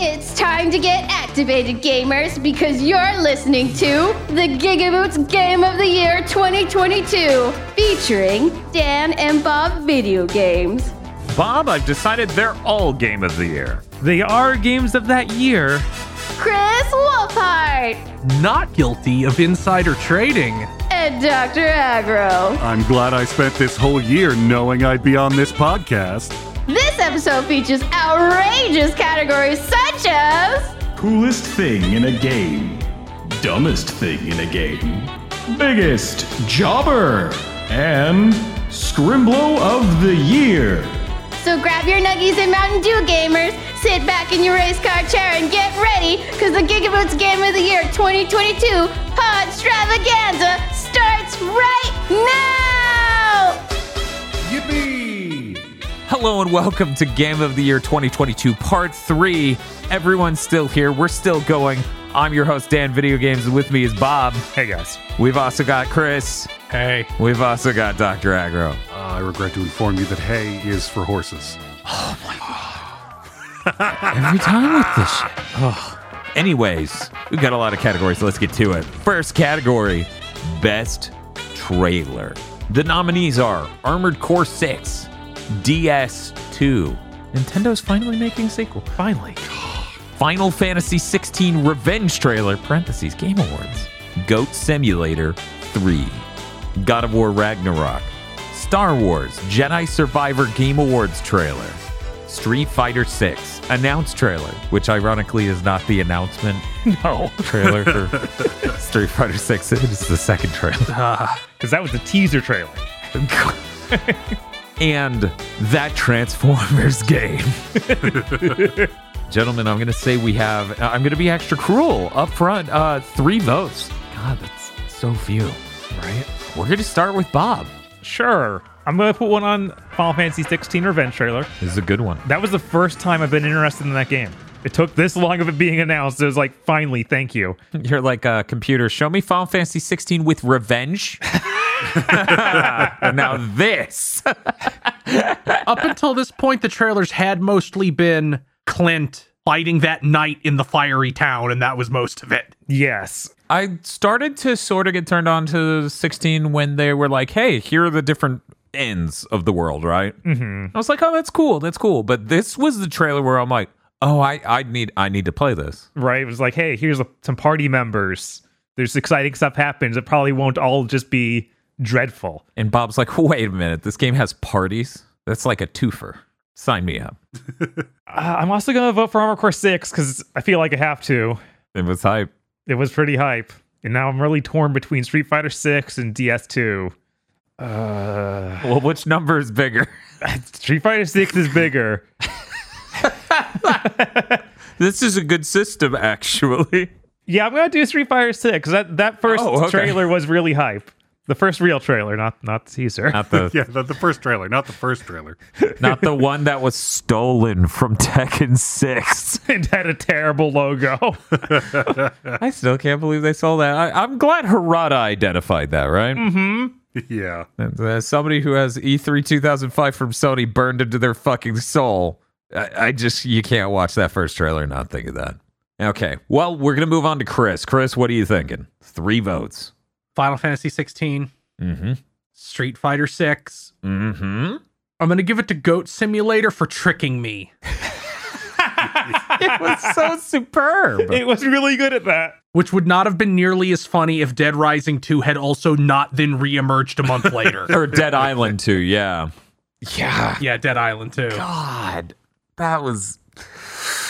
It's time to get activated, gamers, because you're listening to the Gigaboots Game of the Year 2022, featuring Dan and Bob video games. Bob, I've decided they're all game of the year. They are games of that year. Chris Wolfhard Not guilty of insider trading. and Dr. Agro. I'm glad I spent this whole year knowing I'd be on this podcast. This episode features outrageous categories such as Coolest thing in a game. Dumbest thing in a game. Biggest jobber. And Scrimblow of the Year. So grab your nuggies and Mountain Dew gamers, sit back in your race car chair and get ready, because the Gigaboots Game of the Year 2022 Pod Stravaganza starts right now! Yippee! Hello and welcome to Game of the Year 2022, Part 3. Everyone's still here. We're still going. I'm your host, Dan Video Games, and with me is Bob. Hey guys. We've also got Chris. Hey. We've also got Dr. Agro. Uh, I regret to inform you that hay is for horses. Oh my god. Every time with this shit. Oh. Anyways, we've got a lot of categories. So let's get to it. First category Best Trailer. The nominees are Armored Core 6, DS2. Nintendo's finally making a sequel. Finally. Final Fantasy 16 Revenge trailer, parentheses, Game Awards. Goat Simulator 3. God of War Ragnarok. Star Wars Jedi Survivor Game Awards trailer. Street Fighter 6 announced trailer, which ironically is not the announcement No. trailer for Street Fighter 6. It is the second trailer. Ah, because that was the teaser trailer. and that Transformers game. Gentlemen, I'm going to say we have, I'm going to be extra cruel up front. Uh, three votes. God, that's so few, right? We're going to start with Bob. Sure. I'm going to put one on Final Fantasy 16 Revenge trailer. This is a good one. That was the first time I've been interested in that game. It took this long of it being announced. It was like, finally, thank you. You're like a computer. Show me Final Fantasy 16 with revenge. now this. Up until this point, the trailers had mostly been Clive fighting that knight in the fiery town, and that was most of it. Yes. I started to sort of get turned on to 16 when they were like, hey, here are the different ends of the world, right? Mm-hmm. I was like, oh, that's cool. That's cool. But this was the trailer where I'm like, oh, I, I need I need to play this. Right. It was like, hey, here's a, some party members. There's exciting stuff happens. It probably won't all just be dreadful. And Bob's like, wait a minute, this game has parties? That's like a twofer. Sign me up. Uh, I'm also going to vote for Armor Core 6 because I feel like I have to. It was hype. It was pretty hype. And now I'm really torn between Street Fighter 6 and DS2. Uh, Well, which number is bigger? Street Fighter 6 is bigger. this is a good system, actually. Yeah, I'm gonna do Street Fighter Six. That that first Oh, okay. trailer was really hype. The first real trailer, not not teaser. Not the Yeah, the, the first trailer, not the first trailer. not the one that was stolen from Tekken 6. and had a terrible logo. I still can't believe they sold that. I, I'm glad Harada identified that, right? Mhm yeah. And, uh, somebody who has E3 2005 from Sony burned into their fucking soul. I, I just, you can't watch that first trailer and not think of that. Okay. Well, we're going to move on to Chris. Chris, what are you thinking? Three votes. Final Fantasy 16, Mm Street Fighter 6. hmm. Mm hmm. I'm going to give it to Goat Simulator for tricking me, It was so superb. it was really good at that. which would not have been nearly as funny if Dead Rising 2 had also not then reemerged a month later. or Dead Island 2, yeah. Yeah. yeah, Dead Island 2. God, that was.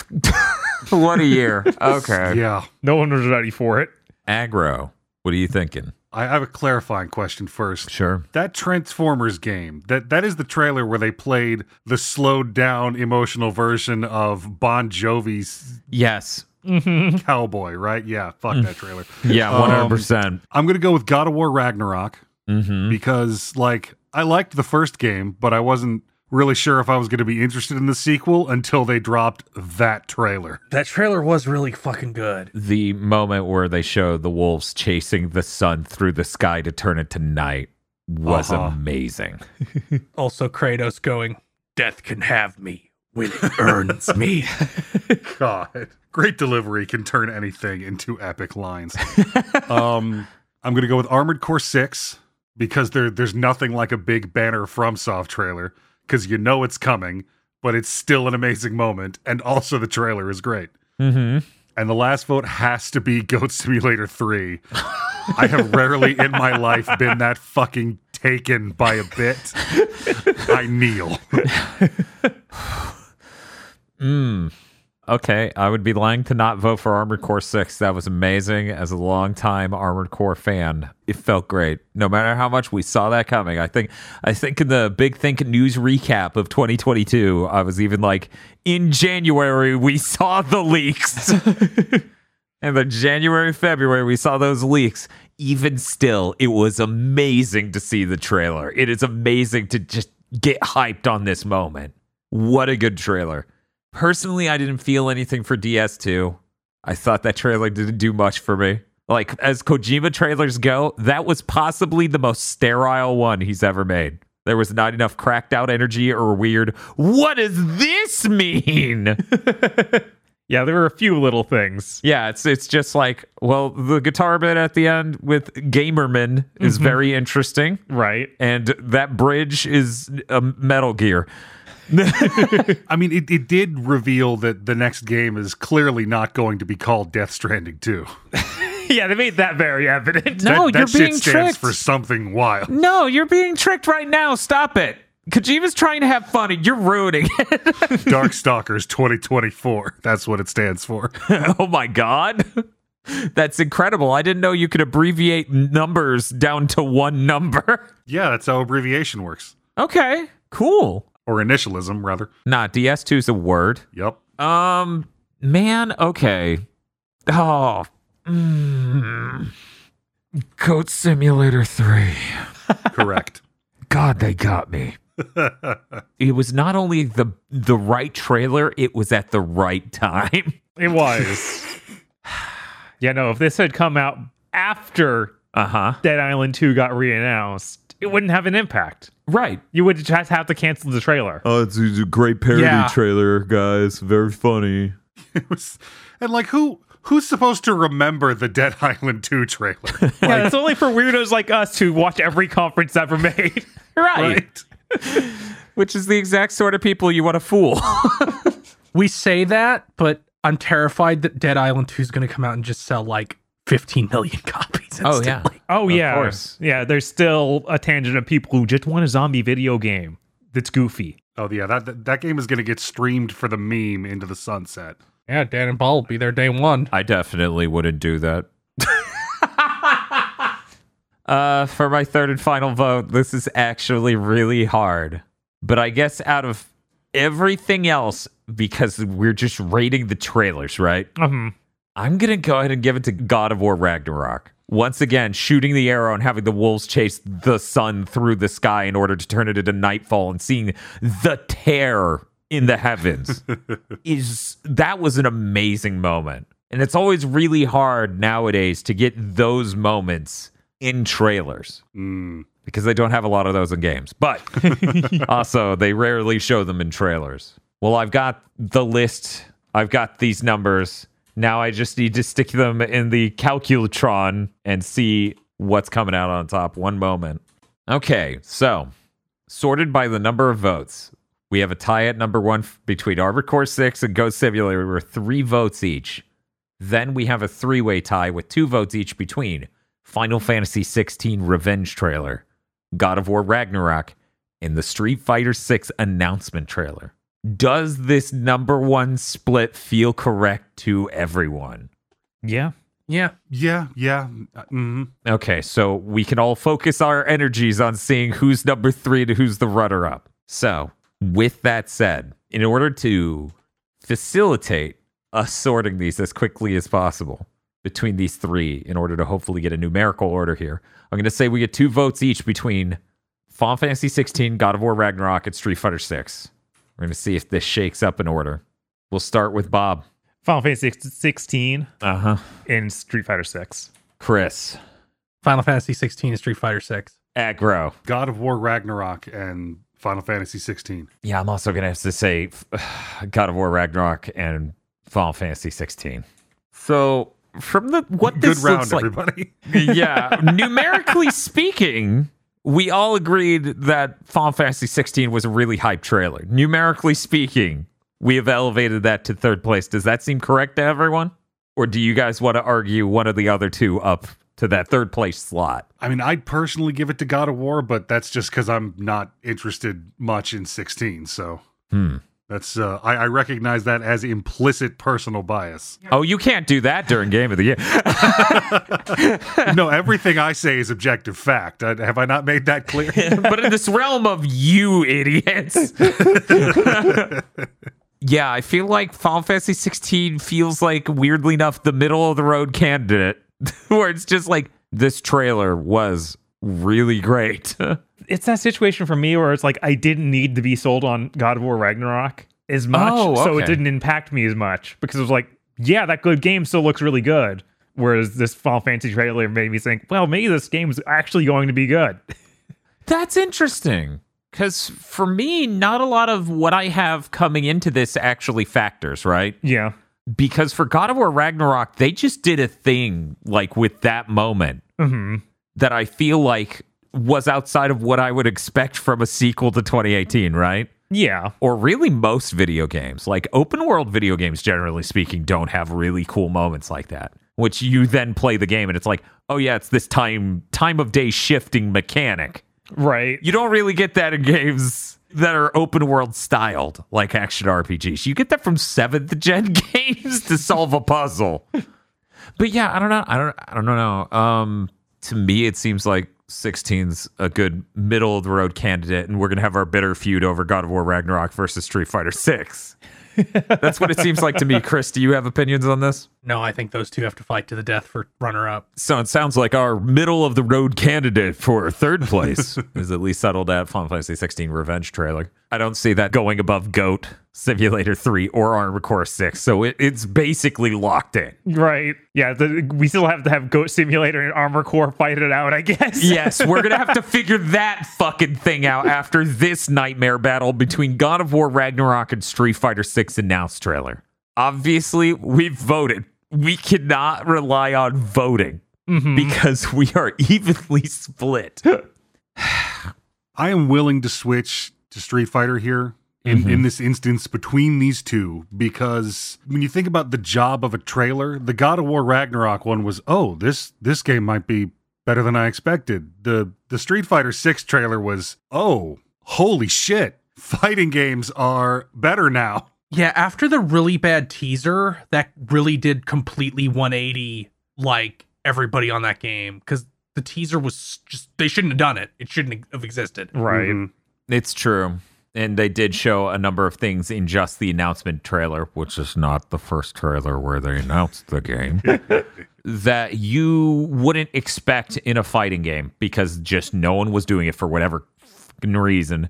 what a year. Okay. Yeah. No one was ready for it. Aggro, what are you thinking? I have a clarifying question first. Sure. That Transformers game, that that is the trailer where they played the slowed down emotional version of Bon Jovi's Yes. Cowboy, right? Yeah, fuck that trailer. Yeah, Um, 100%. I'm going to go with God of War Ragnarok mm-hmm. because like I liked the first game, but I wasn't really sure if I was going to be interested in the sequel until they dropped that trailer. That trailer was really fucking good. The moment where they show the wolves chasing the sun through the sky to turn it to night was Uh-huh. amazing. Also, Kratos going, Death can have me when it earns me. God. Great delivery can turn anything into epic lines. um, I'm going to go with Armored Core 6 because there there's nothing like a big banner FromSoft trailer because you know it's coming, but it's still an amazing moment. And also, the trailer is great. Mm-hmm. And the last vote has to be Goat Simulator 3. I have rarely in my life been that fucking taken by a bit. I kneel. Mm. Okay, I would be lying to not vote for Armored Core 6. That was amazing. As a longtime Armored Core fan, it felt great. No matter how much we saw that coming. I think I think in the Big Think news recap of 2022, I was even like, in January, we saw the leaks. and then January, February, we saw those leaks. Even still, it was amazing to see the trailer. It is amazing to just get hyped on this moment. What a good trailer. Personally, I didn't feel anything for DS2. I thought that trailer didn't do much for me. Like, as Kojima trailers go, that was possibly the most sterile one he's ever made. There was not enough cracked out energy or weird, what does this mean? Yeah, there were a few little things. yeah, it's it's just like, well, the guitar bit at the end with Gamerman is mm-hmm. very interesting. Right. And that bridge is a Metal Gear. I mean, it, it did reveal that the next game is clearly not going to be called Death Stranding 2. yeah, they made that very evident. No, that, you're that shit being stands tricked. for something wild. No, you're being tricked right now. Stop it. Kojima's trying to have fun and you're ruining it. Darkstalkers 2024. That's what it stands for. oh my god. That's incredible. I didn't know you could abbreviate numbers down to one number. Yeah, that's how abbreviation works. Okay, cool. Or initialism, rather. Nah, DS2 is a word. Yep. Um, man, okay. Oh, mm, Goat Simulator 3. Correct. God, they got me. it was not only the the right trailer, it was at the right time. It was. yeah, no, if this had come out after Uh-huh. Dead Island 2 got reannounced, it wouldn't have an impact. Right. You would just have to cancel the trailer. Oh, it's, a great parody Yeah. trailer, guys. Very funny. It was, and like, who who's supposed to remember the Dead Island 2 trailer? yeah, it's only for weirdos like us to watch every conference ever made. Right. Which is the exact sort of people you want to fool. We say that, but I'm terrified that Dead Island 2 is going to come out and just sell like 15 million copies. Oh, yeah. instantly. Oh Of yeah, course. yeah. There's still a tangent of people who just want a zombie video game that's goofy. oh, yeah, that, that, that game is going to get streamed for the meme into the sunset. Yeah, Dan and Paul will be there day one. I definitely wouldn't do that. uh, for my third and final vote, this is actually really hard. But I guess out of everything else, because we're just rating the trailers, right? Um, I'm going to go ahead and give it to God of War Ragnarok. Once again, shooting the arrow and having the wolves chase the sun through the sky in order to turn it into nightfall and seeing the tear in the heavens is that was an amazing moment. And it's always really hard nowadays to get those moments in trailers Mm. because they don't have a lot of those in games. But also, they rarely show them in trailers. Well, I've got the list, I've got these numbers. Now I just need to stick them in the calculatron and see what's coming out on top. One moment. Okay, so sorted by the number of votes, we have a tie at number one between Armored Core 6 and Goat Simulator. We're three votes each. Then we have a three way tie with two votes each between Final Fantasy 16 Revenge trailer, God of War Ragnarok, and the Street Fighter 6 announcement trailer. Does this number one split feel correct to everyone? yeah. Yeah. Yeah, yeah. hmm Okay, so we can all focus our energies on seeing who's number three to who's the runner up. So, with that said, in order to facilitate us sorting these as quickly as possible between these three, in order to hopefully get a numerical order here, I'm going to say we get two votes each between Final Fantasy 16, God of War Ragnarok, and Street Fighter 6. We're going to see if this shakes up in order. We'll start with Bob. Final Fantasy 16 Uh huh. in Street Fighter 6. Chris. Final Fantasy 16 and Street Fighter 6. Aggro. God of War Ragnarok and Final Fantasy 16. Yeah, I'm also gonna have to say God of War Ragnarok and Final Fantasy 16. So from the what Good this round, looks like, everybody. yeah, numerically speaking, we all agreed that Final Fantasy 16 was a really hype trailer. Numerically speaking, we have elevated that to third place. Does that seem correct to everyone? Or do you guys want to argue one of the other two up to that third place slot? I mean, I'd personally give it to God of War, but that's just because I'm not interested much in 16. So Hmm. That's uh, I, I recognize that as implicit personal bias. Oh, you can't do that during Game of the Year. no, everything I say is objective fact. I, have I not made that clear? but in this realm of you idiots. yeah, I feel like Final Fantasy 16 feels like weirdly enough the middle of the road candidate where it's just like this trailer was really great. It's that situation for me where it's like I didn't need to be sold on God of War Ragnarok as much, Oh, so it didn't impact me as much because it was like, yeah, that good game still looks really good. Whereas this Final Fantasy trailer made me think, well, maybe this game's actually going to be good. That's interesting. Because for me, not a lot of what I have coming into this actually factors, right? yeah. Because for God of War Ragnarok, they just did a thing like with that moment hmm that I feel like was outside of what I would expect from a sequel to 2018, right? Yeah. Or really most video games. Like open world video games, generally speaking, don't have really cool moments like that. Which you then play the game and it's like, oh yeah, it's this time time of day shifting mechanic. Right. You don't really get that in games that are open world styled, like action RPGs. You get that from seventh gen games to solve a puzzle. But yeah, I don't know. I don't. I don't know. Um, to me, it seems like 16's a good middle of the road candidate, and we're gonna have our bitter feud over God of War Ragnarok versus Street Fighter Six. That's what it seems like to me. Chris, do you have opinions on this? No, I think those two have to fight to the death for runner up. So it sounds like our middle of the road candidate for third place is at least settled at Final Fantasy 16 Revenge trailer. I don't see that going above Goat Simulator 3 or Armored Core 6. So it, it's basically locked in. Right. Yeah. The, we still have to have Goat Simulator and Armor Core fight it out, I guess. Yes, we're going to have to figure that fucking thing out after this nightmare battle between God of War Ragnarok and Street Fighter 6 announced trailer. Obviously, we've voted. We cannot rely on voting Mhm. because we are evenly split. I am willing to switch to Street Fighter here in, in this instance between these two because when you think about the job of a trailer, the God of War Ragnarok one was, oh, this this game might be better than I expected. The the Street Fighter 6 trailer was, oh, holy shit. Fighting games are better now. Yeah, after the really bad teaser, that really did completely 180 like everybody on that game because the teaser was just they shouldn't have done it. It shouldn't have existed. Right. Mhm. It's true. And they did show a number of things in just the announcement trailer, which is not the first trailer where they announced the game, that you wouldn't expect in a fighting game because just no one was doing it for whatever reason.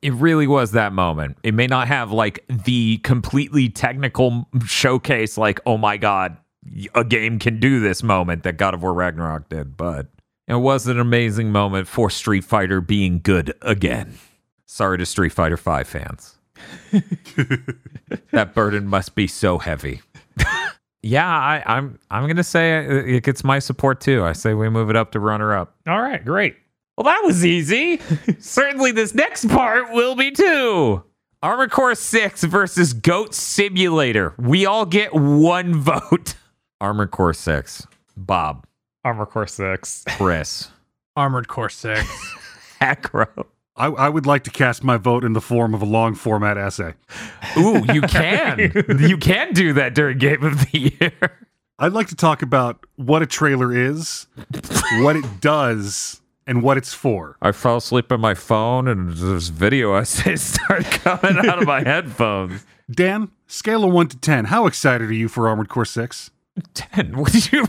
It really was that moment. It may not have like the completely technical showcase, like, oh my God, a game can do this moment that God of War Ragnarok did, but it was an amazing moment for Street Fighter being good again. Sorry to Street Fighter 5 fans. that burden must be so heavy. yeah, I, I'm I'm gonna say it it gets my support too. I say we move it up to runner up. All right. Great. Well, that was easy. Certainly, this next part will be too. Armor Core 6 versus Goat Simulator. We all get one vote. Armor Core 6. Bob, Armor Core 6. Chris, Armored Core 6. Acro. I, I would like to cast my vote in the form of a long format essay. Ooh, you can. you can do that during Game of the Year. I'd like to talk about what a trailer is, what it does, and what it's for. I fell asleep on my phone and this video essays started coming out of my headphones. Dan, scale of 1 to 10, how excited are you for Armored Core 6? 10. What did you.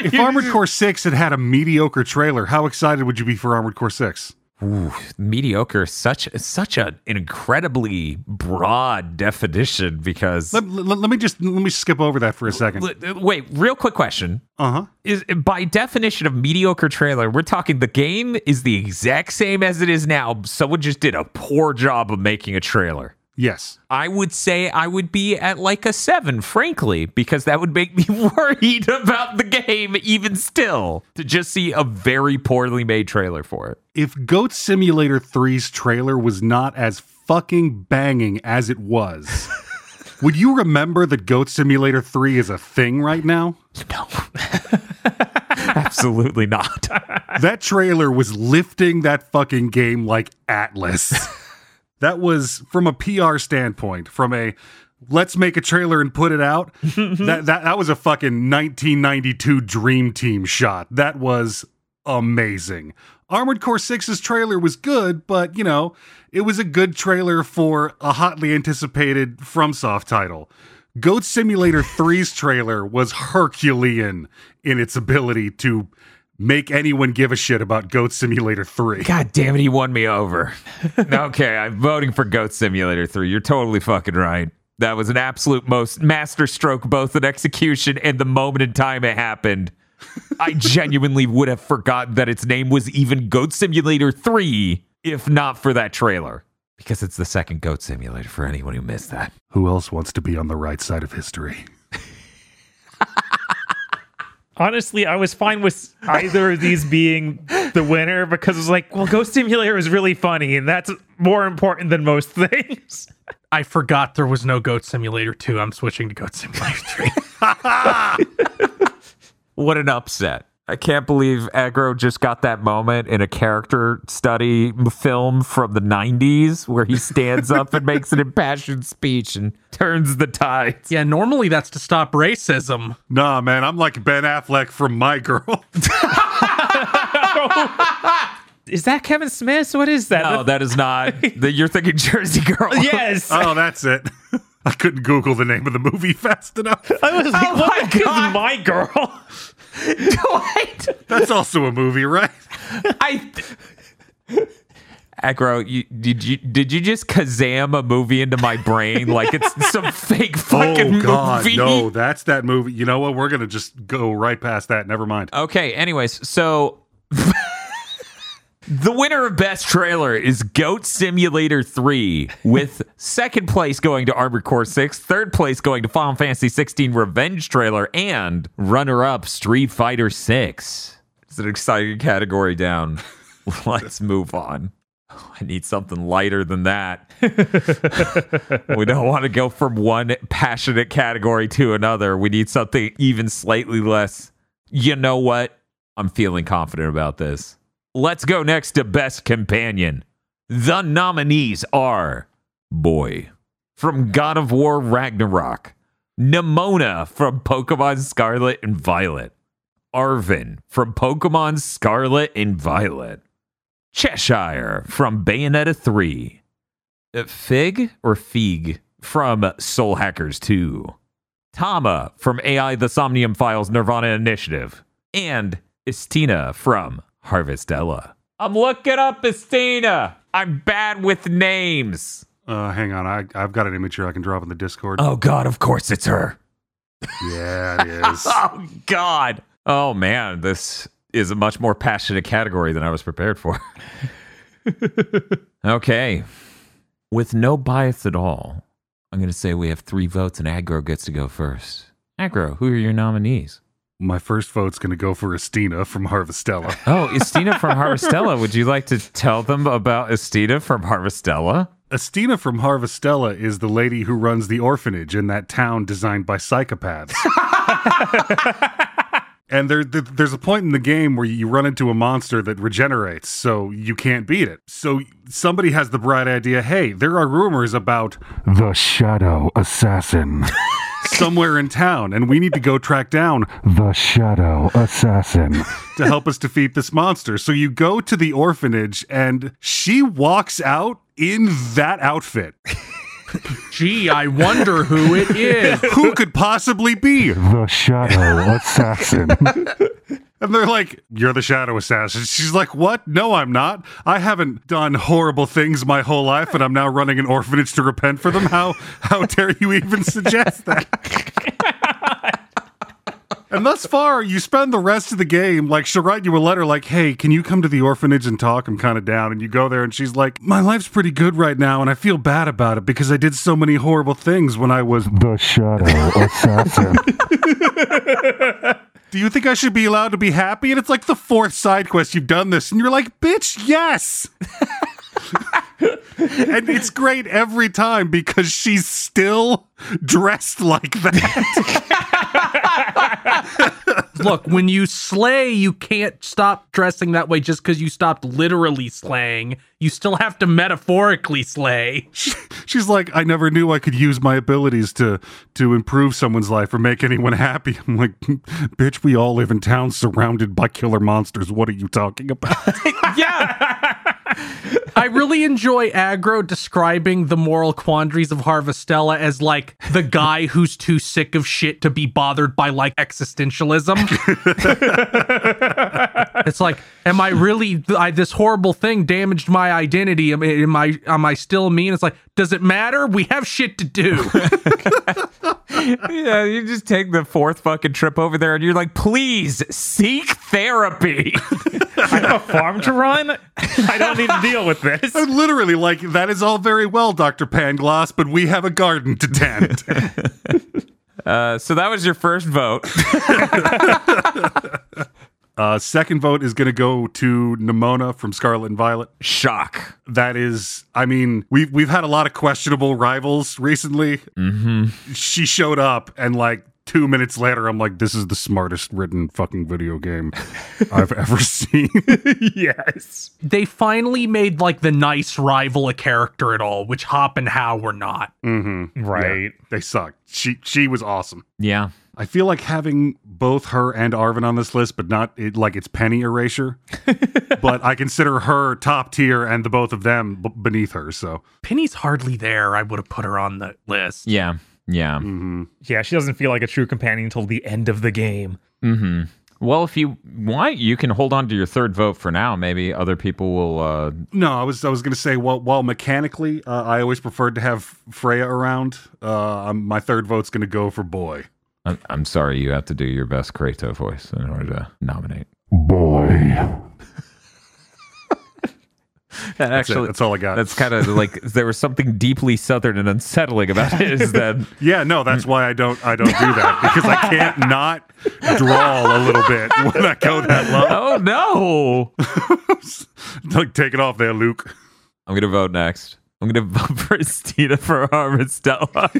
If Armored Core 6 had had a mediocre trailer, how excited would you be for Armored Core 6? Ooh, mediocre such such a, an incredibly broad definition because Let, let, let me just let me skip over that for a second. L- wait real quick question Uh-huh. is by definition of mediocre trailer we're talking the game is the exact same as it is now someone just did a poor job of making a trailer Yes. I would say I would be at like a seven, frankly, because that would make me worried about the game even still to just see a very poorly made trailer for it. If Goat Simulator 3's trailer was not as fucking banging as it was, would you remember that Goat Simulator 3 is a thing right now? No. Absolutely not. That trailer was lifting that fucking game like Atlas. That was from a PR standpoint, from a let's make a trailer and put it out. that, that that was a fucking 1992 dream team shot. That was amazing. Armored Core 6's trailer was good, but you know, it was a good trailer for a hotly anticipated FromSoft title. Goat Simulator 3's trailer was Herculean in its ability to make anyone give a shit about Goat Simulator 3. God damn it, he won me over. okay, I'm voting for Goat Simulator 3. You're totally fucking right. That was an absolute most masterstroke, both in execution and the moment in time it happened. I genuinely would have forgotten that its name was even Goat Simulator 3 if not for that trailer. Because it's the second Goat Simulator for anyone who missed that. Who else wants to be on the right side of history? Honestly, I was fine with either of these being the winner because it's like, well, Goat Simulator is really funny, and that's more important than most things. I forgot there was no Goat Simulator 2. I'm switching to Goat Simulator 3. What an upset. I can't believe Agro just got that moment in a character study film from the 90s where he stands up and makes an impassioned speech and turns the tides. yeah, normally that's to stop racism. Nah, man, I'm like Ben Affleck from My Girl. Is that Kevin Smith? What is that? No, that is not. The, you're thinking Jersey Girl. yes. oh, that's it. I couldn't Google the name of the movie fast enough. I was like, Oh what my God. is my girl? What? That's also a movie, right? I. Aggro, you, did you did you just Kazam a movie into my brain like it's some fake fucking movie? oh God, movie? no, that's that movie. You know what? We're gonna just go right past that. Never mind. Okay, anyways, so the winner of best trailer is Goat Simulator 3 with second place going to Armored Core 6, third place going to Final Fantasy 16 Revenge trailer and runner up Street Fighter 6. It's an exciting category down. Let's move on. I need something lighter than that. we don't want to go from one passionate category to another. We need something even slightly less. You know what? I'm feeling confident about this. Let's go next to Best Companion. The nominees are Boy from God of War Ragnarok, Nemona from Pokemon Scarlet and Violet, Arven from Pokemon Scarlet and Violet, Cheshire from Bayonetta 3, Uh, Fig or Feig from Soul Hackers 2, Tama from AI The Somnium Files Nirvana Initiative, and Istina from Harvestella. I'm looking up Istina. I'm bad with names. Uh, hang on, I, I've got an image here I can drop in the Discord. Oh, God, of course it's her. Yeah, it is. Oh, God. Oh, man, this is a much more passionate category than I was prepared for. okay. With no bias at all, I'm going to say we have three votes and Aggro gets to go first. Aggro, who are your nominees? My first vote's gonna go for Istina from Harvestella. Oh, Istina from Harvestella. Would you like to tell them about Istina from Harvestella? Istina from Harvestella is the lady who runs the orphanage in that town designed by psychopaths. and there, there- there's a point in the game where you run into a monster that regenerates, so you can't beat it. So somebody has the bright idea hey, there are rumors about the Shadow Assassin. Somewhere in town, and we need to go track down the Shadow Assassin to help us defeat this monster. So you go to the orphanage, and she walks out in that outfit. Gee, I wonder who it is. Who could possibly be the Shadow Assassin? and they're like, You're the Shadow Assassin. She's like, What? No, I'm not. I haven't done horrible things my whole life, and I'm now running an orphanage to repent for them. How how dare you even suggest that? and thus far, you spend the rest of the game like she'll write you a letter like, "Hey, can you come to the orphanage and talk? I'm kind of down." And you go there, and she's like, "My life's pretty good right now, and I feel bad about it because I did so many horrible things when I was The Shadow Assassin. do you think I should be allowed to be happy? And it's like the fourth side quest you've done this, and you're like, bitch, yes. and it's great every time because she's still dressed like that. Look, when you slay, you can't stop dressing that way just because you stopped literally slaying. You still have to metaphorically slay. she's like, I never knew I could use my abilities to to improve someone's life or make anyone happy. I'm like, bitch, we all live in towns surrounded by killer monsters. What are you talking about? yeah. I really enjoy aggro describing the moral quandaries of Harvestella as like the guy who's too sick of shit to be bothered by like existentialism. it's like, am I really I, this horrible thing damaged my identity? Am, am I am I still me? And it's like, does it matter? We have shit to do. yeah, you just take the fourth fucking trip over there and you're like, please seek therapy. I have a farm to run. I don't need to deal with this. I'm literally like, that is all very well, Dr. Pangloss, but we have a garden to tend. Uh, so that was your first vote. Uh, second vote is going to go to Nemona from Scarlet and Violet. Shock. That is, I mean, we've we've had a lot of questionable rivals recently. Mm-hmm. She showed up, and like two minutes later, I'm like, this is the smartest written fucking video game I've ever seen. yes. they finally made like the nice rival a character at all, which Hop and Hau were not. mm-hmm. Right. They sucked. She she was awesome. Yeah. I feel like having both her and Arven on this list, but not it, like it's penny erasure. but I consider her top tier and the both of them b- beneath her. So, Penny's hardly there. I would have put her on the list. Yeah. Yeah. hmm Yeah, she doesn't feel like a true companion until the end of the game. Mm-hmm. Well, if you want, you can hold on to your third vote for now. Maybe other people will. Uh, no, I was I was going to say, well, while mechanically, uh, I always preferred to have Freya around. Uh, my third vote's going to go for Boy. I'm, I'm sorry, you have to do your best Kratos voice in order to nominate. Boy. That That's, it. actually, That's all I got. that's kind of like there was something deeply southern and unsettling about it. Is that yeah, no, that's why I don't I don't do that because I can't not drawl a little bit when I go that low. oh no? like take it off there, Luke. I'm gonna vote next. I'm gonna vote for Stina for Harvestella.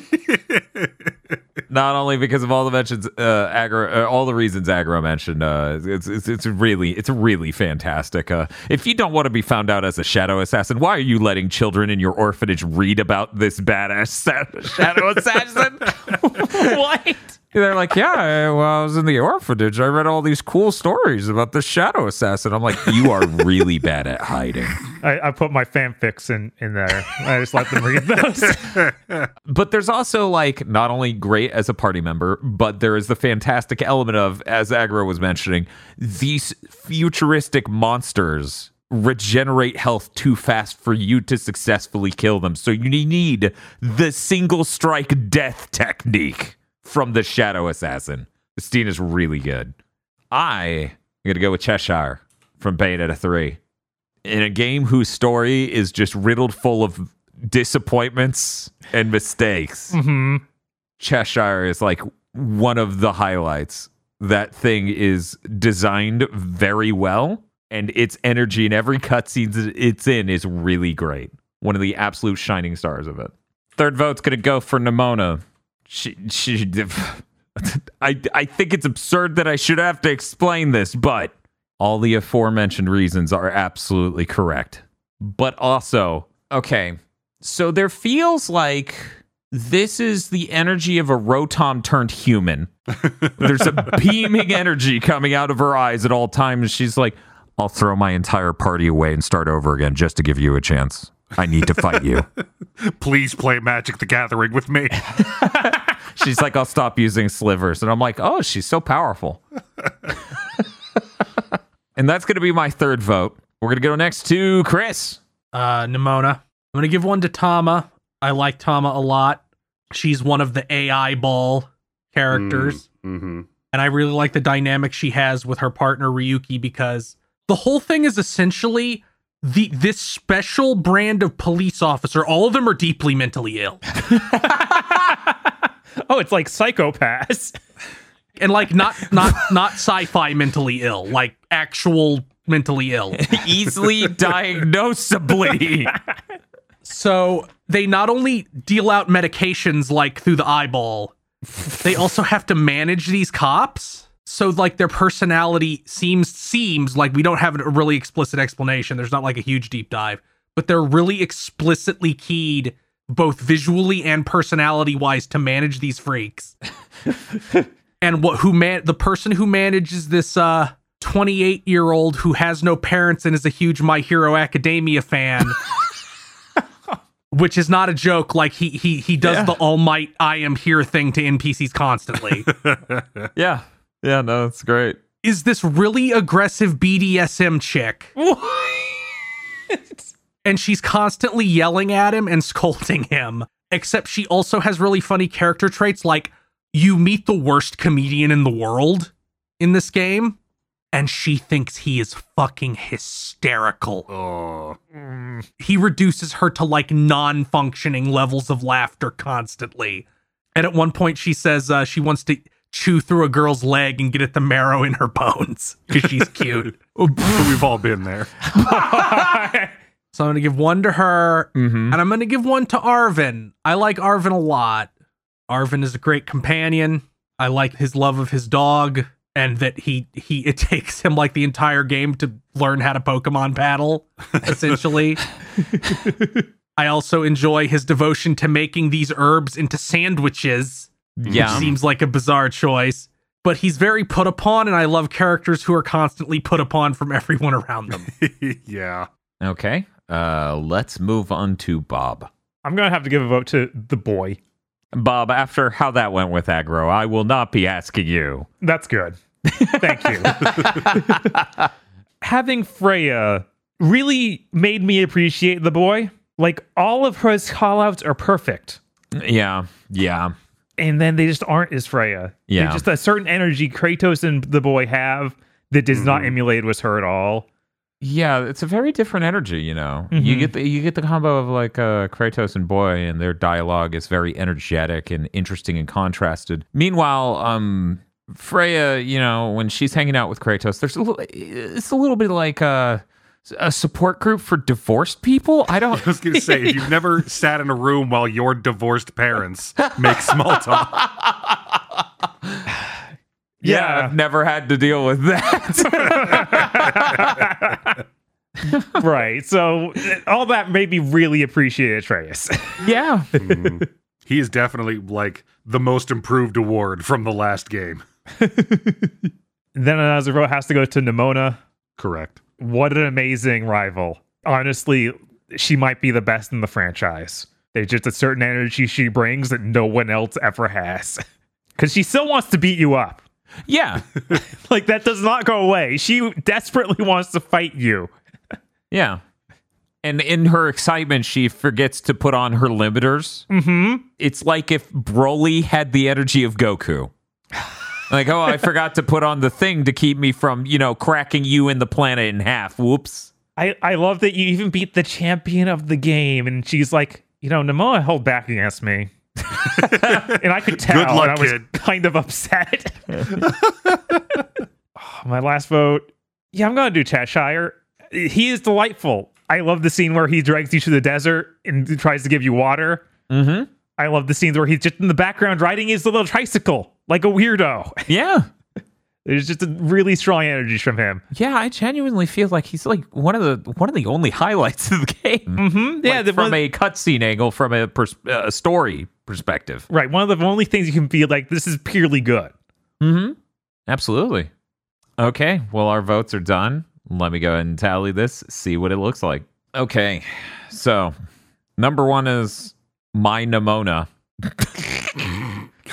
Not only because of all the mentions, uh, uh, all the reasons Agro mentioned. Uh, it's, it's it's really it's really fantastic. Uh, if you don't want to be found out as a shadow assassin, why are you letting children in your orphanage read about this badass sa- shadow assassin? what? They're like, yeah, well, I was in the orphanage. I read all these cool stories about the shadow assassin. I'm like, you are really bad at hiding. I, I put my fanfics in, in there. I just let them read those. but there's also like not only great as a party member, but there is the fantastic element of, as Aggro was mentioning, these futuristic monsters regenerate health too fast for you to successfully kill them. So you need the single strike death technique from the Shadow Assassin. Christine is really good. I am gonna go with Cheshire from Bayonetta 3. In a game whose story is just riddled full of disappointments and mistakes. hmm Cheshire is like one of the highlights. That thing is designed very well, and its energy in every cutscene it's in is really great. One of the absolute shining stars of it. Third vote's gonna go for Nemona. She, she, I, I think it's absurd that I should have to explain this, but all the aforementioned reasons are absolutely correct. But also, okay, so there feels like this is the energy of a Rotom turned human. There's a beaming energy coming out of her eyes at all times. She's like, I'll throw my entire party away and start over again just to give you a chance. I need to fight you. Please play Magic the Gathering with me. She's like, I'll stop using slivers. And I'm like, oh, she's so powerful. and that's going to be my third vote. We're going to go next to Chris. Uh, Nemona. I'm gonna give one to Tama. I like Tama a lot. She's one of the AI ball characters. Mm-hmm. And I really like the dynamic she has with her partner Ryuki because the whole thing is essentially the this special brand of police officer. All of them are deeply mentally ill. Oh, it's like psychopaths. And like not not not sci-fi mentally ill, like actual mentally ill. Easily diagnosably. So they not only deal out medications like through the eyeball, they also have to manage these cops. So like their personality seems seems like we don't have a really explicit explanation. There's not like a huge deep dive, but they're really explicitly keyed both visually and personality wise to manage these freaks. and what who man the person who manages this uh 28 year old who has no parents and is a huge My Hero Academia fan which is not a joke. Like he he he does the All Might I am here thing to NPCs constantly. yeah. Yeah, no, it's great. is this really aggressive BDSM chick, What? and she's constantly yelling at him and scolding him. Except she also has really funny character traits, like you meet the worst comedian in the world in this game, and she thinks he is fucking hysterical. Oh, he reduces her to like non-functioning levels of laughter constantly. And at one point, she says uh, she wants to chew through a girl's leg and get at the marrow in her bones because she's cute. we've all been there. so I'm gonna give one to her, mm-hmm. and I'm gonna give one to Arven. I like Arven a lot. Arven is a great companion. I like his love of his dog, and that he he it takes him like the entire game to learn how to Pokemon paddle, essentially. I also enjoy his devotion to making these herbs into sandwiches, Yeah. which seems like a bizarre choice. But he's very put upon, and I love characters who are constantly put upon from everyone around them. yeah. Okay. Uh let's move on to Bob. I'm gonna have to give a vote to the boy. Bob, after how that went with aggro, I will not be asking you. That's good. Thank you. Having Freya really made me appreciate the boy. Like all of her callouts are perfect. Yeah. Yeah. And then they just aren't as Freya. Yeah. They're just a certain energy Kratos and the boy have that does not emulate with her at all. Yeah, it's a very different energy, you know. You Mhm. get the you get the combo of like uh, Kratos and Boy, and their dialogue is very energetic and interesting and contrasted. Meanwhile, um, Freya, you know, when she's hanging out with Kratos, there's a little, it's a little bit like a, a support group for divorced people. I don't. I was going to say, if you've never sat in a room while your divorced parents make small talk, yeah, I've never had to deal with that. right. So uh, all that made me really appreciate Atreus. yeah, mm-hmm. he is definitely like the most improved award from the last game. then another has to go to Nemona. Correct. What an amazing rival. Honestly, she might be the best in the franchise. There's just a certain energy she brings that no one else ever has. Because she still wants to beat you up. yeah, Like, that does not go away. She desperately wants to fight you. yeah. And in her excitement, she forgets to put on her limiters. Mm-hmm. it's like if Broly had the energy of Goku. Like, oh, I forgot to put on the thing to keep me from, you know, cracking you and the planet in half. Whoops. I, I love that you even beat the champion of the game. And she's like, you know, Namoa held back against me. and I could tell. Good luck, I was kid. kind of upset. Oh, My last vote. Yeah, I'm going to do Cheshire. He is delightful. I love the scene where he drags you to the desert and tries to give you water. Mm-hmm. I love the scenes where he's just in the background riding his little tricycle like a weirdo. Yeah. There's just a really strong energy from him. Yeah, I genuinely feel like he's like one of the one of the only highlights of the game. Mm-hmm. Yeah, Like, the, from a cutscene angle, from a pers- uh, story perspective. right. One of the only things you can feel like this is purely good. Mm-hmm. Absolutely. Okay, well, our votes are done. Let me go ahead and tally this, see what it looks like. Okay, so number one is my Nemona.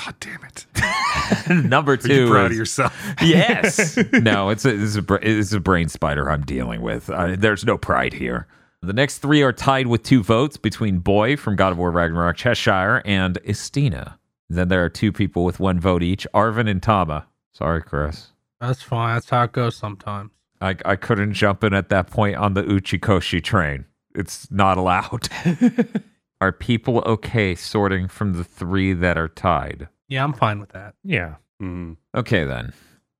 God damn it. number Are two you proud is- of yourself? yes. no, it's a, it's a it's a brain spider I'm dealing with. Uh, there's no pride here. The next three are tied with two votes between Boy from God of War Ragnarok Cheshire and Istina. Then there are two people with one vote each, Arven and Tama. Sorry, Chris. That's fine. That's how it goes sometimes. I, I couldn't jump in at that point on the Uchikoshi train. It's not allowed. are people okay sorting from the three that are tied? Yeah, I'm fine with that. Yeah. Mhm. Okay, then.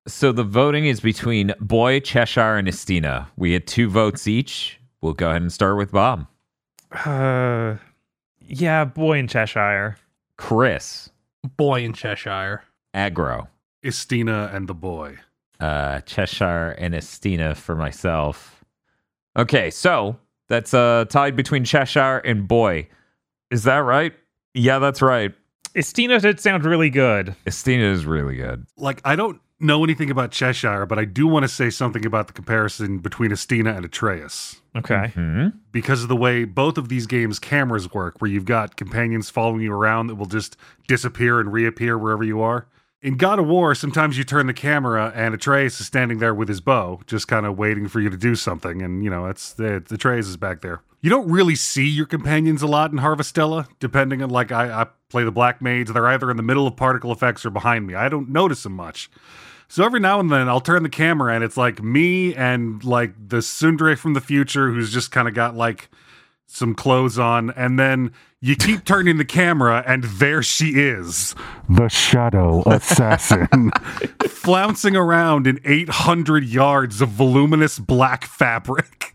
So the voting is between Boy, Cheshire, and Istina. We had two votes each. We'll go ahead and start with Bob. Uh, yeah, boy in Cheshire. Chris, Boy in Cheshire. Agro, Istina and the boy. uh, Cheshire, and Estina for myself. Okay, so that's uh, tied between Cheshire and Boy. Is that right? Yeah, that's right. Istina did sound really good. Istina is really good. Like, I don't know anything about Cheshire, but I do want to say something about the comparison between Istina and Atreus. Okay. Hmm? because of the way both of these games' cameras work, where you've got companions following you around that will just disappear and reappear wherever you are. In God of War, sometimes you turn the camera and Atreus is standing there with his bow, just kind of waiting for you to do something, and you know, it's the Atreus is back there. You don't really see your companions a lot in Harvestella, depending on like I, I play the Black Maids, they're either in the middle of particle effects or behind me. I don't notice them much. So every now and then I'll turn the camera and it's like me and like the Sundre from the future who's just kind of got like some clothes on and then you keep turning the camera and there she is The Shadow Assassin. flouncing around in 800 yards of voluminous black fabric.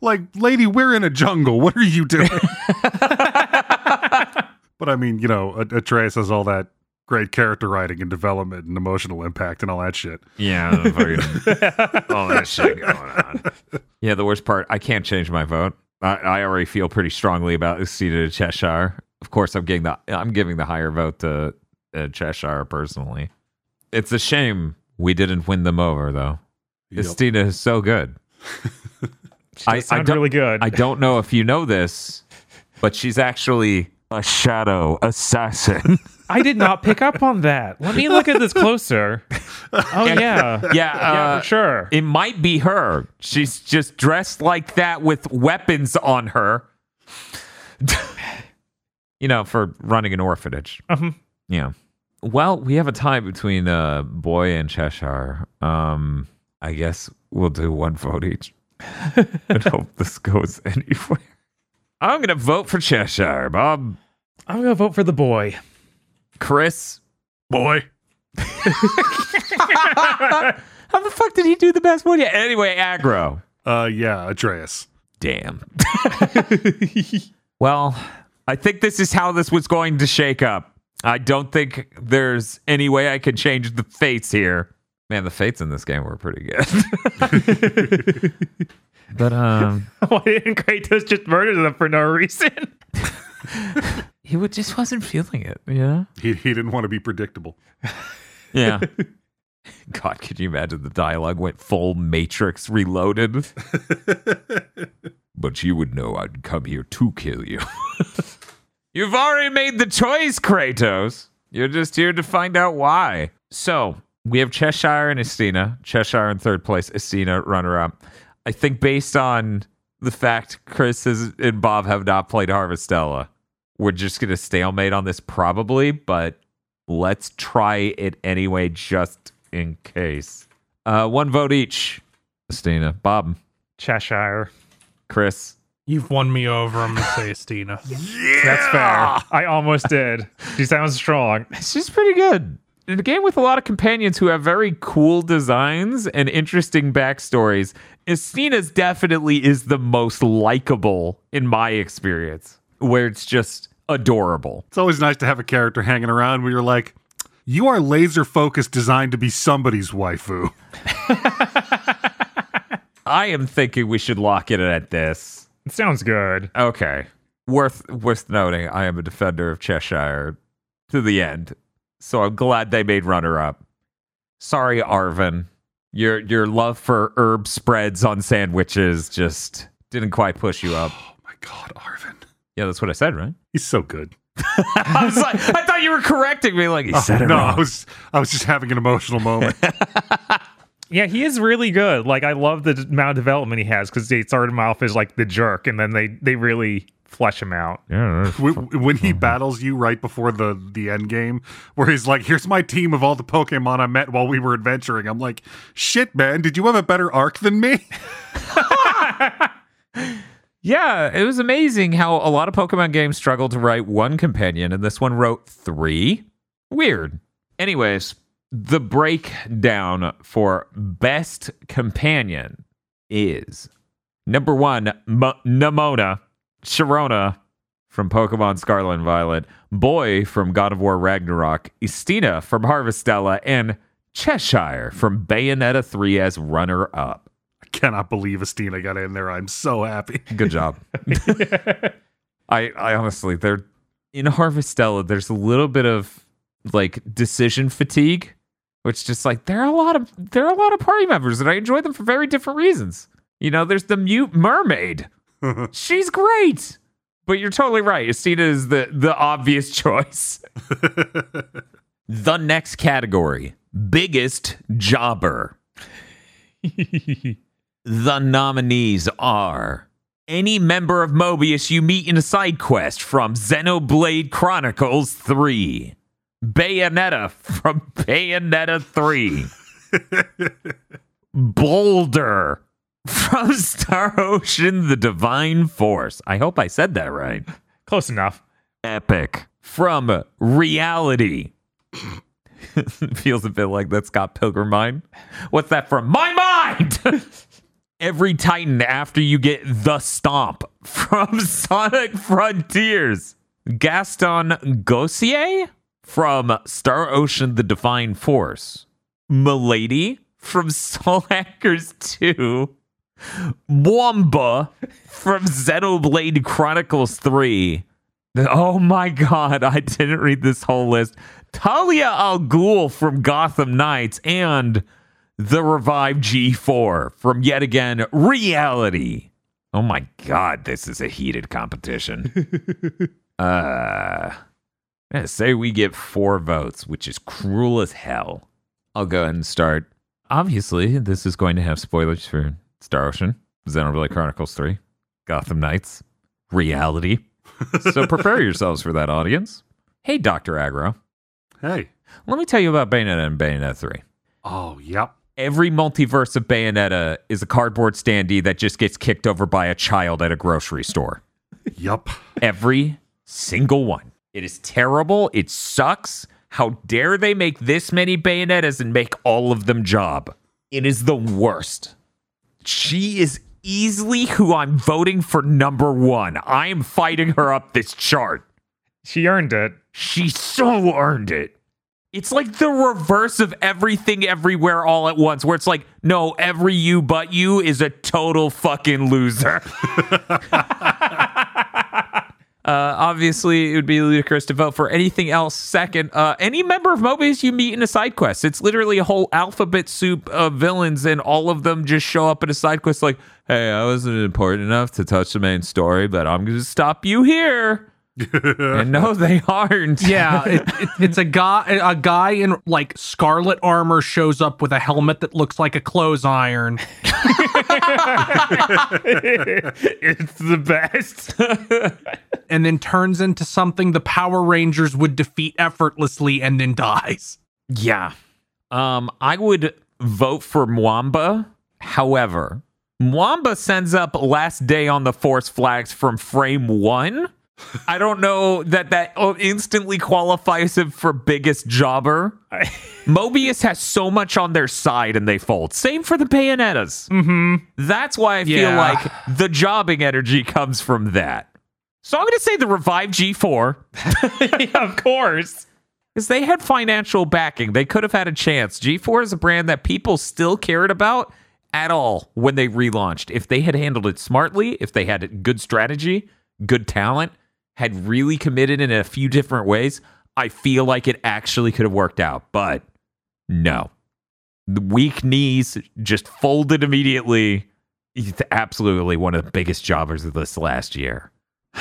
Like, lady, we're in a jungle. What are you doing? but I mean, you know, A- Atreus has all that great character writing and development and emotional impact and all that shit. Yeah, all that shit going on. Yeah, the worst part, I can't change my vote. I, I already feel pretty strongly about Istina to Cheshire. Of course, I'm giving the I'm giving the higher vote to uh, Cheshire personally. It's a shame we didn't win them over, though. Yep. Istina is so good. I- I sound don't- really good. I don't know if you know this, but she's actually a Shadow Assassin. I did not pick up on that. Let me look at this closer. Oh yeah. yeah, Yeah, uh, for sure. It might be her. She's just dressed like that with weapons on her. you know, for running an orphanage. Uh-huh. Yeah. Well, we have a tie between uh Boy and Cheshire. Um I guess we'll do one vote each. And hope this goes anywhere. I'm gonna vote for Cheshire, Bob. I'm gonna vote for the boy. Chris. Boy. How the fuck did he do the best one? Yeah. Anyway, aggro. Uh, yeah, Atreus. Damn. well, I think this is how this was going to shake up. I don't think there's any way I could change the fates here. Man, the fates in this game were pretty good. but um Why didn't Kratos just murder them for no reason? he would just wasn't feeling it, yeah. He, he didn't want to be predictable. Yeah. God, could you imagine the dialogue went full Matrix reloaded? but you would know I'd come here to kill you. You've already made the choice, Kratos. You're just here to find out why. So we have Cheshire and Istina. Cheshire in third place, Istina runner up. I think based on the fact Chris is, and Bob have not played Harvestella, we're just going to stalemate on this probably, but let's try it anyway just in case. Uh, one vote each. Istina, Bob, Cheshire. Chris. You've won me over. I'm gonna say Istina. That's fair. I almost did. She sounds strong. She's pretty good. In a game with a lot of companions who have very cool designs and interesting backstories, Istina's definitely is the most likable in my experience, where it's just adorable. It's always nice to have a character hanging around where you're like, you are laser focused, designed to be somebody's waifu. I am thinking we should lock it at this. It sounds good. Okay. Worth worth noting, I am a defender of Cheshire to the end. So I'm glad they made runner up. Sorry, Arven. Your your love for herb spreads on sandwiches just didn't quite push you up. Oh my god, Arven. Yeah, that's what I said, right? He's so good. I was like, I thought you were correcting me like he oh, said it no, wrong. I was I was just having an emotional moment. Yeah, he is really good. Like I love the amount of development he has because they started him off as like the jerk, and then they they really flesh him out. Yeah, When, when he uh-huh. battles you right before the the end game, where he's like, "Here's my team of all the Pokemon I met while we were adventuring." I'm like, "Shit, man! Did you have a better arc than me?" Yeah, it was amazing how a lot of Pokemon games struggle to write one companion, and this one wrote three. Weird. Anyways, the breakdown for best companion is number one, M- Nemona, Sharona from Pokemon Scarlet and Violet, Boy from God of War Ragnarok, Istina from Harvestella, and Cheshire from Bayonetta 3 as runner up. I cannot believe Istina got in there. I'm so happy. Good job. I I honestly there in Harvestella there's a little bit of like decision fatigue, which just like there are a lot of there are a lot of party members and I enjoy them for very different reasons. You know, there's the mute mermaid. She's great. But you're totally right. Istina is the the obvious choice. the next category, biggest jobber. The nominees are any member of Mobius you meet in a side quest from Xenoblade Chronicles 3, Bayonetta from Bayonetta 3, Boulder from Star Ocean The Divine Force. I hope I said that right. Close enough. Epic from Reality. Feels a bit like that Scott Pilgrim mind. What's that from? My mind! Every Titan after you get the stomp from Sonic Frontiers. Gaston Gossier from Star Ocean The Divine Force. Milady from Soul Hackers 2. Mwamba from Xenoblade Chronicles 3. Oh my god, I didn't read this whole list. Talia al Ghul from Gotham Knights and the revived G4 from yet again Reality. Oh my god, this is a heated competition. uh say we get four votes, which is cruel as hell. I'll go ahead and start. Obviously, this is going to have spoilers for Star Ocean, Xenoblade Chronicles 3, Gotham Knights, Reality. so prepare yourselves for that, audience. Hey, Dr. Aggro. hey. Let me tell you about Bayonetta and Bayonetta 3. Oh, yep. Every multiverse of Bayonetta is a cardboard standee that just gets kicked over by a child at a grocery store. Yup. Every single one. It is terrible. It sucks. How dare they make this many Bayonettas and make all of them job? It is the worst. She is easily who I'm voting for number one. I am fighting her up this chart. She earned it. She so earned it. It's like the reverse of everything everywhere all at once, where it's like, no, every you but you is a total fucking loser. Uh, obviously, it would be ludicrous to vote for anything else second. Uh, any member of Mobius you meet in a side quest. It's literally a whole alphabet soup of villains, and all of them just show up in a side quest like, hey, I wasn't important enough to touch the main story, but I'm going to stop you here. and no, they aren't. Yeah, it, it, it's a guy. A guy in like scarlet armor shows up with a helmet that looks like a clothes iron. it's the best. and then turns into something the Power Rangers would defeat effortlessly and then dies. Yeah. Um, I would vote for Mwamba. However, Mwamba sends up last day on the force flags from frame one. I don't know that that instantly qualifies him for biggest jobber. Mobius has so much on their side and they fold. Same for the Bayonettas. Mm-hmm. That's why I feel like the jobbing energy comes from that. So I'm going to say the revived G4 yeah, of course. because they had financial backing. They could have had a chance. G4 is a brand that people still cared about at all when they relaunched. If they had handled it smartly, if they had good strategy, good talent, had really committed in a few different ways, I feel like it actually could have worked out. But no. The weak knees just folded immediately. It's absolutely one of the biggest jobbers of this last year.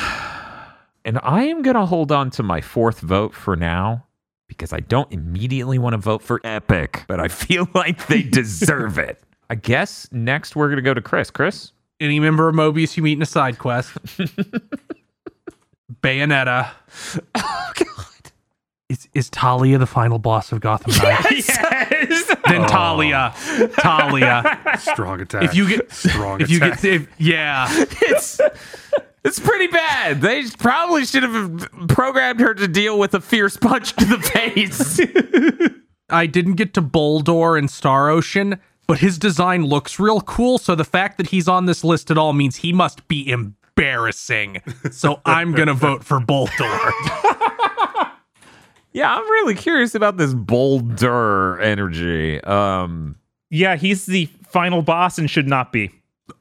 And I am going to hold on to my fourth vote for now because I don't immediately want to vote for Epic, but I feel like they deserve it. I guess next we're going to go to Chris. Chris? Any member of Mobius you meet in a side quest. Bayonetta. Oh god. Is is Talia the final boss of Gotham Knights? yes. Then Talia. Oh. Talia. Strong attack. If you get strong if you attack. get if, yeah. It's it's pretty bad. They probably should have programmed her to deal with a fierce punch to the face. I didn't get to Boldor and Star Ocean, but his design looks real cool, so the fact that he's on this list at all means he must be embarrassing. So I'm gonna vote for Boldor. yeah, I'm really curious about this Boulder energy. Um Yeah, he's the final boss and should not be.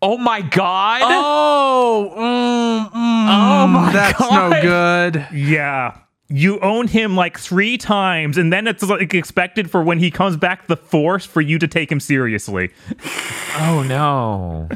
Oh my god. Oh, mm, mm, Oh my that's God. no good. Yeah. You own him like three times, and then it's like expected for when he comes back the force for you to take him seriously. Oh no.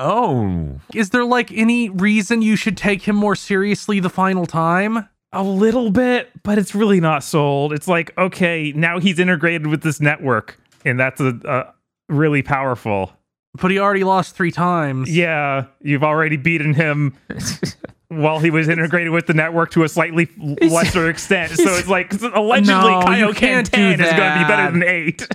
Oh. Is there like any reason you should take him more seriously the final time? A little bit, but it's really not sold. It's like, okay, now he's integrated with this network, and that's a, a really powerful. But he already lost three times. Yeah, you've already beaten him while he was integrated with the network to a slightly lesser extent. So it's like allegedly No, Kaioken can't do 10 is going to be better than 8.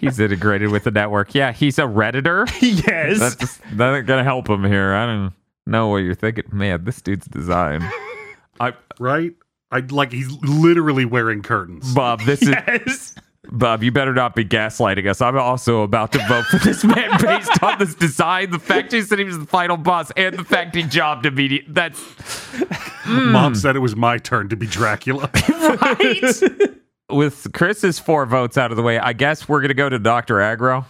He's integrated with the network. Yeah, he's a redditor. yes. That's just, gonna help him here. I don't know what you're thinking. Man, this dude's design. I right? I like he's literally wearing curtains. Bob, this is. Bob, you better not be gaslighting us. I'm also about to vote for this man based on this design, the fact he said he was the final boss, and the fact he jobbed immediately. That's Mom said it was my turn to be Dracula. right. With Chris's four votes out of the way, I guess we're gonna go to Doctor Aggro.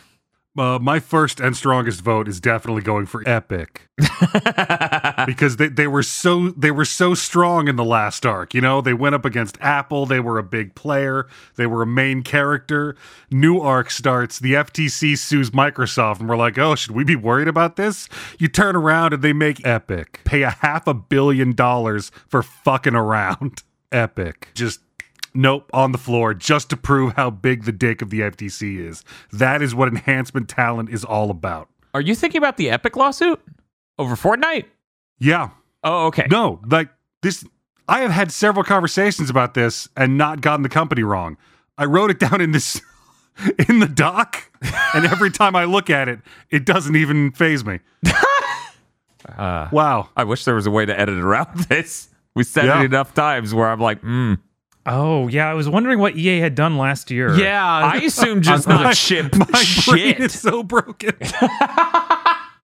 Uh, my first and strongest vote is definitely going for Epic because they, they were so they were so strong in the last arc. You know, they went up against Apple. They were a big player. They were a main character. New arc starts. The FTC sues Microsoft, and we're like, oh, should we be worried about this? You turn around and they make Epic pay a half a billion dollars for fucking around. Epic just Nope, on the floor, just to prove how big the dick of the FTC is. That is what enhancement talent is all about. Are you thinking about the Epic lawsuit over Fortnite? Yeah. Oh, okay. No, like this, I have had several conversations about this and not gotten the company wrong. I wrote it down in this, in the doc, and every time I look at it, it doesn't even phase me. Uh, Wow. I wish there was a way to edit around this. We said Yeah. it enough times where I'm like, hmm. Oh, yeah. I was wondering what EA had done last year. Yeah. I assume just not ship My brain shit. is so broken.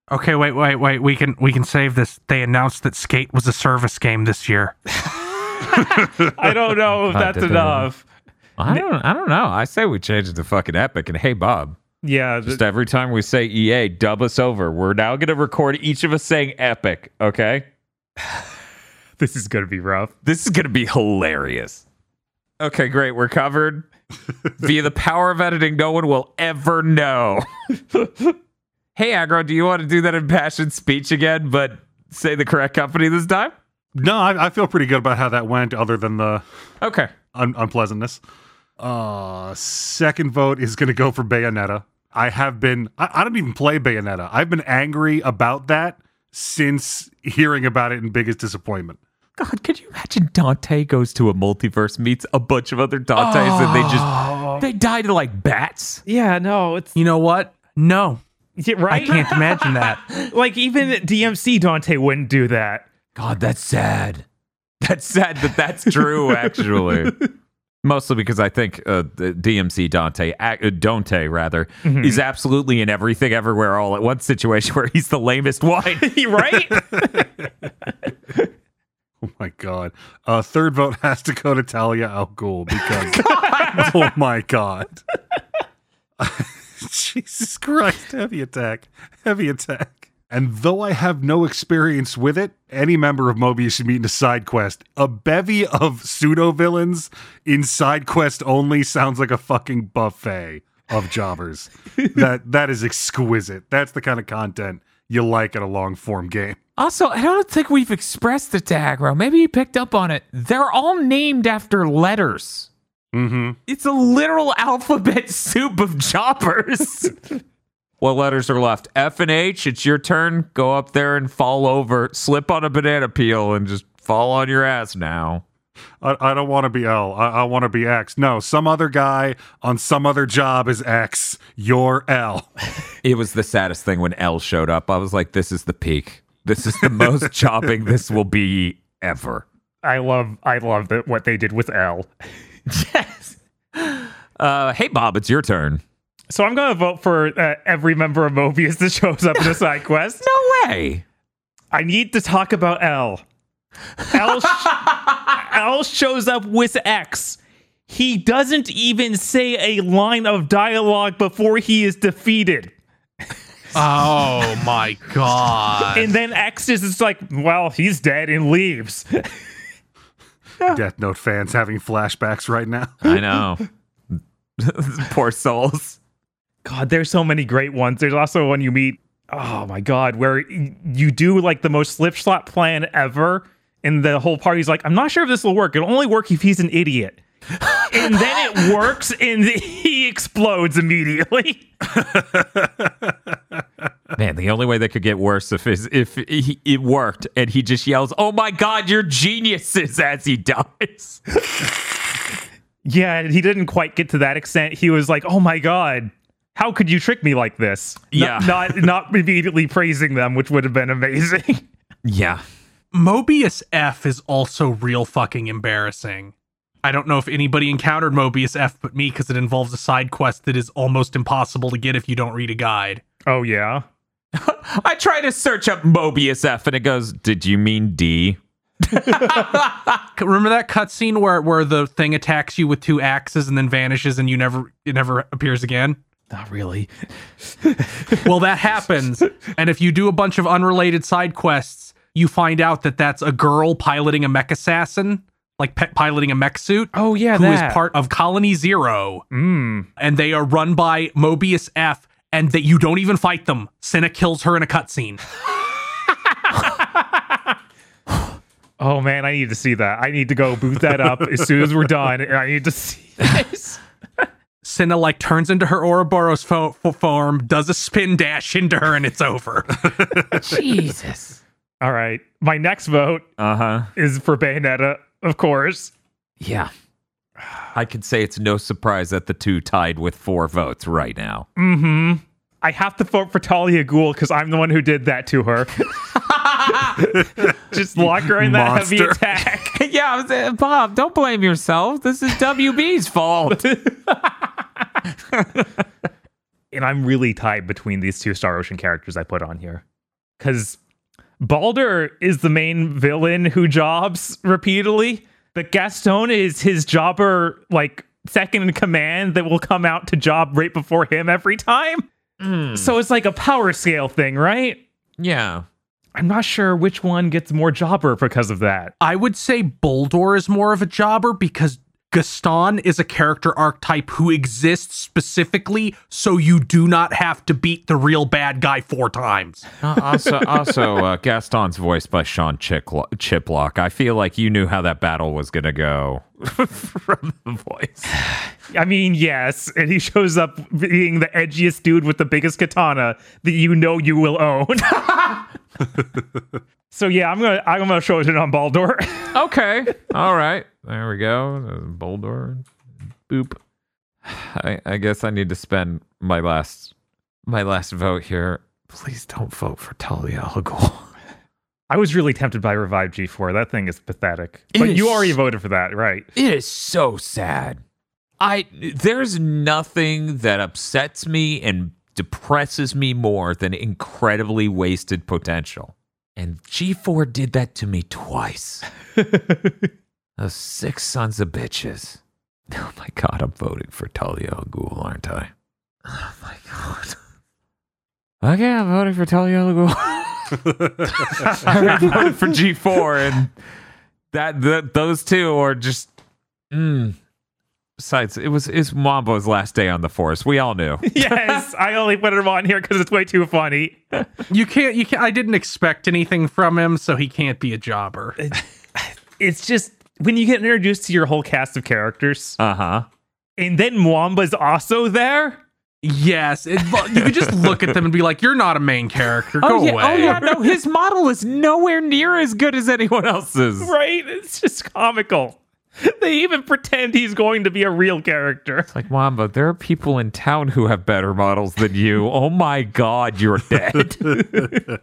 Okay, wait, wait, wait. We can we can save this. They announced that Skate was a service game this year. I don't know if uh, that's enough. I don't. I don't know. I say we change it to fucking Epic. And hey, Bob, Yeah. th- just every time we say EA, dub us over. We're now going to record each of us saying Epic. Okay, this is going to be rough. this is going to be hilarious. Okay, great. We're covered via the power of editing. No one will ever know. hey, Aggro, do you want to do that impassioned speech again, but say the correct company this time? no, I, I feel pretty good about how that went, other than the Okay. un- unpleasantness. Uh, second vote is going to go for Bayonetta. I have been, I, I don't even play Bayonetta. I've been angry about that since hearing about it in biggest disappointment. God, could you imagine Dante goes to a multiverse, meets a bunch of other Dantes, and they just they die to like bats? Yeah, no, it's You know what? No, yeah, I can't imagine that. like even DMC Dante wouldn't do that. God, that's sad. That's sad that that's true, actually. Mostly because I think uh, DMC Dante, uh, Dante rather, is absolutely in everything, everywhere, all at once situation where he's the lamest one. right? Oh my god. Uh, third vote has to go to Talia Al Ghul because, oh my god. Jesus Christ, heavy attack, heavy attack. And though I have no experience with it, any member of Mobius should meet in a side quest. A bevy of pseudo villains in side quest only sounds like a fucking buffet of jobbers. that that is exquisite. That's the kind of content you like in a long form game. Also, I don't think we've expressed it to Aggro. Maybe you picked up on it. They're all named after letters. Mm-hmm. It's a literal alphabet soup of choppers. what letters are left? F and H. It's your turn. Go up there and fall over, slip on a banana peel, and just fall on your ass now. I, I don't want to be L. I, I want to be X. No, some other guy on some other job is X. You're L. It was the saddest thing when L showed up. I was like, this is the peak. This is the most chopping this will be ever. I love I love that what they did with L. Yes. Uh, hey, Bob, it's your turn. So I'm gonna vote for uh, every member of Mobius that shows up in a side quest. No way. I need to talk about L. L, sh- L shows up with X. He doesn't even say a line of dialogue before he is defeated. Oh my god. And then X is just like, well, he's dead and leaves. Death Note fans having flashbacks right now. I know. Poor souls. God, there's so many great ones. There's also one you meet, oh my God, where you do like the most slip slap plan ever. And the whole party's like, I'm not sure if this will work. It'll only work if he's an idiot. And then it works and he explodes immediately. Man, the only way that could get worse if is if he, it worked and he just yells, "Oh my God, you're geniuses!" as he dies. Yeah, and he didn't quite get to that extent. He was like, "Oh my god, how could you trick me like this?" N- Yeah. not not immediately praising them, which would have been amazing. Yeah, Mobius F is also real fucking embarrassing. I don't know if anybody encountered Mobius F but me because it involves a side quest that is almost impossible to get if you don't read a guide. oh yeah, I try to search up Mobius F and it goes, "Did you mean D?" Remember that cutscene where where the thing attacks you with two axes and then vanishes and you never it never appears again? not really. Well, that happens, and if you do a bunch of unrelated side quests, you find out that that's a girl piloting a mech assassin, like pe- piloting a mech suit. Oh yeah, who is that. part of Colony Zero, Mm. and they are run by Mobius F, and that you don't even fight them. Sena kills her in a cutscene. Oh man, I need to see that. I need to go boot that up as soon as we're done. I need to see this. Sena like turns into her Ouroboros fo- fo- form, does a spin dash into her, and it's over. Jesus. All right, my next vote Uh huh. is for Bayonetta, of course. Yeah. I can say it's no surprise that the two tied with four votes right now. Mm-hmm. I have to vote for Talia Ghul because I'm the one who did that to her. Just lock her in that heavy attack. yeah, I was, uh, Bob, don't blame yourself. This is WB's fault. and I'm really tied between these two Star Ocean characters I put on here. Because Balder is the main villain who jobs repeatedly, but Gaston is his jobber, like second in command, that will come out to job right before him every time. Hmm. So it's like a power scale thing, right? yeah. I'm not sure which one gets more jobber because of that. I would say Boldor is more of a jobber because Gaston is a character archetype who exists specifically so you do not have to beat the real bad guy four times. Uh, also, also uh, Gaston's voiced by Sean Chicklo- Chiplock. I feel like you knew how that battle was going to go from the voice. I mean, yes, and he shows up being the edgiest dude with the biggest katana that you know you will own. so yeah, I'm gonna I'm gonna show it on Baldur. Okay. All right. There we go. Boldor. Boop. I, I guess I need to spend my last my last vote here. Please don't vote for Talia al Ghul. I was really tempted by Revive G4. That thing is pathetic. It but is- you already voted for that, right? It is so sad. I there's nothing that upsets me and depresses me more than incredibly wasted potential. And G4 did that to me twice. Those six sons of bitches. Oh my god, I'm voting for Talia al Ghul, aren't I? Oh my god. Okay, I'm voting for Talia al Ghul. I voted for G4 and that the, those two are just mm. Besides it was it's Mwamba's last day on the force. We all knew. yes, I only put him on here because it's way too funny. You can't you can't I didn't expect anything from him, so he can't be a jobber. It's just when you get introduced to your whole cast of characters, Uh-huh. and then Mwamba's also there. Yes, it, you could just look at them and be like, "You're not a main character. Go oh, yeah. away." oh yeah, no, his model is nowhere near as good as anyone else's. Right? It's just comical. They even pretend he's going to be a real character. It's Like Wamba, there are people in town who have better models than you. Oh my god, you're dead.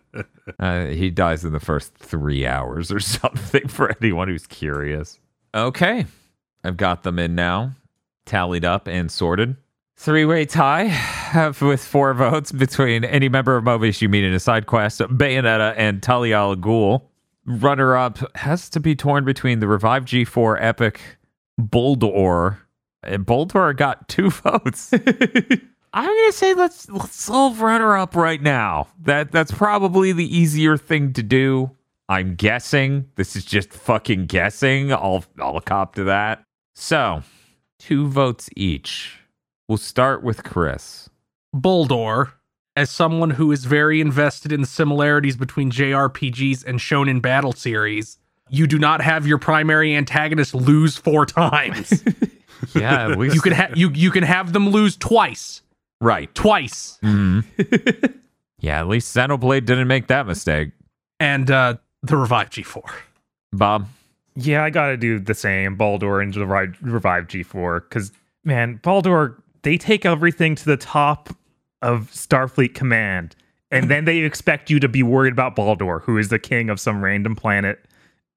uh, he dies in the first three hours or something for anyone who's curious. Okay, I've got them in now, tallied up and sorted. Three way tie have with four votes between any member of Mobius you meet in a side quest, Bayonetta, and Talia al Ghul. Runner up has to be torn between the Revive G4 Epic Boldor. And Boldor got two votes. I'm gonna say let's let's solve runner up right now. That that's probably the easier thing to do. I'm guessing. This is just fucking guessing. I'll I'll cop to that. So, two votes each. We'll start with Chris. Boldor, as someone who is very invested in the similarities between JRPGs and Shonen Battle series, you do not have your primary antagonist lose four times. Yeah, at least you can ha- you you can have them lose twice. right. Twice. Yeah, at least Xenoblade didn't make that mistake. And uh the Revive G4. Bob. Yeah, I gotta do the same. Baldur and Revive, Revive G4. Because, man, Baldur, they take everything to the top of Starfleet Command. And then they expect you to be worried about Baldur, who is the king of some random planet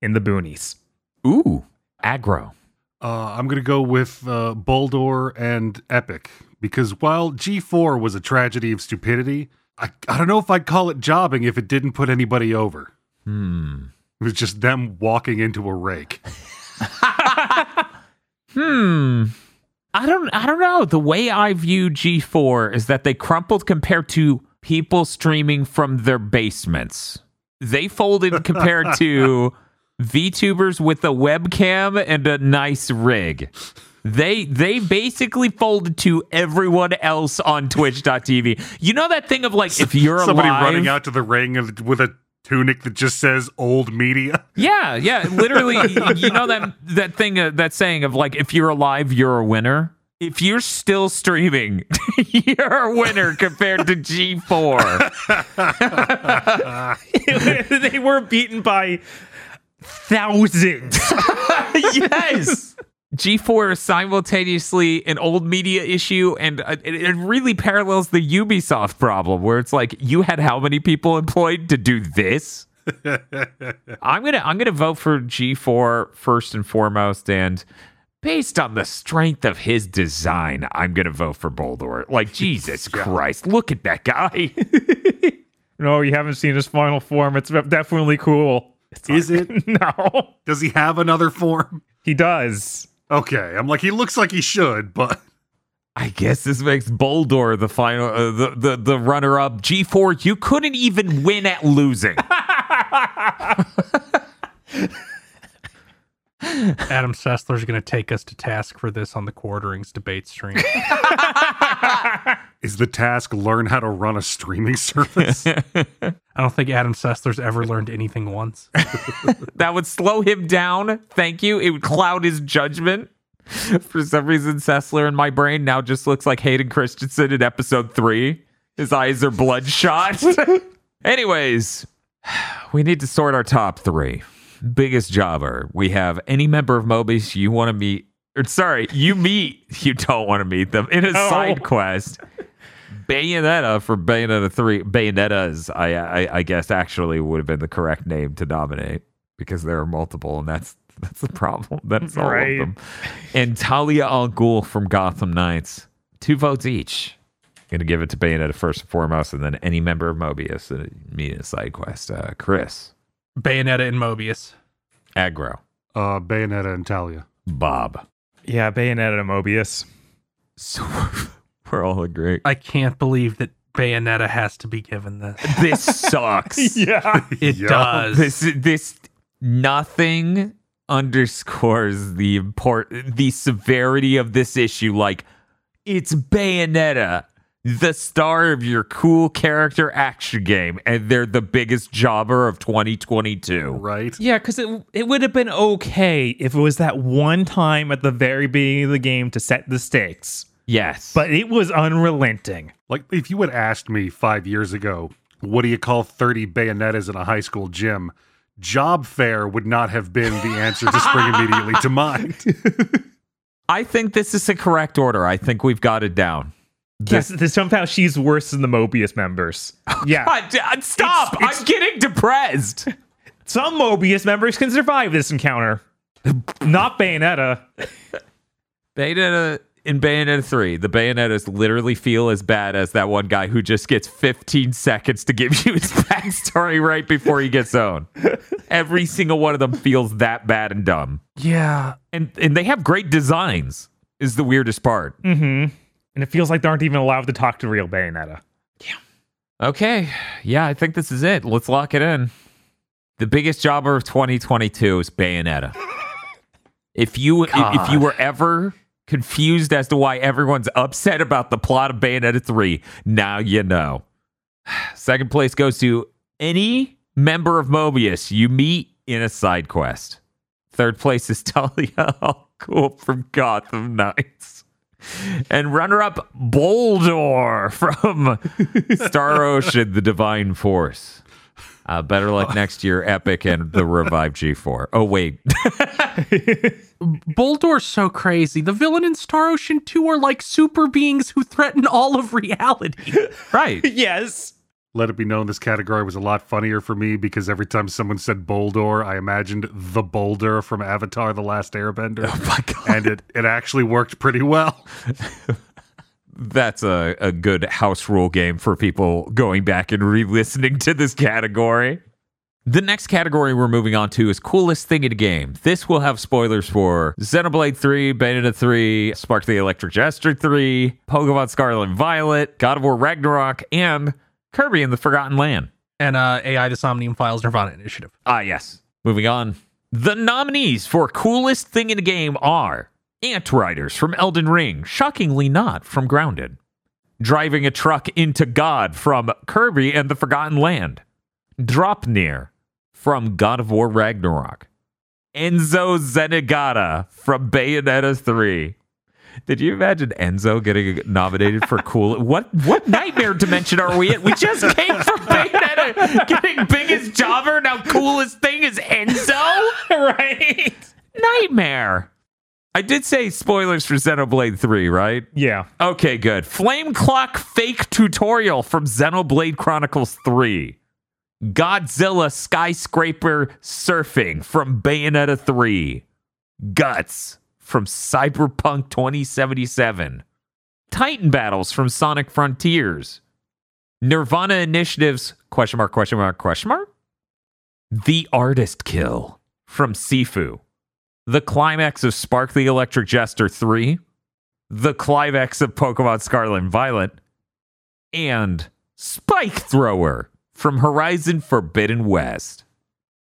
in the boonies. Ooh, aggro. Uh, I'm going to go with uh, Boldor and Epic because while G4 was a tragedy of stupidity, I, I don't know if I'd call it jobbing if it didn't put anybody over. Hmm. It was just them walking into a rake. Hmm. I don't I don't know. The way I view G4 is that they crumpled compared to people streaming from their basements. They folded compared to VTubers with a webcam and a nice rig. They they basically folded to everyone else on twitch.tv. You know that thing of like if you're Somebody alive, running out to the ring with a tunic that just says old media. Yeah, yeah, literally. you know that that thing, uh, that saying of like, if you're alive, you're a winner. If you're still streaming, you're a winner compared to G4. they were beaten by thousands. yes. G4 is simultaneously an old media issue, and uh, it, it really parallels the Ubisoft problem, where it's like you had how many people employed to do this? I'm gonna I'm gonna vote for G4 first and foremost, and based on the strength of his design, I'm gonna vote for Boldor. Like Jesus Christ, look at that guy. no, you haven't seen his final form. It's definitely cool. It's Is it? no, Does he have another form? he does. Okay, I'm like, he looks like he should, but I guess this makes Boldor the final, uh, the the the runner up. G4, you couldn't even win at losing. Adam Sessler's going to take us to task for this on the Quarterings debate stream. is the task learn how to run a streaming service? I don't think Adam Sessler's ever learned anything once. that would slow him down. Thank you. It would cloud his judgment. For some reason, Sessler in my brain now just looks like Hayden Christensen in episode three. His eyes are bloodshot. Anyways, we need to sort our top three. Biggest jobber. We have any member of Mobius you want to meet. Or sorry, you meet, you don't want to meet them in a Oh. side quest. Bayonetta for Bayonetta 3. Bayonetta's, I, I, I guess, actually would have been the correct name to nominate because there are multiple, and that's that's the problem. That's all Right. of them. And Talia al Ghul from Gotham Knights. Two votes each. Going to give it to Bayonetta first and foremost, and then any member of Mobius uh, meet in a side quest. Uh, Chris, Bayonetta and Mobius. Aggro, uh, Bayonetta and Talia. Bob. Yeah, Bayonetta and Mobius. So we're all agreeing. I can't believe that Bayonetta has to be given this. This sucks. Yeah. It Yeah. does. this this nothing underscores the import the severity of this issue like it's bayonetta the star of your cool character action game and they're the biggest jobber of 2022 Right? Yeah, because it it would have been okay if it was that one time at the very beginning of the game to set the stakes. Yes. but it was unrelenting. Like, if you had asked me five years ago, what do you call 30 bayonettas in a high school gym? Job fair would not have been the answer to spring immediately to mind. I think this is the correct order. I think we've got it down. Yes, this, somehow she's worse than the Mobius members. Yeah, God, d- stop! It's- I'm getting depressed. some Mobius members can survive this encounter. Not Bayonetta. Bayonetta in Bayonetta 3, the Bayonettas literally feel as bad as that one guy who just gets 15 seconds to give you his backstory right before he gets owned. Every single one of them feels that bad and dumb. Yeah. And and they have great designs, is the weirdest part. Mm-hmm. And it feels like they aren't even allowed to talk to real Bayonetta. Yeah. Okay. Yeah, I think this is it. Let's lock it in. The biggest jobber of 2022 is Bayonetta. if you if, if you were ever confused as to why everyone's upset about the plot of Bayonetta 3, now you know. Second place goes to any member of Mobius you meet in a side quest. Third place is Talia Al Ghul from Gotham Knights. And runner up Boldor from Star Ocean, The Divine Force. Uh, better luck next year, Epic and the revived G4. Oh, wait. Boldor's so crazy. The villain in Star Ocean 2 are like super beings who threaten all of reality. right. yes. Let it be known this category was a lot funnier for me because every time someone said Boldor, I imagined the boulder from Avatar The Last Airbender. Oh, my God. And it, it actually worked pretty well. That's a, a good house rule game for people going back and re listening to this category. The next category we're moving on to is coolest thing in a game. This will have spoilers for Xenoblade 3, Bayonetta 3, Spark the Electric Jester 3, Pokemon Scarlet and Violet, God of War Ragnarok, and Kirby in the Forgotten Land. and uh, AI the Somnium Files Nirvana Initiative. Ah, yes. Moving on. The nominees for coolest thing in a game are Ant Riders from Elden Ring, shockingly not from Grounded. Driving a truck into God from Kirby and the Forgotten Land. Draupnir from God of War Ragnarok. Enzo Zenigata from Bayonetta 3. Did you imagine Enzo getting nominated for cool? What what nightmare dimension are we in? We just came from Bayonetta getting biggest jobber. Now coolest thing is Enzo. right. Nightmare. I did say spoilers for Xenoblade 3, right? Yeah. Okay, good. Flame Clock fake tutorial from Xenoblade Chronicles 3. Godzilla skyscraper surfing from Bayonetta 3. Guts from Cyberpunk 2077. Titan battles from Sonic Frontiers. Nirvana initiatives question mark question mark question mark. The artist kill from Sifu. The climax of Spark the Electric Jester 3 the climax of Pokemon Scarlet and Violet, and Spike Thrower from Horizon Forbidden West.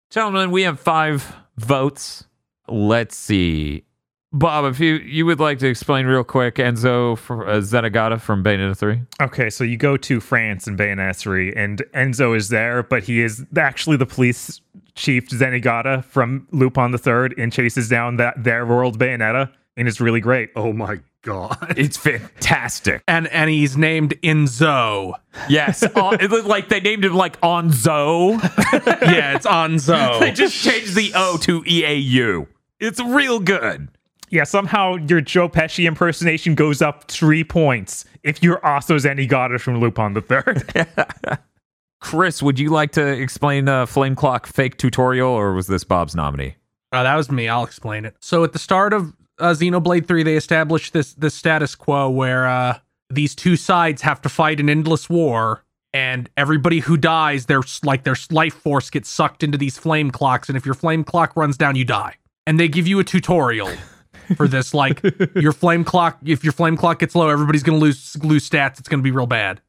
Gentlemen, we have five votes. Let's see. Bob, if you, you would like to explain real quick, Enzo for, uh, Zenigata from Bayonetta 3. Okay, so you go to France in Bayonetta 3, and Enzo is there, but he is actually the police chief Zenigata from Lupin the Third and chases down that their world Bayonetta, and it's really great. Oh my God. It's fantastic. And and he's named Enzo. Yes. uh, it looked like they named him like Onzo. yeah, it's Onzo. they just changed the O to EAU. It's real good. Yeah, somehow your Joe Pesci impersonation goes up three points if you're also Zenigata from Lupin the Third. Chris, would you like to explain uh, Flame Clock fake tutorial, or was this Bob's nominee? Uh, that was me. I'll explain it. So at the start of uh, Xenoblade 3, they established this this status quo where uh, these two sides have to fight an endless war, and everybody who dies, their like their life force gets sucked into these flame clocks, and if your flame clock runs down, you die. And they give you a tutorial for this, like your flame clock. If your flame clock gets low, everybody's gonna lose lose stats. It's gonna be real bad.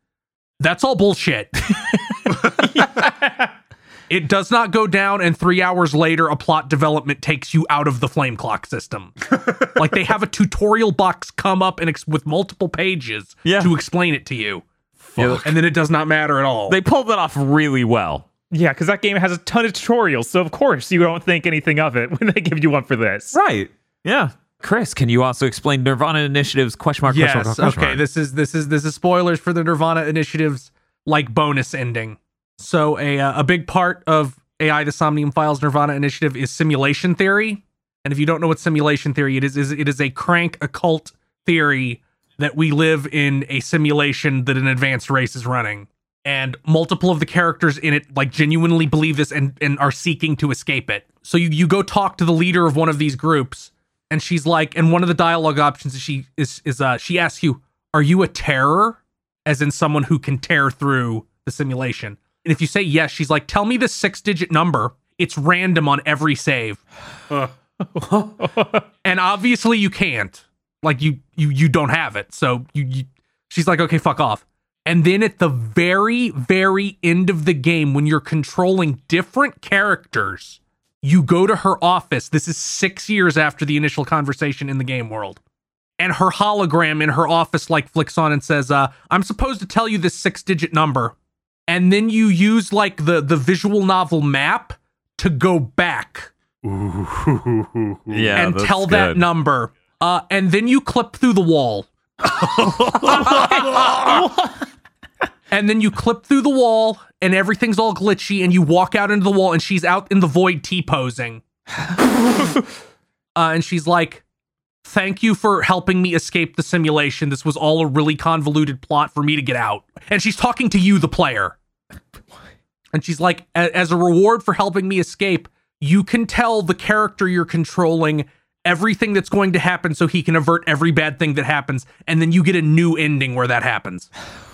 That's all bullshit. It does not go down, and three hours later, a plot development takes you out of the flame clock system. like they have a tutorial box come up and ex- with multiple pages Yeah. to explain it to you, Yeah, and then it does not matter at all. they pulled that off really well. yeah, because that game has a ton of tutorials, so of course you don't think anything of it when they give you one for this. Right. Yeah. Chris, can you also explain Nirvana Initiative's question mark? question mark, Yes. question Okay. mark? This is this is this is spoilers for the Nirvana initiatives like bonus ending. So a uh, a big part of AI the Somnium Files Nirvana initiative is simulation theory. And if you don't know what simulation theory it is, is it is a crank occult theory that we live in a simulation that an advanced race is running. And multiple of the characters in it like genuinely believe this and, and are seeking to escape it. So you, you go talk to the leader of one of these groups and she's like and one of the dialogue options is she is is uh she asks you are you a terror? As in someone who can tear through the simulation. And if you say yes she's like tell me the six digit number. It's random on every save. And obviously you can't. Like you you you don't have it. So you, you she's like okay fuck off. And then at the very very end of the game when you're controlling different characters you go to her office this is 6 years after the initial conversation in the game world and her hologram in her office like flicks on and says uh i'm supposed to tell you this six digit number and then you use like the the visual novel map to go back Ooh. yeah, and that's tell that number. Uh, and then you clip through the wall. and then you clip through the wall, and everything's all glitchy, and you walk out into the wall, and she's out in the void T posing. uh, and she's like, Thank you for helping me escape the simulation. This was all a really convoluted plot for me to get out. And she's talking to you, the player. And she's like, as a reward for helping me escape, you can tell the character you're controlling everything that's going to happen so he can avert every bad thing that happens. And then you get a new ending where that happens.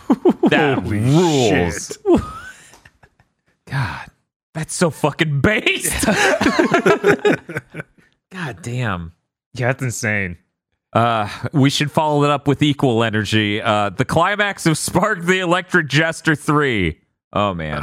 That rules. God, that's so fucking based. God damn. Yeah, that's insane. Uh, we should follow it up with equal energy. Uh, the climax of Spark the Electric Jester 3. Oh, man.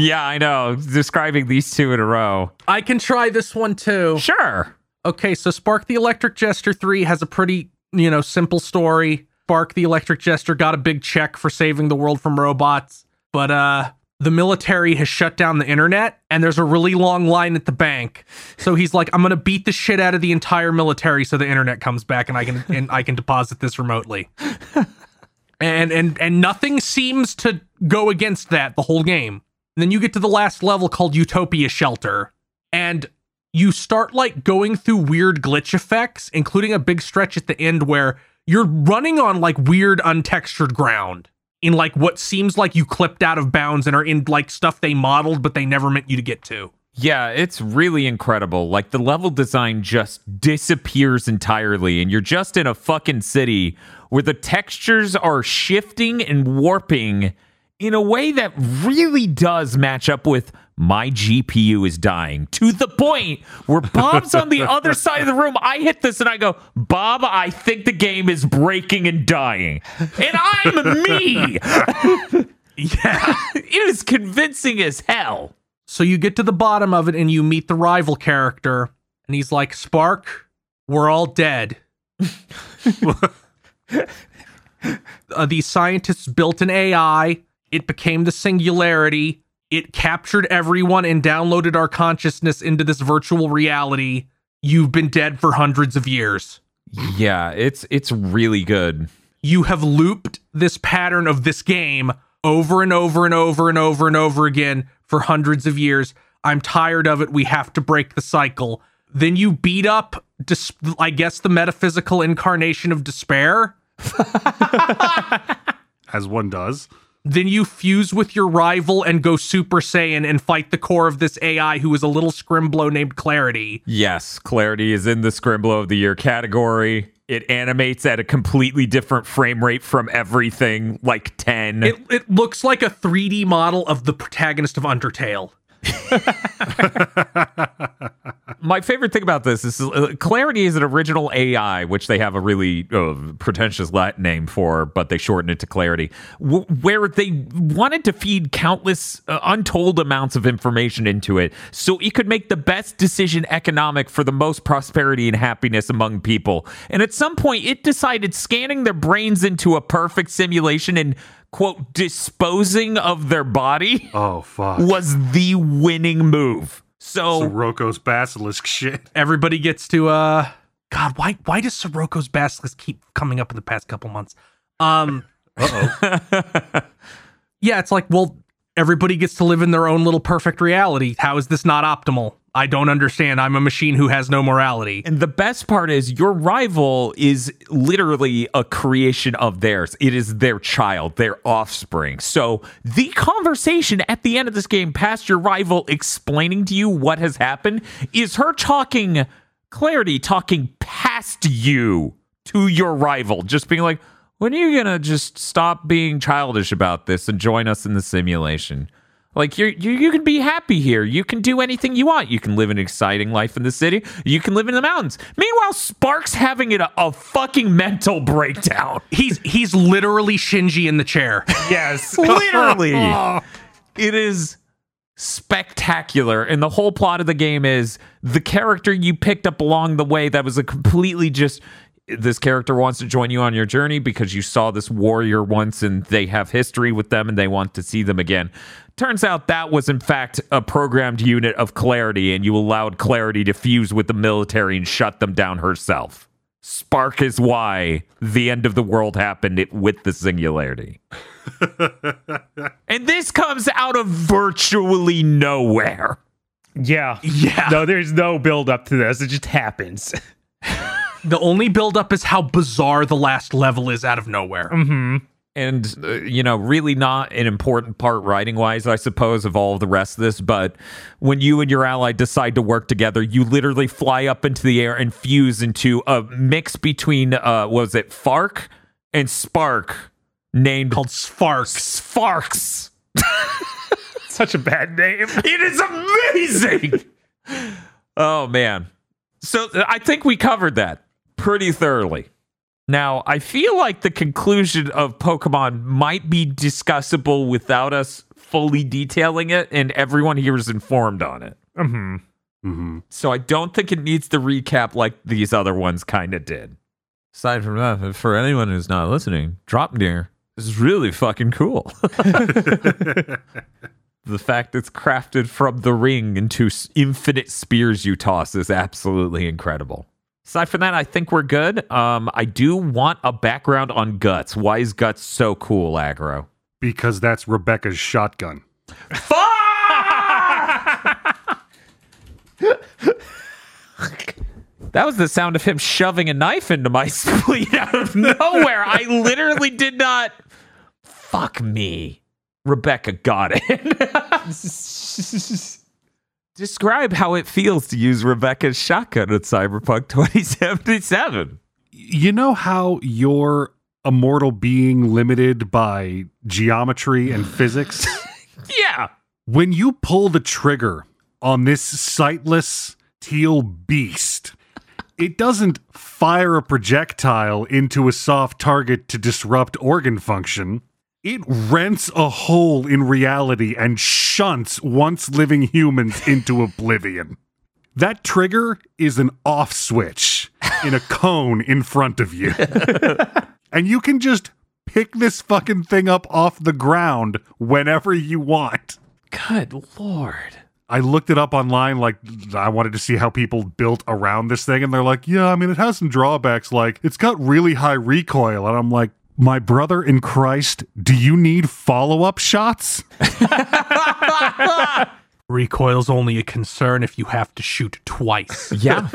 yeah, I know. Describing these two in a row. I can try this one too. Sure. Okay, so Spark the Electric Jester 3 has a pretty, you know, simple story. Spark the Electric Jester got a big check for saving the world from robots, but uh the military has shut down the internet and there's a really long line at the bank. So he's like, I'm gonna beat the shit out of the entire military so the internet comes back and I can and I can deposit this remotely. and and and nothing seems to go against that the whole game. And then you get to the last level called Utopia Shelter. And you start like going through weird glitch effects, including a big stretch at the end where you're running on like weird untextured ground in like what seems like you clipped out of bounds and are in like stuff they modeled but they never meant you to get to. Yeah, it's really incredible. Like the level design just disappears entirely, and you're just in a fucking city where the textures are shifting and warping in a way that really does match up with my GPU is dying to the point where Bob's on the other side of the room. I hit this and I go, Bob, I think the game is breaking and dying. And I'm me. Yeah. it is convincing as hell. so you get to the bottom of it and you meet the rival character and he's like, "Spark, we're all dead." uh, these scientists built an AI. It became the singularity. It captured everyone and downloaded our consciousness into this virtual reality. You've been dead for hundreds of years. Yeah, it's it's really good. You have looped this pattern of this game over and over and over and over and over again for hundreds of years. I'm tired of it. We have to break the cycle. Then you beat up, dis- I guess, the metaphysical incarnation of despair. As one does. Then you fuse with your rival and go Super Saiyan and fight the core of this AI who is a little scrimblow named Clarity. Yes, Clarity is in the Scrimblow of the Year category. It animates at a completely different frame rate from everything, like 10. It, it looks like a 3D model of the protagonist of Undertale. My favorite thing about this is uh, Clarity is an original AI, which they have a really uh, pretentious Latin name for, but they shorten it to Clarity, w- where they wanted to feed countless uh, untold amounts of information into it so it could make the best decision economic for the most prosperity and happiness among people. And at some point, it decided scanning their brains into a perfect simulation and, quote, disposing of their body Oh fuck. was the winning move. So, Some Roko's basilisk shit. Everybody gets to uh God, why why does Soroko's basilisk keep coming up in the past couple months? Um, yeah, it's like, well, everybody gets to live in their own little perfect reality. How is this not optimal? I don't understand. I'm a machine who has no morality. And the best part is your rival is literally a creation of theirs. It is their child, their offspring. So the conversation at the end of this game, past your rival explaining to you what has happened, is her talking clarity, talking past you to your rival, just being like, when are you gonna just stop being childish about this and join us in the simulation? Like you're, you you can be happy here. You can do anything you want. You can live an exciting life in the city. You can live in the mountains. Meanwhile, Sparks having it a, a fucking mental breakdown. He's he's literally Shinji in the chair. Yes. Literally, oh. it is spectacular. And the whole plot of the game is the character you picked up along the way that was a completely just this character wants to join you on your journey because you saw this warrior once and they have history with them and they want to see them again. Turns out that was in fact a programmed unit of Clarity and you allowed Clarity to fuse with the military and shut them down herself. Spark is why the end of the world happened with the singularity. and this comes out of virtually nowhere. Yeah. Yeah. No, there's no build up to this. It just happens. The only buildup is how bizarre the last level is out of nowhere. and uh, you know really not an important part writing wise i suppose of all of the rest of this but when you and your ally decide to work together you literally fly up into the air and fuse into a mix between uh was it fark and spark named Called Sparks. sparks Such a bad name. it is amazing oh man so i think we covered that pretty thoroughly now, I feel like the conclusion of Pokemon might be discussable without us fully detailing it, and everyone here is informed on it. hmm hmm So I don't think it needs to recap like these other ones kind of did. Aside from that, for anyone who's not listening, Draupnir is really fucking cool. the fact it's crafted from the ring into infinite spears you toss is absolutely incredible. Aside from that, I think we're good. Um, I do want a background on Guts. Why is Guts so cool, aggro? Because that's Rebecca's shotgun. That was the sound of him shoving a knife into my spleen out of nowhere. I literally did not. Fuck me. Rebecca got it. Describe how it feels to use Rebecca's shotgun in Cyberpunk 2077. You know how you're a mortal being limited by geometry and physics? Yeah. when you pull the trigger on this sightless teal beast, it doesn't fire a projectile into a soft target to disrupt organ function. It rents a hole in reality and shunts once living humans into oblivion. That trigger is an off switch in a cone in front of you. and you can just pick this fucking thing up off the ground whenever you want. Good lord. I looked it up online, like I wanted to see how people built around this thing, and they're like, "Yeah, I mean, it has some drawbacks. Like, it's got really high recoil." And I'm like, "My brother in Christ, do you need follow up shots?" Recoil's only a concern if you have to shoot twice. Yeah.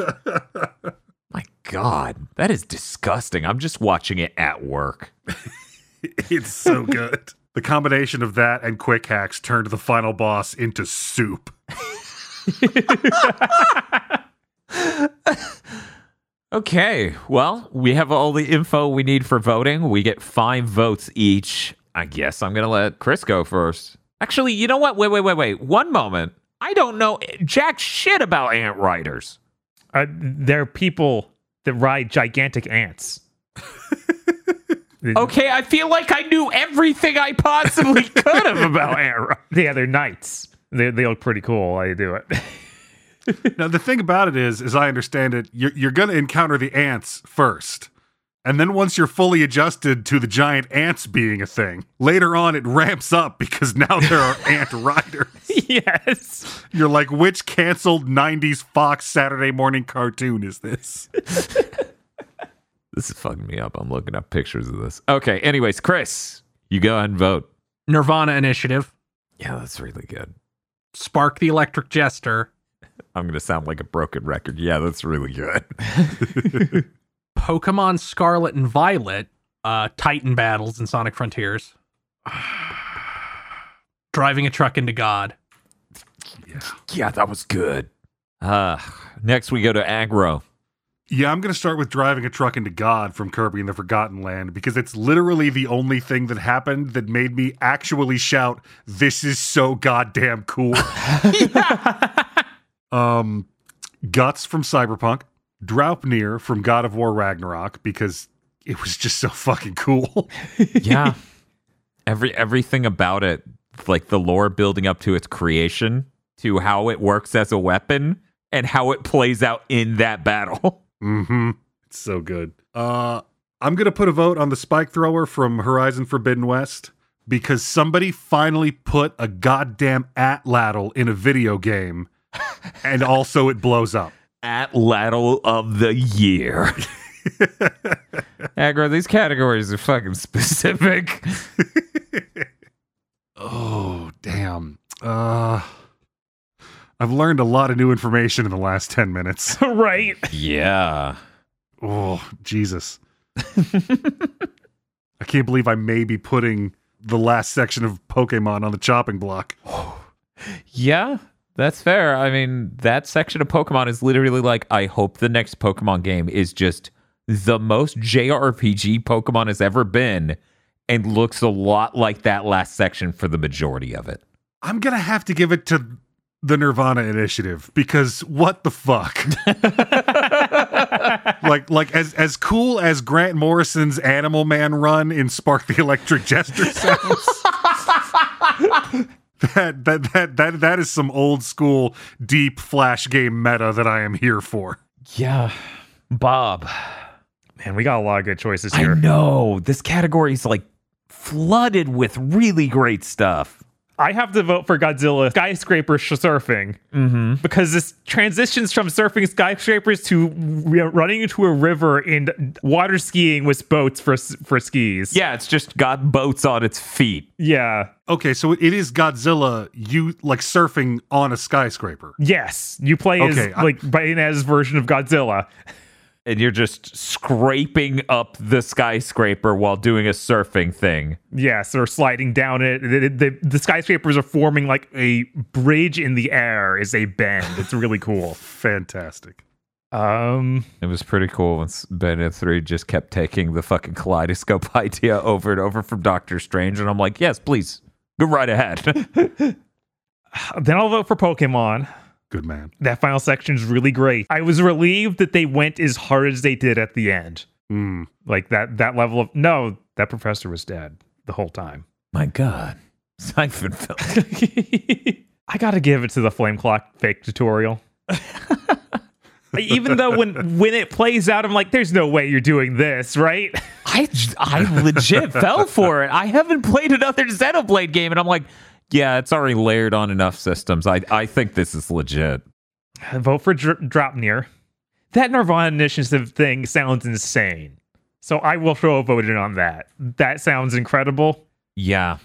My God, that is disgusting. I'm just watching it at work. it's so good. The combination of that and quick hacks turned the final boss into soup. Okay, well, we have all the info we need for voting. We get five votes each. I guess I'm going to let Chris go first. Actually, you know what? Wait, wait, wait, wait. One moment. I don't know jack shit about ant riders. Uh, they're people that ride gigantic ants. Okay, I feel like I knew everything I possibly could have about ant riders. Yeah, they're knights. They, they look pretty cool. while you do it. Now, the thing about it is, as I understand it, you're, you're going to encounter the ants first. And then once you're fully adjusted to the giant ants being a thing, later on it ramps up because now there are ant riders. yes. You're like, which canceled 90s Fox Saturday morning cartoon is this? This is fucking me up. I'm looking up pictures of this. Okay. Anyways, Chris, you go ahead and vote. Nirvana Initiative, Yeah, that's really good. Spark the Electric Jester, I'm going to sound like a broken record. Yeah, that's really good. Pokemon Scarlet and Violet, uh, Titan battles in Sonic Frontiers, driving a truck into God. Yeah, that was good. Uh, next, we go to aggro. Yeah, I'm going to start with driving a truck into God from Kirby and the Forgotten Land because it's literally the only thing that happened that made me actually shout, "This is so goddamn cool." um, Guts from Cyberpunk, Draupnir from God of War Ragnarok because it was just so fucking cool. Yeah. Every everything about it, like the lore building up to its creation, to how it works as a weapon, and how it plays out in that battle. mm-hmm. It's so good. Uh, I'm gonna put a vote on the spike thrower from Horizon Forbidden West because somebody finally put a goddamn atlatl in a video game, and also it blows up. Atlatl of the Year. Aggro, these categories are fucking specific. Oh, damn. Uh I've learned a lot of new information in the last 10 minutes. right. yeah. Oh, Jesus. I can't believe I may be putting the last section of Pokemon on the chopping block. Yeah, that's fair. I mean, that section of Pokemon is literally like, I hope the next Pokemon game is just the most JRPG Pokemon has ever been and looks a lot like that last section for the majority of it. I'm going to have to give it to the Nirvana initiative because what the fuck? like like as as cool as Grant Morrison's Animal Man run in Spark the Electric Jester sounds. that, that that that that is some old school deep flash game meta that I am here for. Yeah. Bob. Man, we got a lot of good choices here. I know. This category is like flooded with really great stuff. I have to vote for Godzilla skyscraper sh- surfing Mm-hmm. because this transitions from surfing skyscrapers to r- running into a river and water skiing with boats for for skis. Yeah, it's just got boats on its feet. yeah, Okay, so it is Godzilla you like surfing on a skyscraper. yes. You play Okay, as I- like Bayonetta's version of Godzilla. and you're just scraping up the skyscraper while doing a surfing thing. Yes, or sliding down it. The, the, the skyscrapers are forming like a bridge in the air is a bend. It's really cool. Fantastic. Um, It was pretty cool when Bayonetta 3 just kept taking the fucking kaleidoscope idea over and over from Doctor Strange. And I'm like, yes, please, go right ahead. then I'll vote for Pokemon. Good man. That final section is really great. I was relieved that they went as hard as they did at the end. Mm. Like that that level of no, that professor was dead the whole time. My God. Siphon film. I gotta give it to the flame clock fake tutorial. Even though when when it plays out, I'm like, there's no way you're doing this, right? I, I legit fell for it. I haven't played another Xenoblade game. And I'm like, yeah, it's already layered on enough systems. I, I think this is legit. Vote for Dr- Draupnir. That Nirvana initiative thing sounds insane. So I will throw a vote in on that. That sounds incredible. Yeah.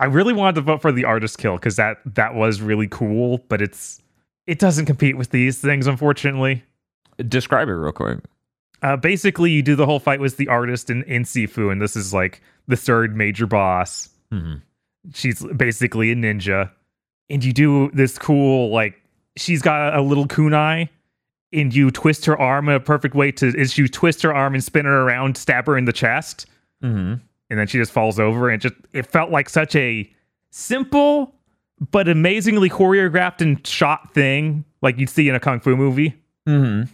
I really wanted to vote for the artist kill because that that was really cool, but it's it doesn't compete with these things, unfortunately. Describe it real quick. Uh, basically, you do the whole fight with the artist in, in Sifu, and this is like the third major boss. Mhm. She's basically a ninja, and you do this cool like she's got a little kunai, and you twist her arm in a perfect way to is you twist her arm and spin her around, stab her in the chest, Mm-hmm. and then she just falls over and just it felt like such a simple but amazingly choreographed and shot thing like you'd see in a kung fu movie Mm-hmm.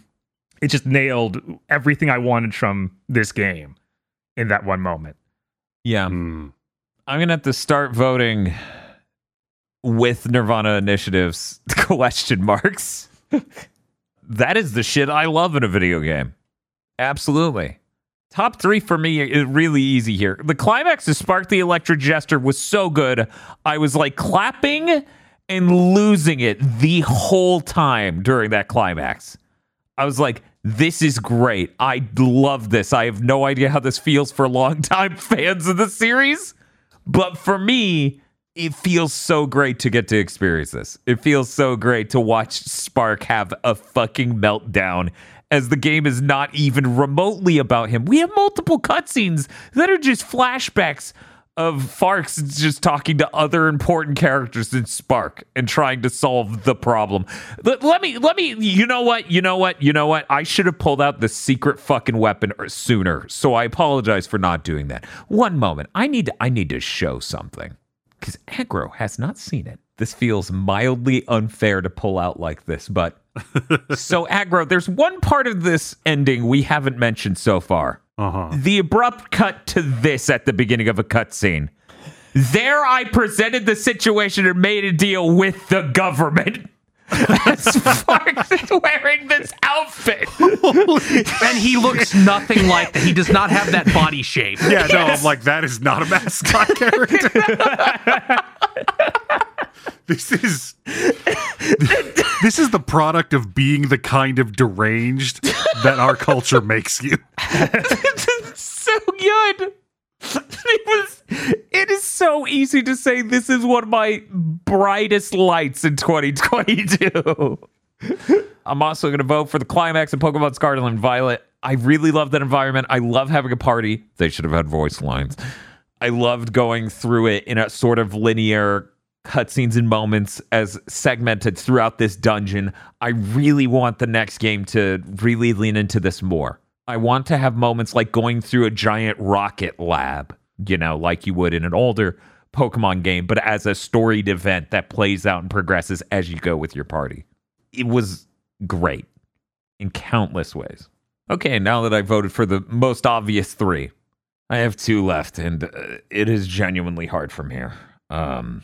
it just nailed everything i wanted from this game in that one moment Yeah. Mm. I'm to have to start voting with Nirvana initiatives question marks. that is the shit I love in a video game. Absolutely. Top three for me is really easy here. The climax of Spark the Electric Jester was so good. I was like clapping and losing it the whole time during that climax. I was like, this is great. I love this. I have no idea how this feels for longtime fans of the series. But for me, it feels so great to get to experience this. It feels so great to watch Spark have a fucking meltdown as the game is not even remotely about him. We have multiple cutscenes that are just flashbacks of Farks just talking to other important characters in Spark and trying to solve the problem. Let, let me, let me, you know what, you know what, you know what? I should have pulled out the secret fucking weapon er, sooner. So I apologize for not doing that. One moment. I need to, I need to show something because Aggro has not seen it. This feels mildly unfair to pull out like this, but so Aggro, there's one part of this ending we haven't mentioned so far. Uh-huh. The abrupt cut to this at the beginning of a cutscene. There, I presented the situation and made a deal with the government. As Sparks is wearing this outfit. and he looks nothing like that. He does not have that body shape. Yeah, no, I'm like, that is not a mascot character. this is this is the product of being the kind of deranged that our culture makes you. so good. It was. It is so easy to say this is one of my brightest lights in 2022. I'm also going to vote for the climax of Pokemon Scarlet and Violet. I really love that environment. I love having a party. They should have had voice lines. I loved going through it in a sort of linear cutscenes and moments as segmented throughout this dungeon. I really want the next game to really lean into this more. I want to have moments like going through a giant rocket lab, you know, like you would in an older Pokemon game, but as a storied event that plays out and progresses as you go with your party. It was great in countless ways. Okay, now that I voted for the most obvious three, I have two left, and uh, it is genuinely hard from here. Um,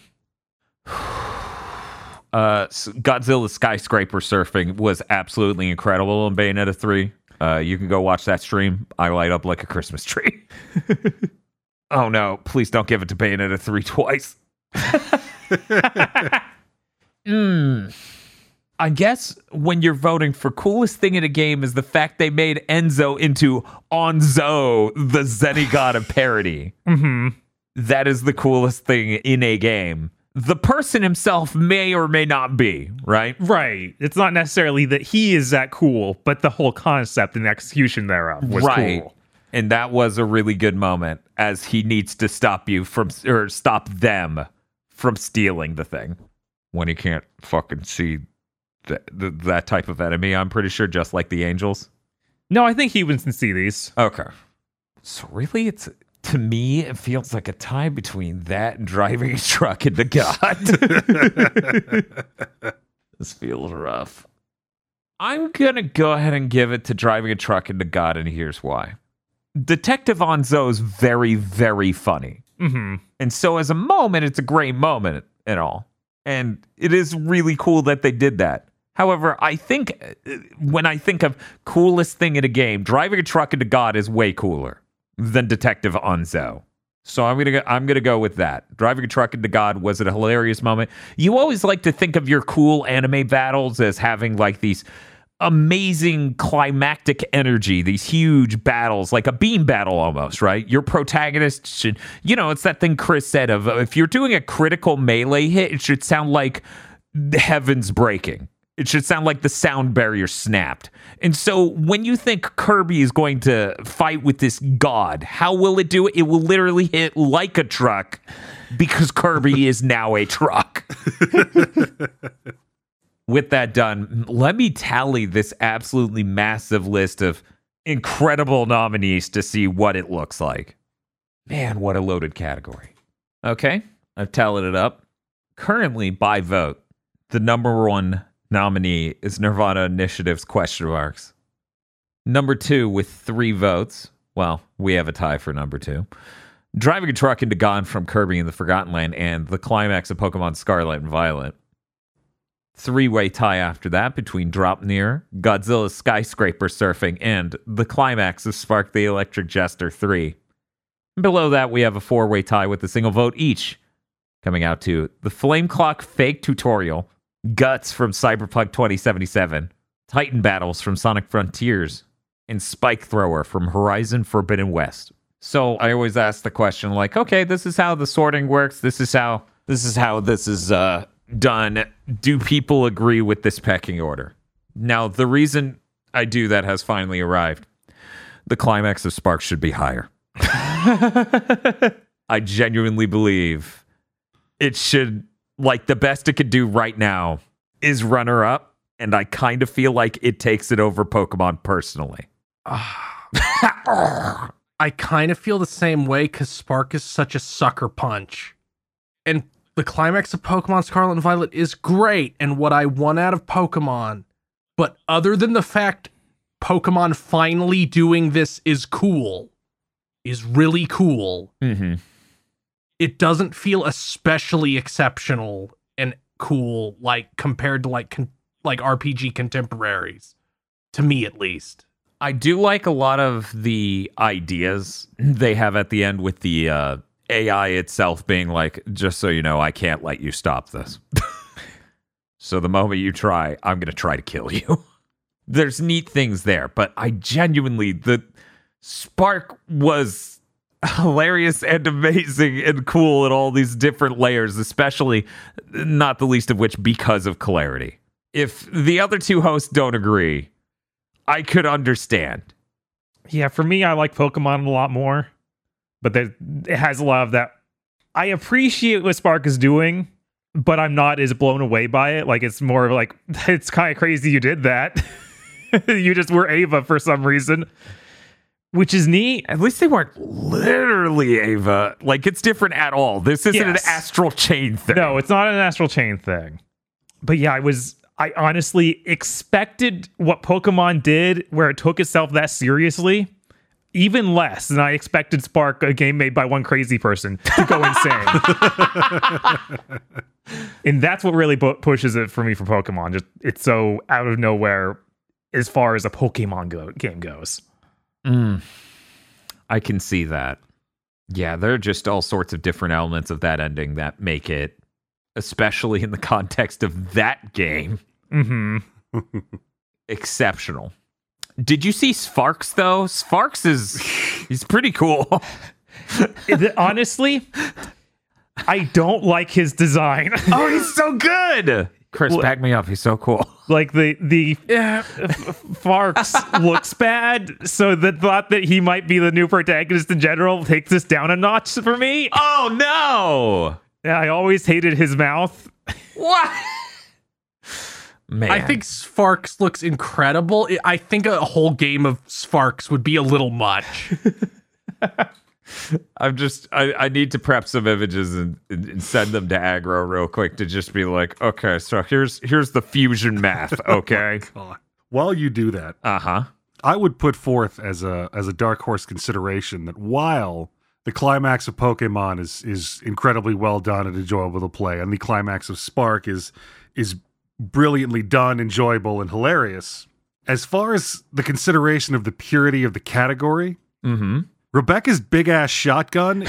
uh, Godzilla skyscraper surfing was absolutely incredible in Bayonetta 3. Uh, you can go watch that stream. I light up like a Christmas tree. oh no, please don't give it to Bayonetta 3 twice. Hmm. I guess when you're voting for coolest thing in a game is the fact they made Enzo into Onzo, the Zenigata parody. hmm That is the coolest thing in a game. The person himself may or may not be, right? Right. It's not necessarily that he is that cool, but the whole concept and execution thereof was right. cool. And that was a really good moment as he needs to stop you from, or stop them from stealing the thing when he can't fucking see th- th- that type of enemy. I'm pretty sure, just like the angels. No, I think he humans can see these. Okay. So really, it's to me, it feels like a tie between that and driving a truck into God. this feels rough. I'm gonna go ahead and give it to driving a truck into God, and here's why. Detective Onzo is very, very funny. hmm And so, as a moment, it's a great moment and all. And it is really cool that they did that. However, I think uh, when I think of coolest thing in a game, driving a truck into God is way cooler than Detective Onzo. So I'm gonna go, I'm gonna go with that. Driving a truck into God was it a hilarious moment. You always like to think of your cool anime battles as having like these amazing climactic energy, these huge battles, like a beam battle almost, right? Your protagonist should, you know, it's that thing Chris said of if you're doing a critical melee hit, it should sound like heavens breaking. It should sound like the sound barrier snapped. And so when you think Kirby is going to fight with this god, how will it do it? It will literally hit like a truck because Kirby is now a truck. with that done, let me tally this absolutely massive list of incredible nominees to see what it looks like. Man, what a loaded category. Okay, I've tallied it up. Currently, by vote, the number one nominee is Nirvana Initiative's question marks. Number two, with three votes, well, we have a tie for number two. Driving a truck into Gone from Kirby in the Forgotten Land and the climax of Pokemon Scarlet and Violet. Three way tie after that between Draupnir, Godzilla Skyscraper Surfing, and the climax of Spark the Electric Jester 3. Below that, we have a four way tie with a single vote each, coming out to the Flame Clock Fake Tutorial, Guts from Cyberpunk 2077, Titan Battles from Sonic Frontiers, and Spike Thrower from Horizon Forbidden West. So I always ask the question like, okay, this is how the sorting works. This is how this is how this is uh done. Do people agree with this pecking order? Now, the reason I do that has finally arrived. The climax of Sparks should be higher. I genuinely believe it should like the best it could do right now is runner up and I kind of feel like it takes it over Pokemon personally. I kind of feel the same way because Spark is such a sucker punch. And the climax of Pokemon Scarlet and Violet is great and what I want out of Pokemon. But other than the fact Pokemon finally doing this is cool, is really cool, Mm-hmm. It doesn't feel especially exceptional and cool like compared to like con- like RPG contemporaries to me at least. I do like a lot of the ideas they have at the end with the uh, AI itself being like, just so you know, I can't let you stop this. so the moment you try, I'm going to try to kill you. There's neat things there, but I genuinely, the spark was hilarious and amazing and cool in all these different layers, especially not the least of which because of clarity. If the other two hosts don't agree, I could understand. Yeah, for me, I like Pokemon a lot more, but there, it has a lot of that. I appreciate what Spark is doing, but I'm not as blown away by it. Like it's more like it's kind of crazy you did that. you just were Ava for some reason, which is neat. At least they weren't literally Ava. Like it's different at all. This isn't Yes. an astral chain thing. No, it's not an astral chain thing. But yeah, I was I honestly expected what Pokemon did where it took itself that seriously even less than I expected Spark, a game made by one crazy person, to go insane. and that's what really bu- pushes it for me for Pokemon. Just it's so out of nowhere as far as a Pokemon go- game goes. Mm. I can see that. Yeah, there are just all sorts of different elements of that ending that make it, especially in the context of that game, hmm exceptional. Did you see Sparks though? Sparks is he's pretty cool. Honestly, I don't like his design. oh, he's so good. Chris, Well- back me up. He's so cool. like the the yeah. Uh, Farks looks bad, so the thought that he might be the new protagonist in general takes this down a notch for me. Oh no! Yeah, I always hated his mouth. What? Man, I think Sparks looks incredible. I- I think a whole game of Sparks would be a little much. I'm just I, I need to prep some images and, and send them to aggro real quick to just be like, okay, so here's here's the fusion math, okay? God. While you do that, uh huh. I would put forth as a as a dark horse consideration that while the climax of Pokemon is is incredibly well done and enjoyable to play, and the climax of Spark is is brilliantly done, enjoyable, and hilarious. As far as the consideration of the purity of the category, Mm-hmm. Rebecca's big ass shotgun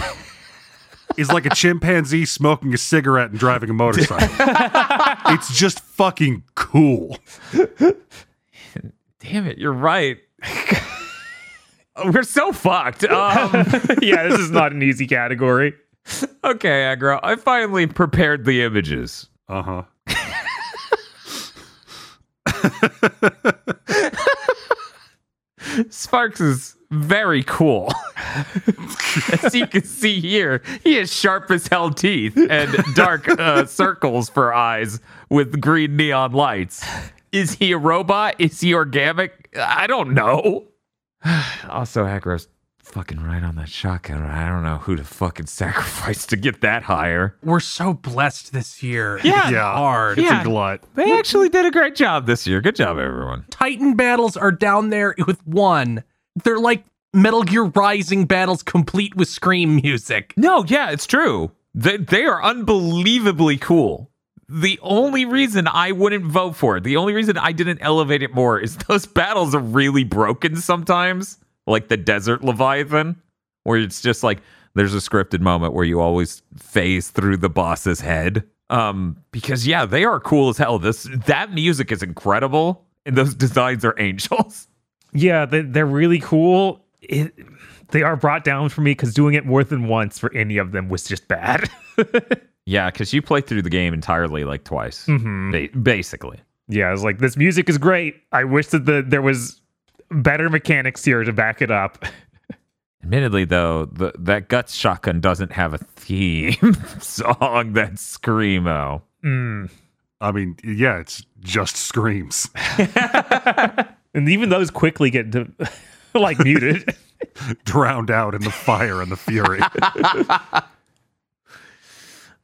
is like a chimpanzee smoking a cigarette and driving a motorcycle. it's just fucking cool. Damn it, you're right. We're so fucked. Um, yeah, this is not an easy category. okay, Aggro, I finally prepared the images. Uh huh. Sparks is very cool. as you can see here, he has sharp as hell teeth and dark uh, circles for eyes with green neon lights. Is he a robot? Is he organic? I don't know. also, Aggro's fucking right on that shotgun. I don't know who to fucking sacrifice to get that higher. We're so blessed this year. Yeah. Yeah. Hard. It's Yeah. a glut. They actually did a great job this year. Good job, everyone. Titan battles are down there with one. They're like Metal Gear Rising battles complete with scream music. No, yeah, it's true. They they are unbelievably cool. The only reason I wouldn't vote for it, the only reason I didn't elevate it more is those battles are really broken sometimes, like the Desert Leviathan, where it's just like there's a scripted moment where you always phase through the boss's head. Um, because yeah, they are cool as hell. This that music is incredible, and those designs are angels. Yeah, they, they're really cool. It, they are brought down for me because doing it more than once for any of them was just bad. Yeah, because you play through the game entirely like twice, ba- basically. yeah, I was like, this music is great. I wish that the there was better mechanics here to back it up. Admittedly, though, the, that Guts shotgun doesn't have a theme song that's screamo. Mm. I mean, yeah, it's just screams. And even those quickly get to, like muted. drowned out in the fire and the fury.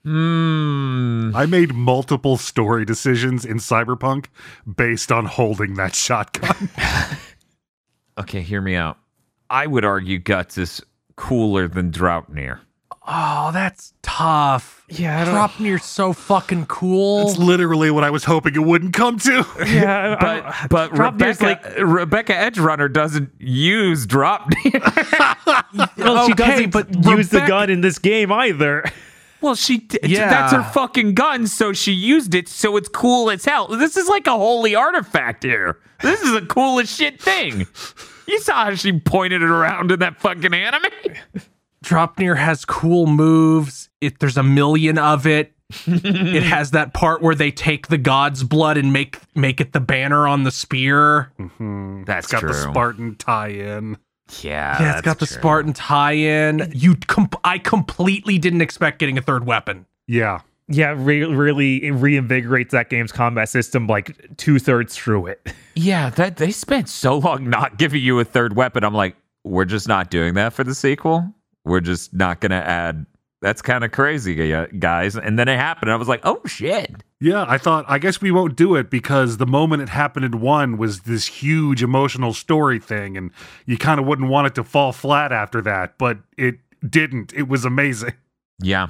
Hmm. I made multiple story decisions in Cyberpunk based on holding that shotgun. Okay, hear me out. I would argue Guts is cooler than Draupnir. Oh, that's tough. Yeah, I don't- Draupnir so fucking cool. That's literally what I was hoping it wouldn't come to. yeah, But I- but Draupnir's Rebecca Rebecca Edgerunner doesn't use Draupnir. well, she okay, doesn't but use the gun in this game either. well, she d- Yeah. that's her fucking gun, so she used it, so it's cool as hell. This is like a holy artifact here. This is the coolest shit thing. You saw how she pointed it around in that fucking anime. Draupnir has cool moves. If there's a million of it. it has that part where they take the god's blood and make make it the banner on the spear. Mm-hmm. That's It's got the Spartan tie-in. Yeah, Yeah, it's got the true. Spartan tie-in. You, com- I completely didn't expect getting a third weapon. Yeah. Yeah, re- really it reinvigorates that game's combat system like two thirds through it. Yeah, that they spent so long not giving you a third weapon. I'm like, we're just not doing that for the sequel. We're just not gonna add. That's kind of crazy, uh, guys. And then it happened. I was like, oh shit. Yeah, I thought, I guess we won't do it because the moment it happened in one was this huge emotional story thing, and you kind of wouldn't want it to fall flat after that, but it didn't. It was amazing. Yeah,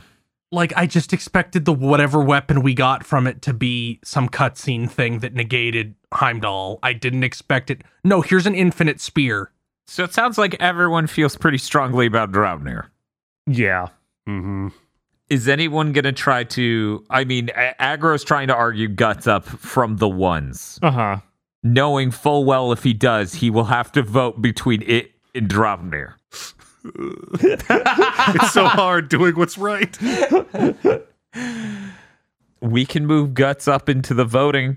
Like I just expected the whatever weapon we got from it to be some cutscene thing that negated Heimdall. I didn't expect it. No, here's an infinite spear. So it sounds like everyone feels pretty strongly about Draupnir. Yeah. hmm Is anyone going to try to? I mean, A- Aggro's trying to argue guts up from the ones, Uh huh. knowing full well if he does, he will have to vote between it and Draupnir. It's so hard doing what's right. We can move guts up into the voting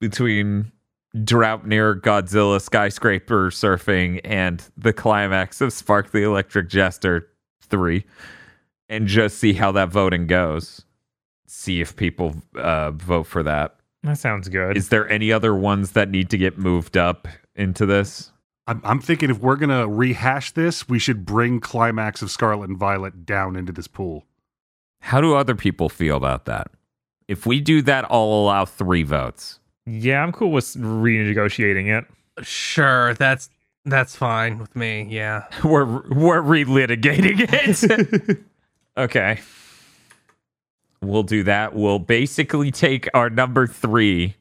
between Draupnir, Godzilla, skyscraper surfing, and the climax of Spark the Electric Jester 3 and just see how that voting goes. See if people uh, vote for that. That sounds good. Is there any other ones that need to get moved up into this? I'm, I'm thinking if we're going to rehash this, we should bring Climax of Scarlet and Violet down into this pool. How do other people feel about that? If we do that, I'll allow three votes. Yeah, I'm cool with renegotiating it. Sure, that's that's fine with me. Yeah. We're we're relitigating it. okay. We'll do that. We'll basically take our number three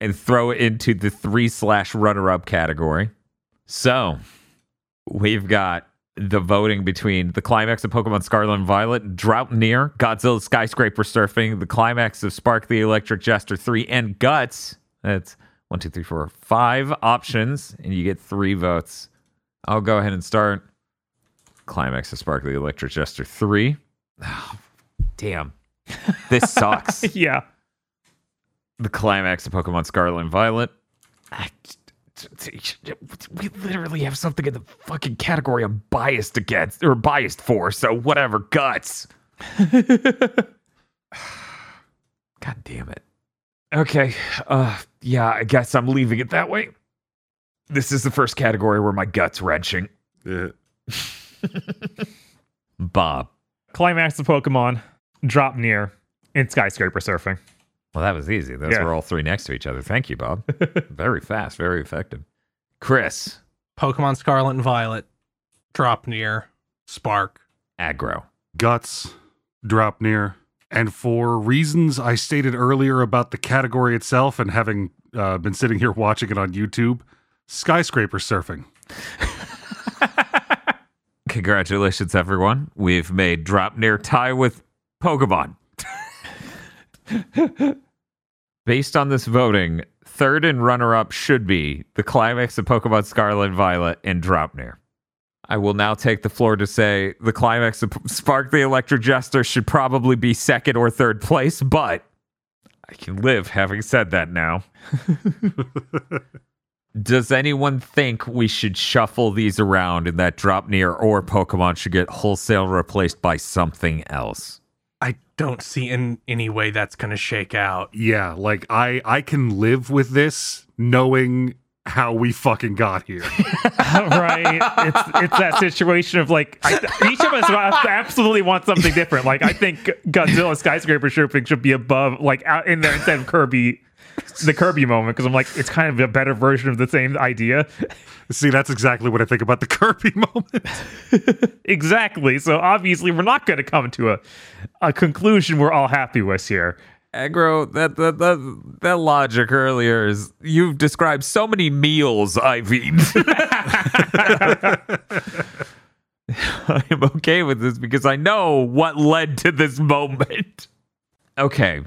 and throw it into the three slash runner up category. So we've got the voting between the climax of Pokemon Scarlet and Violet, Draupnir, Godzilla Skyscraper Surfing, the climax of Spark the Electric Jester 3, and Guts. That's one, two, three, four, five options, and you get three votes. I'll go ahead and start. Climax of Spark the Electric Jester 3. Oh, damn. This sucks yeah. the climax of Pokemon Scarlet and Violet. I- We literally have something in the fucking category I'm biased against or biased for, so whatever, guts. God damn it. Okay. Uh yeah, I guess I'm leaving it that way. This is the first category where my guts wrenching. Uh, Bob. Climax of Pokemon, Draupnir, and skyscraper surfing. Well, that was easy. Those Yeah. were all three next to each other. Thank you, Bob. very fast, very effective. Chris, Pokemon Scarlet and Violet, Draupnir, Spark. aggro. Guts, Draupnir, And for reasons I stated earlier about the category itself and having uh, been sitting here watching it on YouTube, skyscraper surfing. Congratulations, everyone. We've made Draupnir tie with Pokemon. Based on this voting, third and runner up should be the climax of Pokemon Scarlet and Violet and Draupnir. I will now take the floor to say the climax of Spark the Electric Jester should probably be second or third place, but I can live having said that now. Does anyone think we should shuffle these around and that Draupnir or Pokemon should get wholesale replaced by something else? I don't see in any way that's going to shake out. Yeah, like I I can live with this knowing how we fucking got here. right? It's it's that situation of like I, each of us absolutely want something different. Like I think Godzilla skyscraper surfing should be above, like out in there instead of Kirby, the Kirby moment because I'm like it's kind of a better version of the same idea. See, that's exactly what I think about the Kirby moment. exactly. So obviously we're not going to come to a a conclusion we're all happy with here. Aggro, that, that that that logic earlier is you've described so many meals I've eaten. I am okay with this because I know what led to this moment. Okay.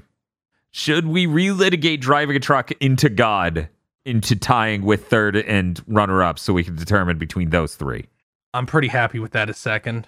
Should we relitigate driving a truck into God into tying with third and runner up so we can determine between those three? I'm pretty happy with that a second.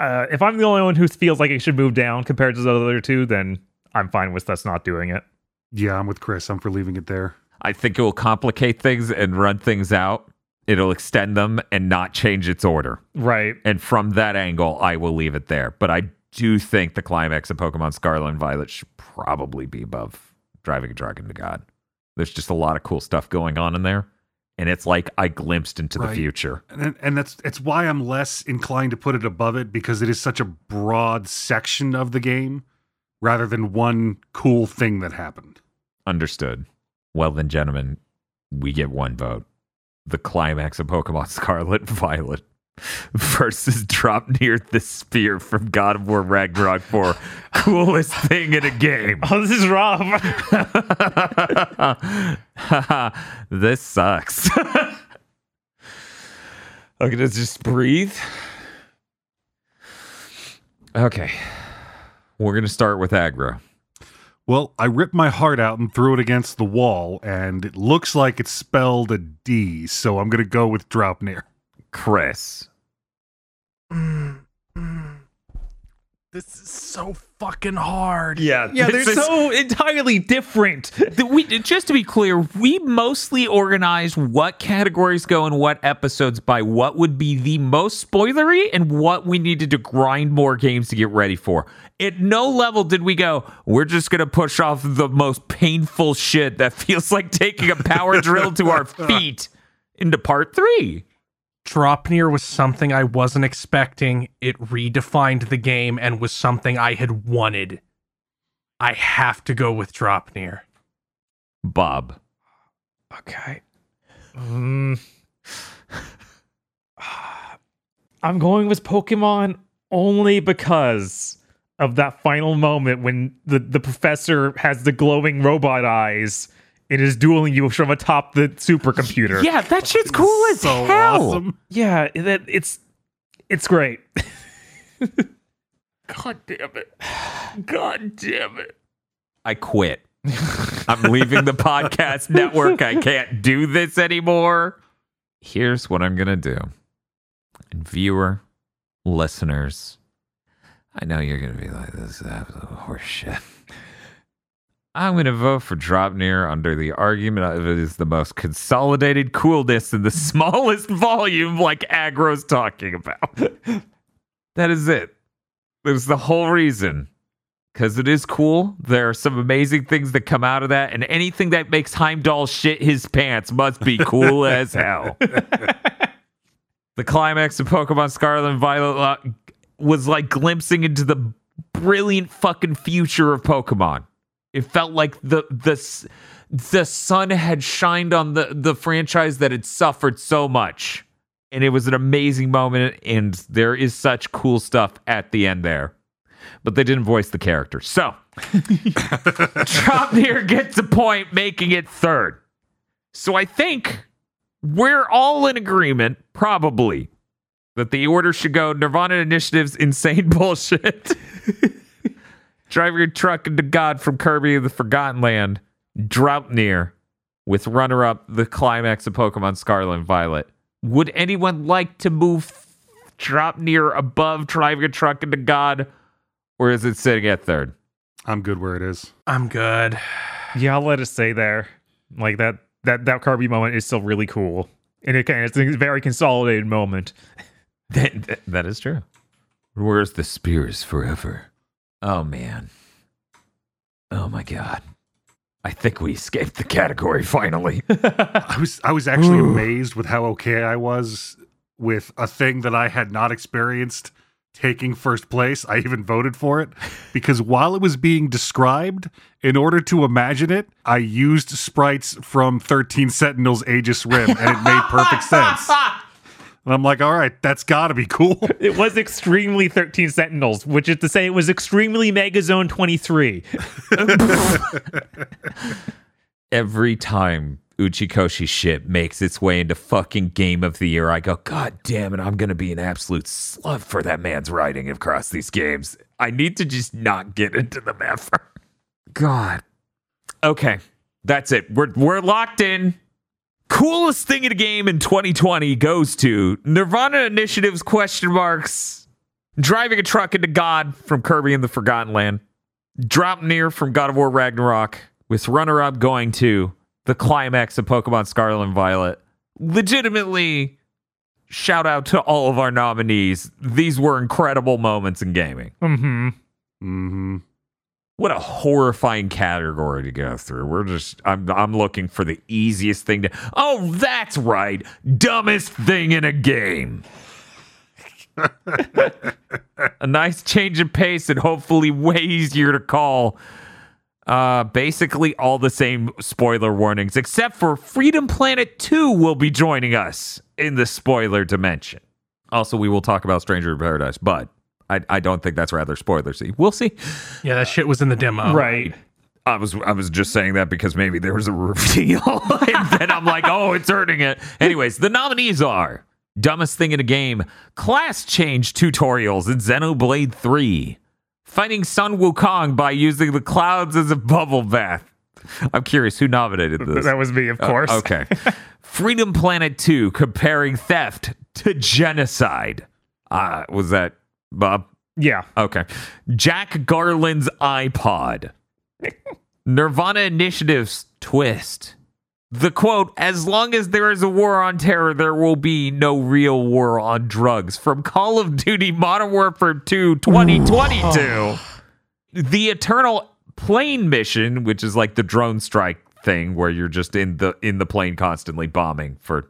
Uh, if I'm the only one who feels like it should move down compared to the other two, then I'm fine with us not doing it. yeah, I'm with Chris. I'm for leaving it there. I think it will complicate things and run things out. It'll extend them and not change its order. Right. And from that angle, I will leave it there. But I do think the climax of Pokemon Scarlet and Violet should probably be above driving a dragon to God. There's just a lot of cool stuff going on in there. And it's like I glimpsed into the future. And and that's it's why I'm less inclined to put it above it because it is such a broad section of the game rather than one cool thing that happened. Understood. Well, then, gentlemen, we get one vote. The climax of Pokemon Scarlet and Violet versus Draupnir the spear from God of War Ragnarok for coolest thing in a game. Oh, this is rough. this sucks. okay, let's just breathe. Okay. We're going to start with aggro. Well, I ripped my heart out and threw it against the wall, and it looks like it's spelled a D, so I'm gonna go with Draupnir. Chris. Mm, mm. This is so fucking hard. Yeah, yeah, they're so entirely different. We just to be clear, we mostly organize what categories go in what episodes by what would be the most spoilery and what we needed to grind more games to get ready for. At no level did we go, we're just going to push off the most painful shit that feels like taking a power drill to our feet into part 3. Draupnir was something I wasn't expecting. It redefined the game and was something I had wanted. I have to go with Draupnir. Bob. Okay. Um, I'm going with Pokemon only because of that final moment when the, the professor has the glowing robot eyes and is dueling you from atop the supercomputer. Yeah, that shit's cool as so hell. awesome. Yeah, that it's it's great. God damn it. God damn it. I quit. I'm leaving the podcast network. I can't do this anymore. Here's what I'm going to do. And viewer, listeners, I know you're going to be like, this is absolute horseshit. I'm going to vote for Draupnir under the argument of it is the most consolidated coolness in the smallest volume, like Aggro's talking about. that is it. There's the whole reason. Because it is cool. There are some amazing things that come out of that, and anything that makes Heimdall shit his pants must be cool as hell. the climax of Pokemon Scarlet and Violet uh, was like glimpsing into the brilliant fucking future of Pokemon. It felt like the the the sun had shined on the the franchise that had suffered so much, and it was an amazing moment. And there is such cool stuff at the end there. but they didn't voice the character. So, Draupnir gets a point, making it third. So I think we're all in agreement, probably, that the order should go Nirvana Initiative's insane bullshit. Drive your truck into God from Kirby of the Forgotten Land. Draupnir with runner up the climax of Pokemon Scarlet and Violet. Would anyone like to move Draupnir above Drive Your Truck into God? Or is it sitting at third? I'm good where it is. I'm good. Yeah, I'll let it stay there. Like that that that Kirby moment is still really cool. And it can, it's a very consolidated moment. That, that- that is true. Where's the spears forever? Oh man. Oh my god. I think we escaped the category finally. I was I was actually amazed with how okay I was with a thing that I had not experienced taking first place. I even voted for it because while it was being described, in order to imagine it, I used sprites from 13 Sentinels Aegis Rim and it made perfect sense. And I'm like, all right, that's got to be cool. It was extremely 13 Sentinels, which is to say it was extremely Mega Zone 23. Every time Uchikoshi shit makes its way into fucking game of the year, I go, God damn it, I'm gonna be an absolute slut for that man's writing across these games. I need to just not get into them ever. God. Okay. That's it. We're we're locked in. Coolest thing in a game in 2020 goes to Nirvana Initiative's question marks. Driving a truck into God from Kirby and the Forgotten Land. Draupnir from God of War Ragnarok, with runner up going to the climax of Pokemon Scarlet and Violet. Legitimately, shout out to all of our nominees. These were incredible moments in gaming. Mm-hmm. Mm hmm What a horrifying category to go through. We're just I'm I'm looking for the easiest thing to Oh, that's right. Dumbest thing in a game. a nice change of pace and hopefully way easier to call. Uh basically all the same spoiler warnings except for Freedom Planet 2 will be joining us in the spoiler dimension. Also, we will talk about Stranger in Paradise, but I, I don't think that's rather spoilersy. We'll see. Yeah, that shit was in the demo. Right. I was I was just saying that because maybe there was a reveal, and then I'm like, oh, it's hurting it. Anyways, the nominees are dumbest thing in a game, class change tutorials in Xenoblade Three, fighting Sun Wukong by using the clouds as a bubble bath. I'm curious who nominated this. That was me, of Uh, course. okay. Freedom Planet 2 comparing theft to genocide. Uh, was that Bob? Yeah. Okay. Jack Garland's iPod. Nirvana Initiative's twist. The quote, as long as there is a war on terror, there will be no real war on drugs. From Call of Duty Modern Warfare 2 2022. the Eternal Plane mission, which is like the drone strike thing where you're just in the in the plane constantly bombing for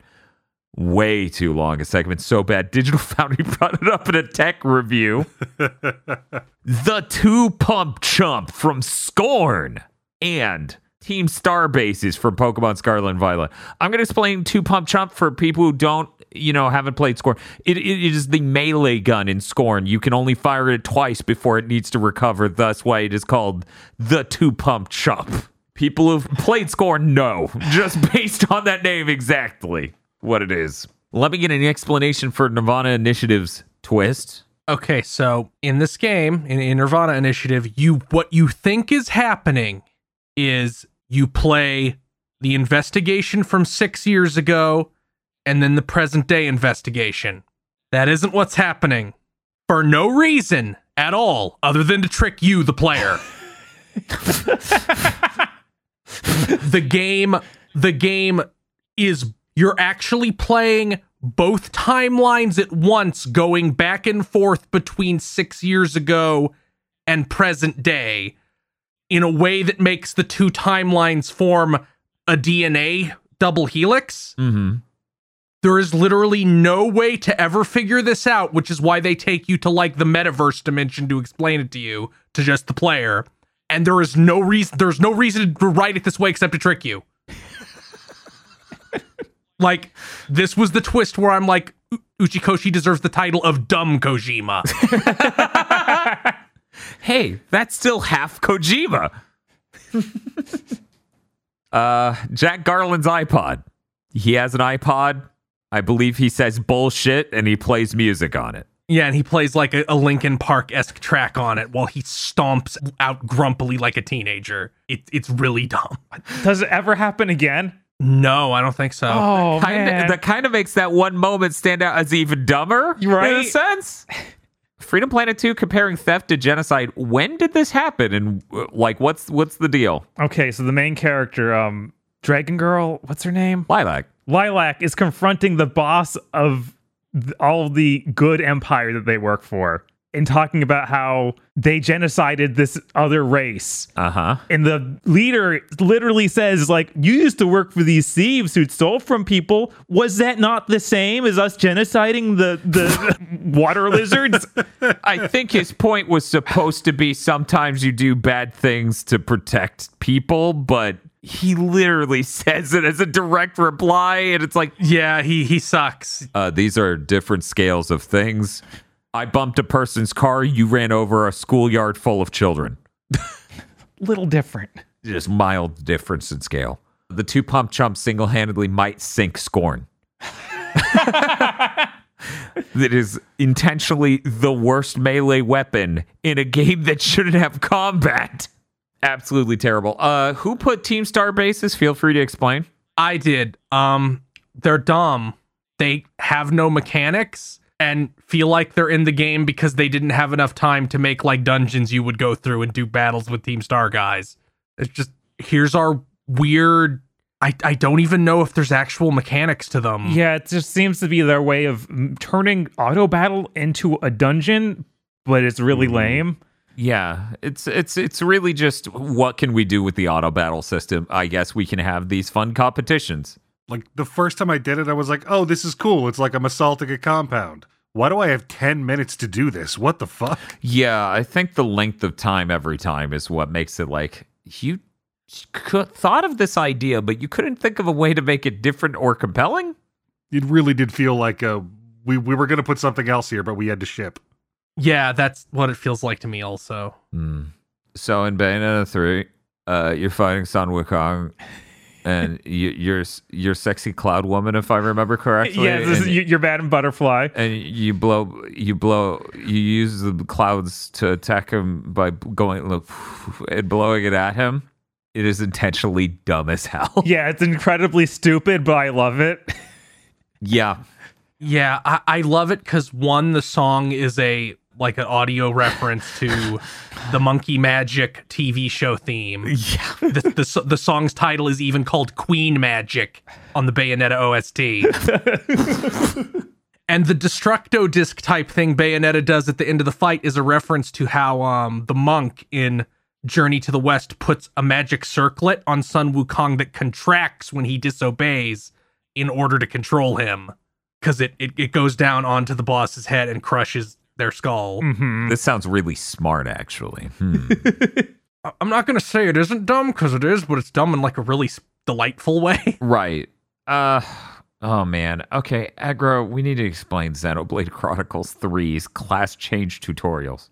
way too long a segment so bad digital foundry brought it up in a tech review the two pump chump from Scorn and Team Starbases from Pokemon Scarlet and Violet. I'm going to explain two pump chump for people who don't, you know, haven't played Scorn. It, it is the melee gun in Scorn. You can only fire it twice before it needs to recover. Thus, why it is called the two pump chump. People who've played Scorn know, just based on that name exactly what it is. Let me get an explanation for Nirvana Initiative's twist. Okay, so in this game, in, in Nirvana Initiative, you what you think is happening is you play the investigation from six years ago and then the present day investigation. That isn't what's happening. For no reason at all, other than to trick you, the player. the game the game is you're actually playing both timelines at once going back and forth between 6 years ago and present day in a way that makes the two timelines form a DNA double helix. Mm-hmm. There is literally no way to ever figure this out, which is why they take you to like the metaverse dimension to explain it to you, to just the player. And there is no reason there's no reason to write it this way except to trick you. Like this was the twist where I'm like U- Uchikoshi deserves the title of dumb Kojima. Hey, that's still half Kojima. uh, Jack Garland's iPod. He has an iPod. I believe he says bullshit and he plays music on it. Yeah, and he plays like a, a Linkin Park esque track on it while he stomps out grumpily like a teenager. It, it's really dumb. Does it ever happen again? No, I don't think so. Oh, Kind man. that kind of makes that one moment stand out as even dumber, in a Right. sense. Freedom Planet 2 comparing theft to genocide. When did this happen? And uh, like, what's what's the deal? okay, so the main character, um, Dragon Girl, what's her name? Lilac. Lilac is confronting the boss of th- all the good empire that they work for and talking about how they genocided this other race. Uh huh. And the leader literally says, like, you used to work for these thieves who stole from people. Was that not the same as us genociding the, the water lizards? I think his point was supposed to be sometimes you do bad things to protect people, but he literally says it as a direct reply, and it's like, Yeah, he he sucks. uh, these are different scales of things. I bumped a person's car, you ran over a schoolyard full of children. Little different. Just mild difference in scale. The two pump chumps single handedly might sink scorn. that is intentionally the worst melee weapon in a game that shouldn't have combat. Absolutely terrible. Uh, who put Team Star bases? Feel free to explain. I did. Um, they're dumb. They have no mechanics and feel like they're in the game because they didn't have enough time to make like dungeons you would go through and do battles with Team Star guys. It's just here's our weird. I I don't even know if there's actual mechanics to them. Yeah, it just seems to be their way of turning auto battle into a dungeon, but it's really mm-hmm. lame. Yeah, it's it's it's really just what can we do with the auto battle system? I guess we can have these fun competitions. Like the first time I did it, I was like, "Oh, this is cool. It's like I'm assaulting a compound. Why do I have ten minutes to do this? What the fuck?" Yeah, I think the length of time every time is what makes it like you could, thought of this idea, but you couldn't think of a way to make it different or compelling. It really did feel like uh, we we were gonna put something else here, but we had to ship. Yeah, that's what it feels like to me. Also, So in Bayonetta three, uh, you're fighting Sun Wukong, and you, you're you're sexy cloud woman, if I remember correctly. Yeah, this is, and- you- you're bad and butterfly. and you blow you blow you use the clouds to attack him by going look and blowing it at him it is intentionally dumb as hell Yeah, it's incredibly stupid, but I love it. yeah yeah, I, I love it because one, the song is a like an audio reference to the Monkey Magic TV show theme. yeah the, the the song's title is even called Queen Magic on the Bayonetta OST. and the Destructo disc type thing Bayonetta does at the end of the fight is a reference to how um the monk in Journey to the West puts a magic circlet on Sun Wukong that contracts when he disobeys in order to control him. Because it, it, it goes down onto the boss's head and crushes their skull. hmm this sounds really smart actually hmm. I- I'm not going to say it isn't dumb because it is, but it's dumb in like a really s- delightful way. right uh oh man okay aggro we need to explain xenoblade chronicles 3's class change tutorials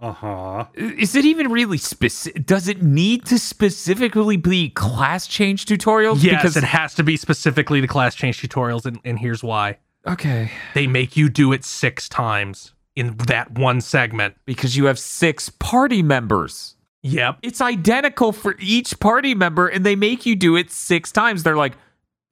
Uh huh. is it even really specific does it need to specifically be class change tutorials Yes, because it has to be specifically the class change tutorials, and, and here's why. Okay They make you do it six times in that one segment. because you have six party members. Yep. It's identical for each party member, and they make you do it six times. They're like,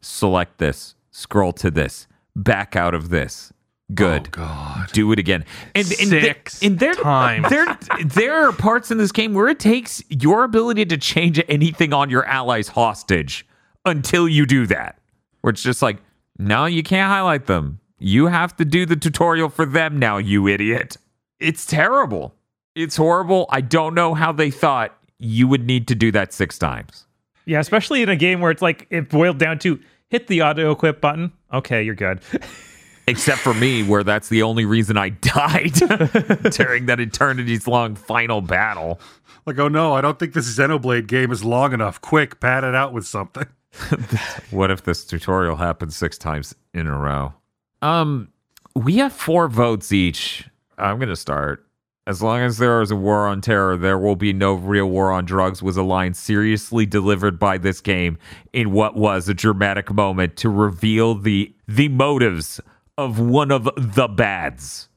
select this, scroll to this, back out of this. Good. Oh God. Do it again. And, and th- and there, times. There, there are parts in this game where it takes your ability to change anything on your allies hostage until you do that. Where it's just like, no, you can't highlight them. You have to do the tutorial for them now, you idiot. It's terrible. It's horrible. I don't know how they thought you would need to do that six times. Yeah, especially in a game where it's like it boiled down to hit the auto equip button. Okay, you're good. Except for me, where that's the only reason I died during that eternity's long final battle. Like, oh no, I don't think this Xenoblade game is long enough. Quick, pad it out with something. What if this tutorial happens six times in a row? Um, we have four votes each. I'm gonna start. As long as there is a war on terror, there will be no real war on drugs was a line seriously delivered by this game in what was a dramatic moment to reveal the the motives of one of the bads.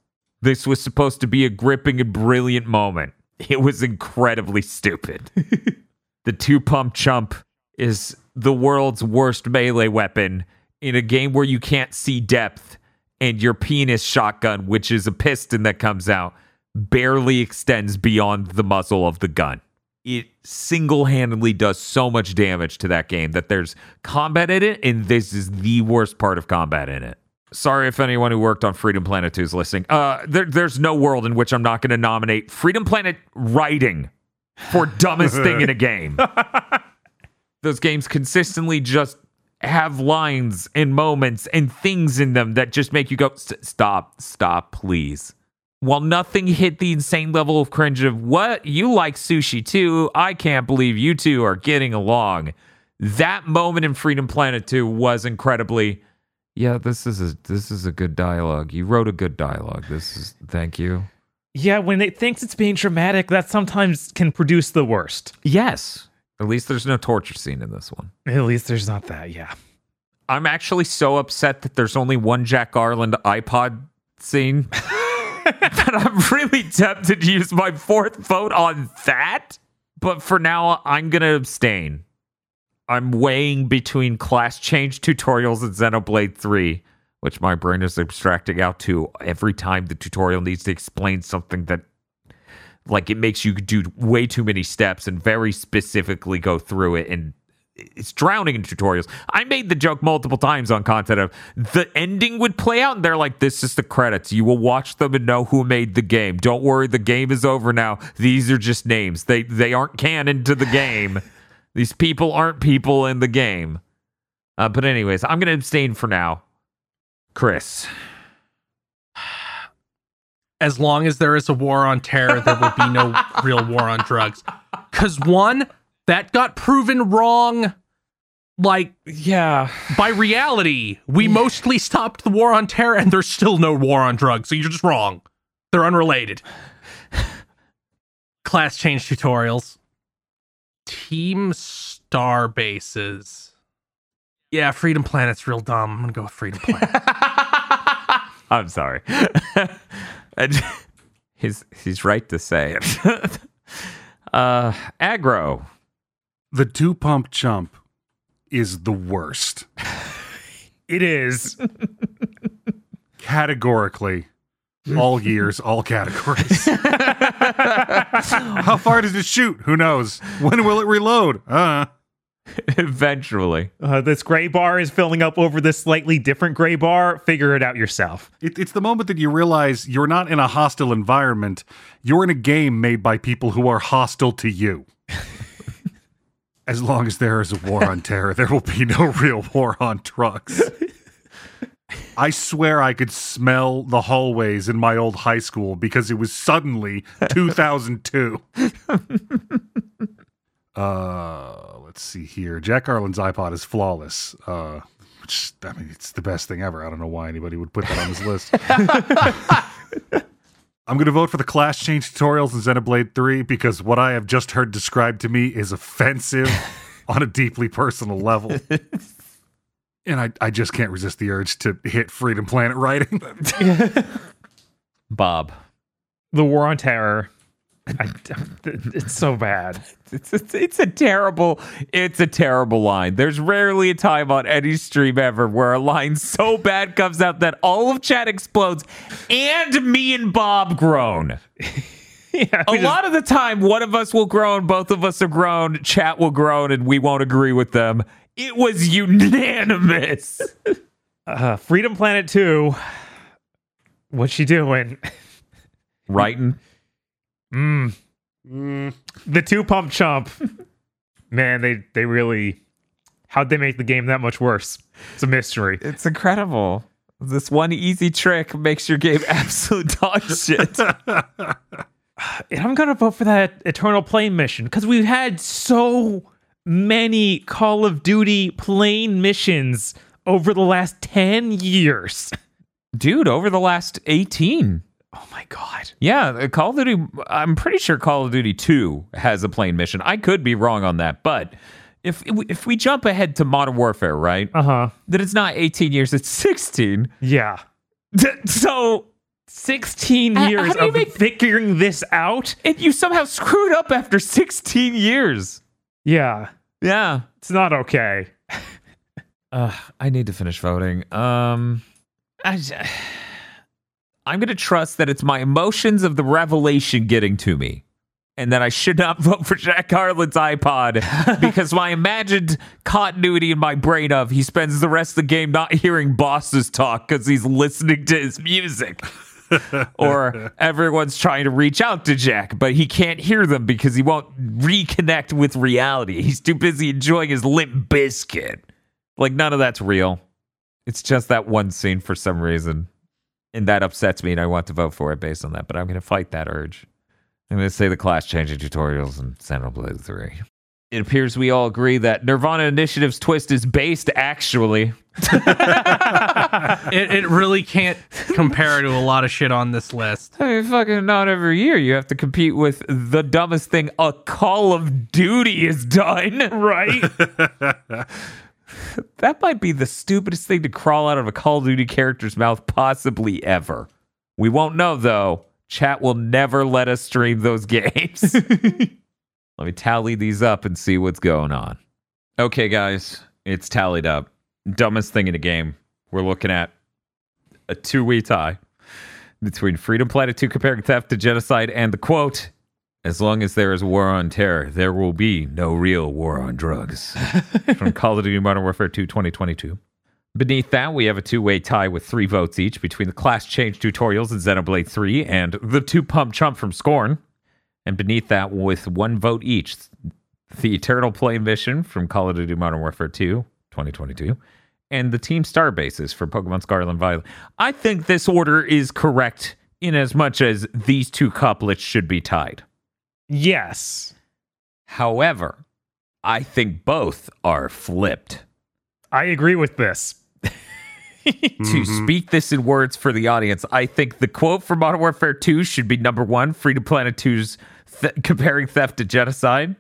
This was supposed to be a gripping and brilliant moment. It was incredibly stupid. the two pump chump is the world's worst melee weapon in a game where you can't see depth and your penis shotgun, which is a piston that comes out, barely extends beyond the muzzle of the gun. It single handedly does so much damage to that game that there's combat in it, and this is the worst part of combat in it. Sorry if anyone who worked on Freedom Planet 2 is listening. Uh, there, there's no world in which I'm not going to nominate Freedom Planet writing for dumbest thing in a game. Those games consistently just have lines and moments and things in them that just make you go, stop, stop, please. While nothing hit the insane level of cringe of what you like sushi too, I can't believe you two are getting along. That moment in Freedom Planet 2 was incredibly yeah, this is a this is a good dialogue. You wrote a good dialogue. This is thank you. Yeah, when it thinks it's being dramatic, that sometimes can produce the worst. Yes. At least there's no torture scene in this one. At least there's not that. Yeah. I'm actually so upset that there's only one Jack Garland iPod scene. that I'm really tempted to use my fourth vote on that. But for now, I'm going to abstain. I'm weighing between class change tutorials and Xenoblade 3, which my brain is abstracting out to every time the tutorial needs to explain something that like it makes you do way too many steps and very specifically go through it and it's drowning in tutorials. I made the joke multiple times on content of the ending would play out and they're like, this is the credits. You will watch them and know who made the game. Don't worry, the game is over now. These are just names. They they aren't canon to the game. These people aren't people in the game. Uh, but anyways, I'm gonna abstain for now. Chris. As long as there is a war on terror, there will be no real war on drugs. Because one, that got proven wrong. Like Yeah. by reality, we mostly stopped the war on terror, and there's still no war on drugs. So you're just wrong. They're unrelated. Class change tutorials. Team star bases. Yeah, Freedom Planet's real dumb. I'm gonna go with Freedom Planet. I'm sorry. And he's he's right to say it. uh aggro. The two pump chump is the worst. It is. Categorically. All years, all categories. How far does it shoot? Who knows? When will it reload? Uh, Eventually. Uh, this gray bar is filling up over this slightly different gray bar. Figure it out yourself. it, it's the moment that you realize you're not in a hostile environment. You're in a game made by people who are hostile to you. as long as there is a war on terror, there will be no real war on drugs. I swear I could smell the hallways in my old high school because it was suddenly 2002. uh, let's see here. Jack Garland's iPod is flawless. Uh, which I mean, it's the best thing ever. I don't know why anybody would put that on this list. I'm going to vote for the class change tutorials in Xenoblade 3 because what I have just heard described to me is offensive on a deeply personal level. And I, I just can't resist the urge to hit Freedom Planet writing. Bob. The war on terror. I, it's so bad. It's, it's it's a terrible it's a terrible line. There's rarely a time on any stream ever where a line so bad comes out that all of chat explodes and me and Bob groan. yeah, A just- lot of the time, one of us will groan, both of us are groan, chat will groan, and we won't agree with them. It was unanimous. uh, Freedom Planet 2. What's she doing? Writing. Mm. The two pump chump. Man, they they really how'd they make the game that much worse? It's a mystery. It's incredible. This one easy trick makes your game absolute dog shit. And I'm gonna vote for that Eternal Plane mission because we've had so many Call of Duty plane missions over the last 10 years. Dude, over the last 18. Oh my god. Yeah, uh, Call of Duty. I'm pretty sure Call of Duty 2 has a plane mission. I could be wrong on that, but if if we jump ahead to Modern Warfare, right? Uh huh. That it's not 18 years, it's 16. Yeah. So 16 How- years how do you of make- figuring this out. and you somehow screwed up after 16 years. Yeah. Yeah. It's not okay. Uh, I need to finish voting. Um, I, I'm going to trust that it's my emotions of the revelation getting to me. And that I should not vote for Jack Garland's iPod because my imagined continuity in my brain of he spends the rest of the game not hearing bosses talk because he's listening to his music. or everyone's trying to reach out to Jack, but he can't hear them because he won't reconnect with reality. He's too busy enjoying his Limp Bizkit. Like none of that's real. It's just that one scene for some reason. And that upsets me and I want to vote for it based on that, but I'm gonna fight that urge. I'm gonna say the class changing tutorials and Xenoblade 3. It appears we all agree that Nirvana Initiative's twist is based actually. It, it really can't compare to a lot of shit on this list. I mean, fucking not every year you have to compete with the dumbest thing a Call of Duty has done. Right? That might be the stupidest thing to crawl out of a Call of Duty character's mouth possibly ever. We won't know though. Chat will never let us stream those games. let me tally these up and see what's going on. Okay, guys, it's tallied up. Dumbest thing in the game. We're looking at a two-way tie between Freedom Planet 2 comparing theft to genocide and the quote, as long as there is war on terror, there will be no real war on drugs. From Call of Duty Modern Warfare 2 2022. Beneath that, we have a two way tie with three votes each between the class change tutorials in Xenoblade 3 and the two pump chump from Scorn. And beneath that, with one vote each, the Eternal Plane mission from Call of Duty Modern Warfare 2 2022 and the Team Star bases for Pokemon Scarlet and Violet. I think this order is correct in as much as these two couplets should be tied. Yes. However, I think both are flipped. I agree with this. to speak this in words for the audience, I think the quote from Modern Warfare 2 should be number one Freedom Planet 2's th- comparing theft to genocide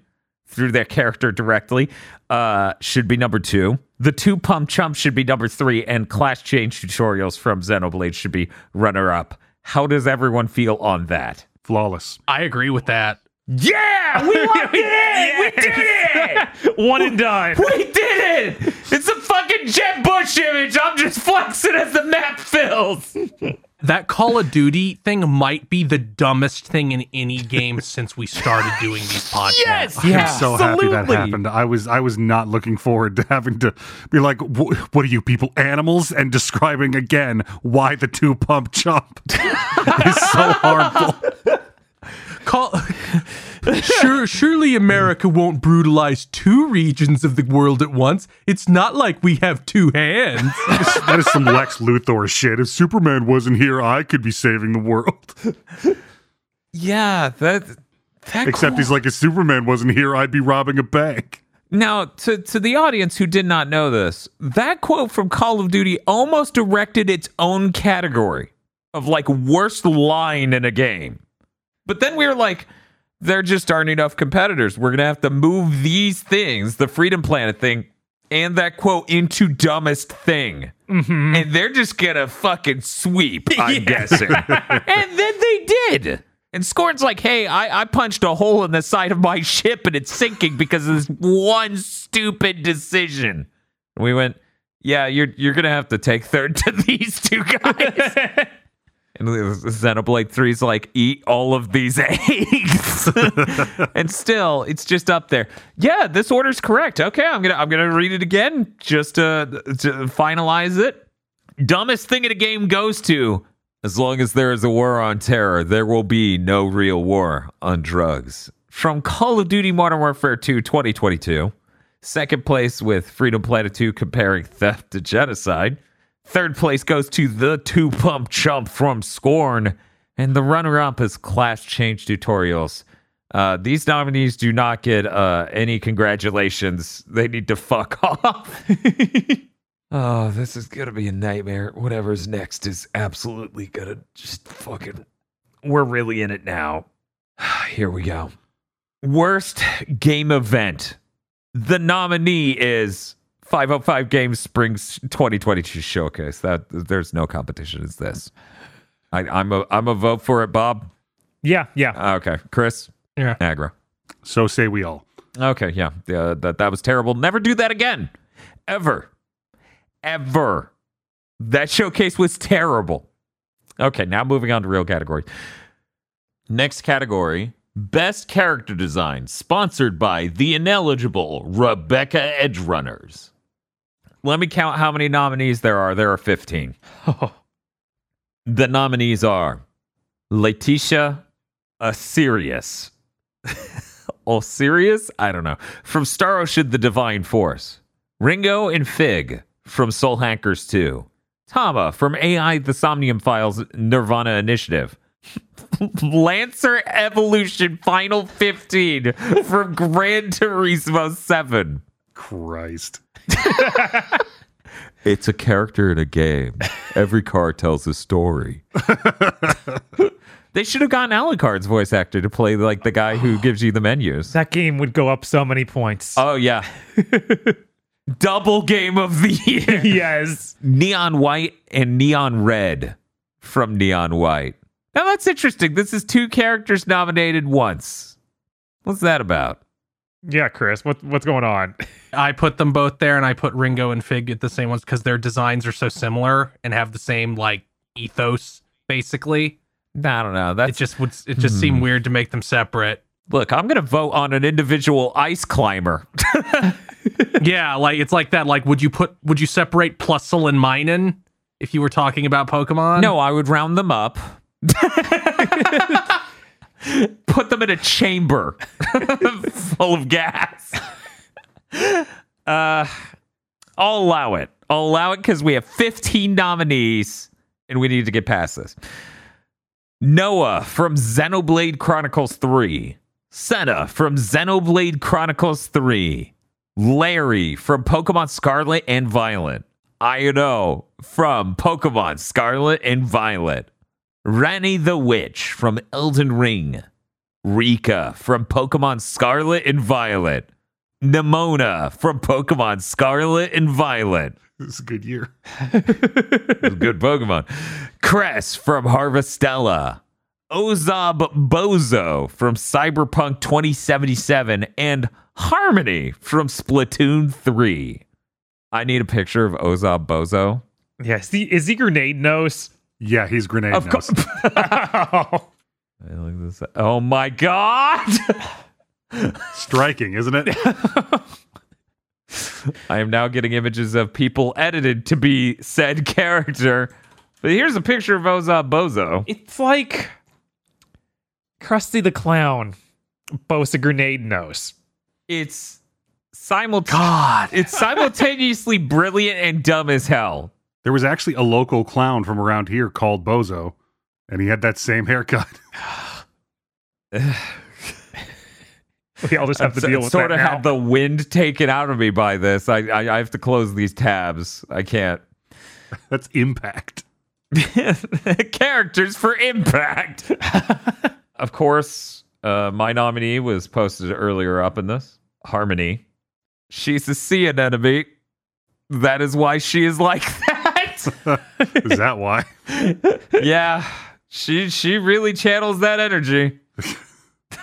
through their character directly uh, should be number two. The two pump chumps should be number three, and class change tutorials from Xenoblade should be runner up. How does everyone feel on that? Flawless. I agree with that. Yeah, we locked it in. We did it. One and done. We did it! It's a fucking Jeb Bush image. I'm just flexing as the map fills. That Call of Duty thing might be the dumbest thing in any game since we started doing these podcasts. Yes, I'm so happy that happened. I was I was not looking forward to having to be like, "What are you people, animals?" and describing again why the two pump chump is so harmful. Call- sure, surely America won't brutalize two regions of the world at once. It's not like we have two hands. that is some Lex Luthor shit. If Superman wasn't here, I could be saving the world. Yeah, that. that Except quote- he's like, if Superman wasn't here, I'd be robbing a bank. Now, to, to the audience who did not know this, that quote from Call of Duty almost erected its own category of like worst line in a game. But then we were like, there just aren't enough competitors. We're going to have to move these things, the Freedom Planet thing, and that quote into dumbest thing. Mm-hmm. And they're just going to fucking sweep, I'm guessing. and then they did. And Scorn's like, hey, I, I punched a hole in the side of my ship and it's sinking because of this one stupid decision. We went, yeah, you're you're gonna have to take third to these two guys. And Xenoblade 3's like, eat all of these eggs. and still, it's just up there. Yeah, this order's correct. Okay, I'm gonna I'm gonna read it again just to, to finalize it dumbest thing in a game goes to as long as there is a war on terror, there will be no real war on drugs. From Call of Duty Modern Warfare 2 2022. Second place with Freedom Planet 2 comparing theft to genocide. Third place goes to the two pump chump from Scorn. And the runner up is Class Change Tutorials. Uh, these nominees do not get uh, any congratulations. They need to fuck off. Oh, this is gonna be a nightmare. Whatever's next is absolutely gonna just fucking we're really in it now. Here we go. Worst game event. The nominee is 505 Games Springs 2022 Showcase. That there's no competition. It's this. I, I'm a I'm a vote for it, Bob. Yeah, yeah. Ah, okay, Chris. Yeah. Aggro. So say we all. Okay, yeah, yeah. That that was terrible. Never do that again, ever, ever. That showcase was terrible. Okay, now moving on to real category. Next category: best character design, sponsored by the ineligible Rebecca Edgerunners. Let me count how many nominees there are. There are fifteen. The nominees are Laeticia Asirius. Osirius? I don't know. From Star Ocean, The Divine Force. Ringo and Fig from Soul Hackers 2. Tama from AI The Somnium Files Nirvana Initiative. Lancer Evolution Final 15 from Gran Turismo 7. Christ. It's a character in a game. Every car tells a story. they should have gotten Alucard's voice actor to play like the guy who gives you the menus. That game would go up so many points. Oh yeah. Double game of the year. yes. Neon White and Neon Red from Neon White. Now that's interesting. This is two characters nominated once. What's that about? Yeah, Chris, what what's going on? I put them both there, and I put Ringo and Fig at the same ones because their designs are so similar and have the same like ethos. Basically, I don't know. it just would it just seemed hmm. weird to make them separate. look. I'm gonna vote on an individual ice climber. yeah, like it's like that. Like, would you put would you separate Plusle and Minun if you were talking about Pokemon? No, I would round them up. Put them in a chamber full of gas. Uh, I'll allow it. I'll allow it because we have 15 nominees and we need to get past this. Noah from Xenoblade Chronicles 3. Sena from Xenoblade Chronicles 3. Larry from Pokemon Scarlet and Violet. Iono from Pokemon Scarlet and Violet. Ranni the Witch from Elden Ring. Rika from Pokemon Scarlet and Violet. Nemona from Pokemon Scarlet and Violet. This is a good year. Good Pokemon. Cress from Harvestella. Ozob Bozo from Cyberpunk 2077. And Harmony from Splatoon 3. I need a picture of Ozob Bozo. Yeah, is he, is he grenade nose? Yeah, he's grenade Of nose. course. oh, Hey, look at this. Oh my god! Striking, isn't it? I am now getting images of people edited to be said character. But here's a picture of Ozob Bozo. it's like Krusty the Clown, boasts a grenade nose. It's simultaneous. God, it's simultaneously brilliant and dumb as hell. There was actually a local clown from around here called Bozo, and he had that same haircut. We all just have to deal with sort that of now. had the wind taken out of me by this. I, I I have to close these tabs. I can't. That's impact. Characters for impact. of course, uh, my nominee was posted earlier up in this. Harmony. She's a sea anemone. That is why she is like that. Is that why? yeah. She she really channels that energy.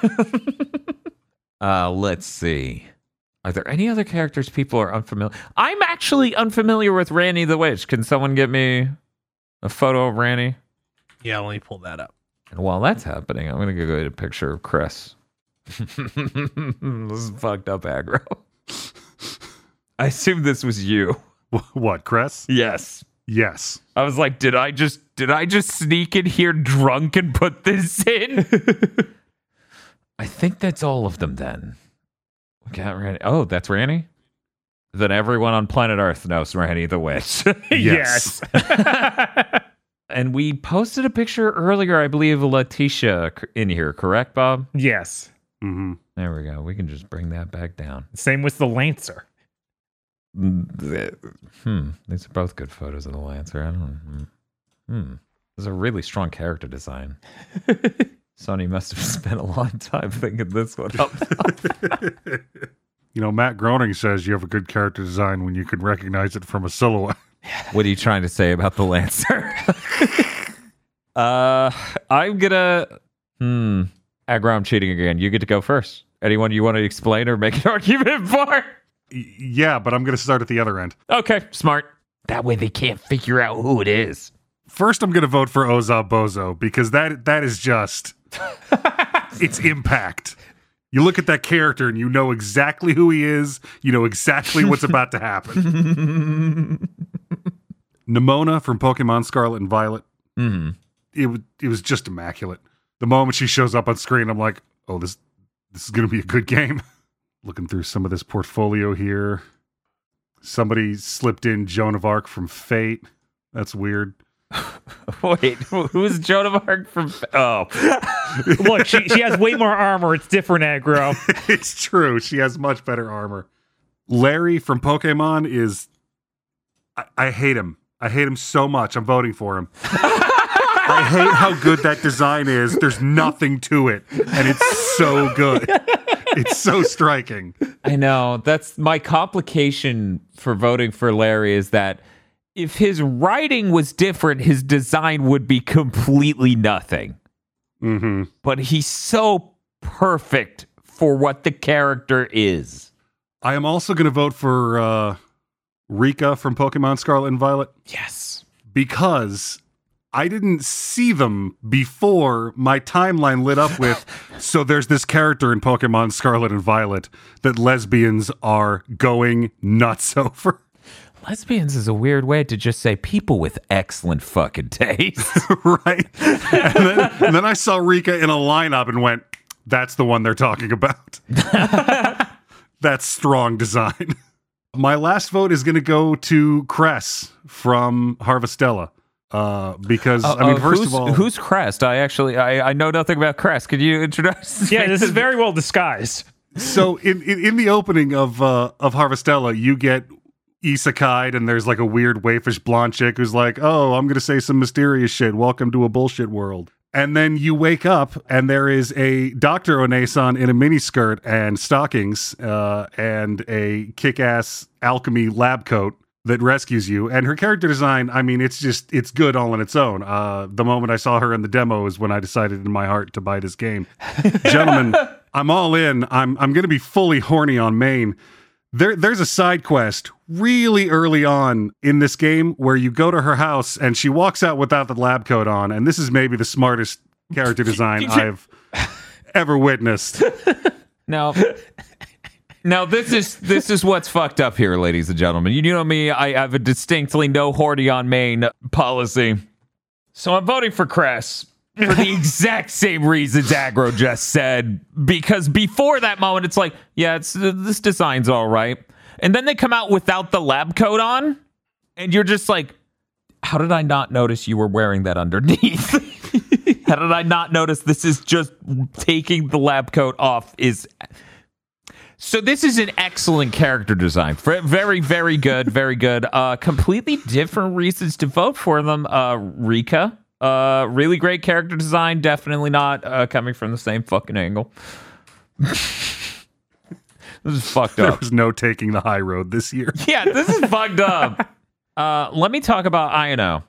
uh let's see. Are there any other characters people are unfamiliar? I'm actually unfamiliar with Ranni the Witch. Can someone get me a photo of Ranni? Yeah, let me pull that up. And while that's happening, I'm gonna go get a picture of Chris. this is fucked up aggro. I assume this was you. What, Chris? Yes. Yes. I was like, did I just did I just sneak in here drunk and put this in? I think that's all of them then. We got Randy. Oh, that's Randy? Then everyone on planet Earth knows Randy the Witch. yes. and we posted a picture earlier, I believe, of Laeticia in here, correct, Bob? yes. hmm There we go. We can just bring that back down. Same with the Lancer. Hmm. These are both good photos of the Lancer. I don't. Hmm. It's a really strong character design. Sony must have spent a long time thinking this one up. You know, Matt Groening says you have a good character design when you can recognize it from a silhouette. what are you trying to say about the Lancer? uh, I'm gonna. Hmm. Aggro, I'm cheating again. You get to go first. Anyone you want to explain or make an argument for? Y- yeah, but I'm going to start at the other end. Okay, smart. That way they can't figure out who it is. First, I'm going to vote for Ozob Bozo because that that is just its impact. You look at that character and you know exactly who he is. You know exactly what's about to happen. Nemona from Pokemon Scarlet and Violet. hmm It was it was just immaculate. The moment she shows up on screen, I'm like, oh, this this is going to be a good game. Looking through some of this portfolio here. Somebody slipped in Joan of Arc from Fate. That's weird. Wait, who's Joan of Arc from? Oh, Look, she, she has way more armor. It's different aggro. it's true. She has much better armor. Larry from Pokemon is. I, I hate him. I hate him so much. I'm voting for him. I hate how good that design is. There's nothing to it, and it's so good. It's so striking. I know. That's my complication for voting for Larry is that if his writing was different, his design would be completely nothing. hmm But he's so perfect for what the character is. I am also going to vote for uh, Rika from Pokemon Scarlet and Violet Yes. because I didn't see them before my timeline lit up with. so there's this character in Pokemon Scarlet and Violet that lesbians are going nuts over. Lesbians is a weird way to just say people with excellent fucking taste. right? And then, and then I saw Rika in a lineup and went, that's the one they're talking about. that's strong design. My last vote is going to go to Cress from Harvestella. Uh, because I mean, Uh, first who's, of all, who's Cress? I actually I, I know nothing about Cress. Could you introduce? Yeah, this is very well disguised. so in, in in the opening of uh of Harvestella, you get isekai and there's like a weird waifish blonde chick who's like, "Oh, I'm going to say some mysterious shit. Welcome to a bullshit world." And then you wake up and there is a Dr. Onesan in a miniskirt and stockings uh, and a kick-ass alchemy lab coat that rescues you. And her character design, I mean, it's just it's good all on its own. Uh, the moment I saw her in the demo is when I decided in my heart to buy this game. Gentlemen, I'm all in. I'm I'm going to be fully horny on Maine. There, there's a side quest really early on in this game where you go to her house and she walks out without the lab coat on, and this is maybe the smartest character design I've ever witnessed. Now, now this is this is what's fucked up here, ladies and gentlemen. You know me, I have a distinctly no horty on main policy, so I'm voting for Cress for the exact same reasons Aggro just said. Because before that moment, it's like, yeah, it's this design's all right, and then they come out without the lab coat on, and you're just like, how did I not notice you were wearing that underneath? How did I not notice this is just taking the lab coat off is so this is an excellent character design. Very, very good, very good. Uh completely different reasons to vote for them. Uh Rika. Uh really great character design, definitely not uh coming from the same fucking angle. this is fucked There up. was no taking the high road this year. Yeah, this is fucked up. Uh, let me talk about Iono.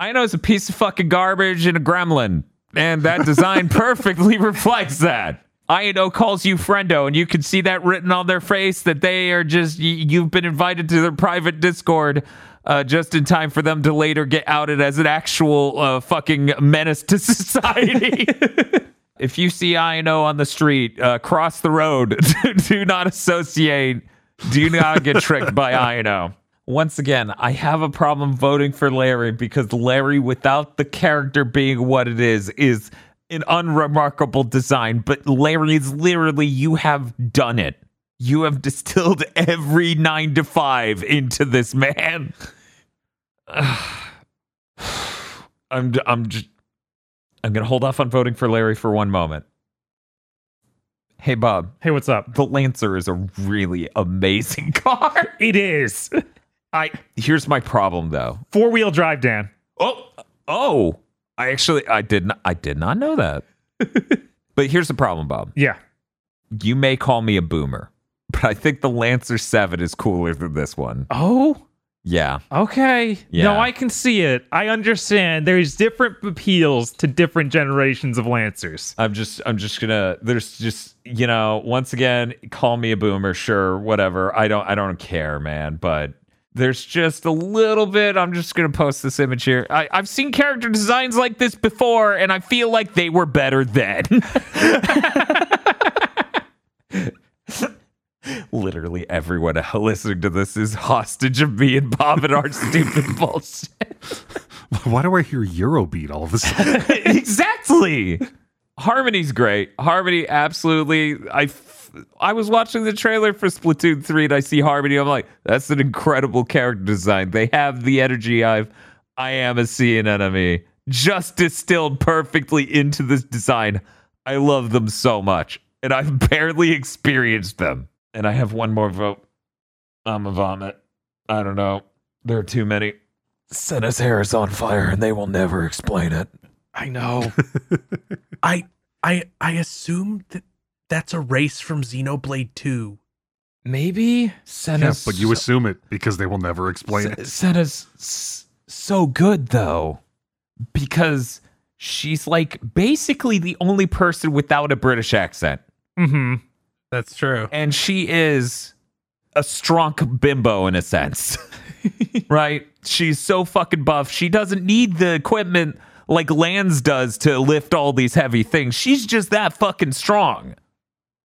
Iono is a piece of fucking garbage and a gremlin, and that design perfectly reflects that. Iono calls you friendo, and you can see that written on their face that they are just, you've been invited to their private Discord. Uh, just in time for them to later get outed as an actual uh, fucking menace to society. if you see Iono on the street, uh, cross the road. Do not associate. Do not get tricked by Iono. Once again, I have a problem voting for Larry because Larry, without the character being what it is, is an unremarkable design. But Larry is literally, you have done it. You have distilled every nine to five into this man. I'm, I'm just, I'm gonna hold off on voting for Larry for one moment. Hey, Bob. Hey, what's up? The Lancer is a really amazing car. It is I here's my problem though. four wheel drive, Dan. Oh, oh, I actually I did not I did not know that. but here's the problem, Bob. Yeah. You may call me a boomer, but I think the Lancer 7 is cooler than this one. Oh, Yeah. okay. Yeah. No, I can see it. I understand. There's different appeals to different generations of Lancers. I'm just I'm just gonna there's just you know, once again, call me a boomer, sure, whatever. I don't I don't care, man, but there's just a little bit. I'm just gonna post this image here. I, I've seen character designs like this before, and I feel like they were better then. Literally everyone listening to this is hostage of me and Bob and our stupid bullshit. Why do I hear Eurobeat all of a sudden? exactly. Harmony's great. Harmony, absolutely. I, I was watching the trailer for Splatoon 3 and I see Harmony. I'm like, that's an incredible character design. They have the energy I've, I am a sea enemy just distilled perfectly into this design. I love them so much. And I've barely experienced them. And I have one more vote. I'm a vomit. I don't know. There are too many. Sena's hair is on fire and they will never explain it. I know. I I I assumed that that's a race from Xenoblade 2. Maybe yeah, but you assume it because they will never explain it. S- Sena's s- so good though because she's like basically the only person without a British accent, hmm That's true. and she is a strong bimbo in a sense, right? She's so fucking buff. She doesn't need the equipment like Lanz does to lift all these heavy things. She's just that fucking strong.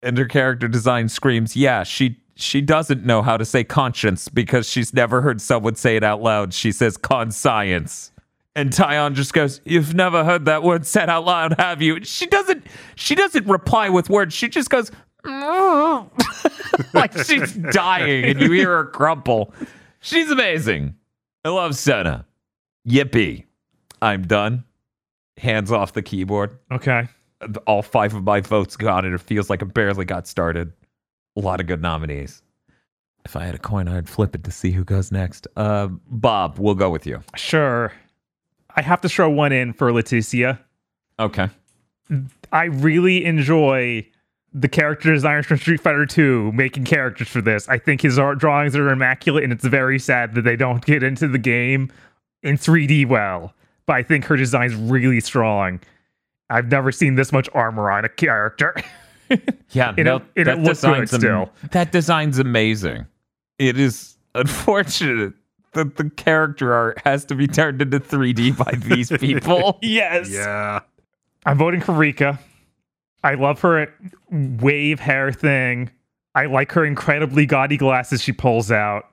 And her character design screams, yeah, she she doesn't know how to say conscience because she's never heard someone say it out loud. She says conscience. And Taion just goes, You've never heard that word said out loud, have you? She doesn't she doesn't reply with words. She just goes, like she's dying and you hear her crumple. She's amazing. I love Sena. Yippee. I'm done. Hands off the keyboard. Okay. All five of my votes gone, and it feels like it barely got started. A lot of good nominees. If I had a coin, I'd flip it to see who goes next. Uh, Bob, we'll go with you. Sure. I have to throw one in for Laeticia. Okay. I really enjoy the character designers from Street Fighter 2 making characters for this. I think his art drawings are immaculate, and it's very sad that they don't get into the game in 3D well. But I think her design's really strong. I've never seen this much armor on a character. Yeah, And it- no, it that looks good design's am- still. that design's amazing. It is unfortunate that the character art has to be turned into 3D by these people. yes. Yeah. I'm voting for Rika. I love her wave hair thing. I like her incredibly gaudy glasses she pulls out.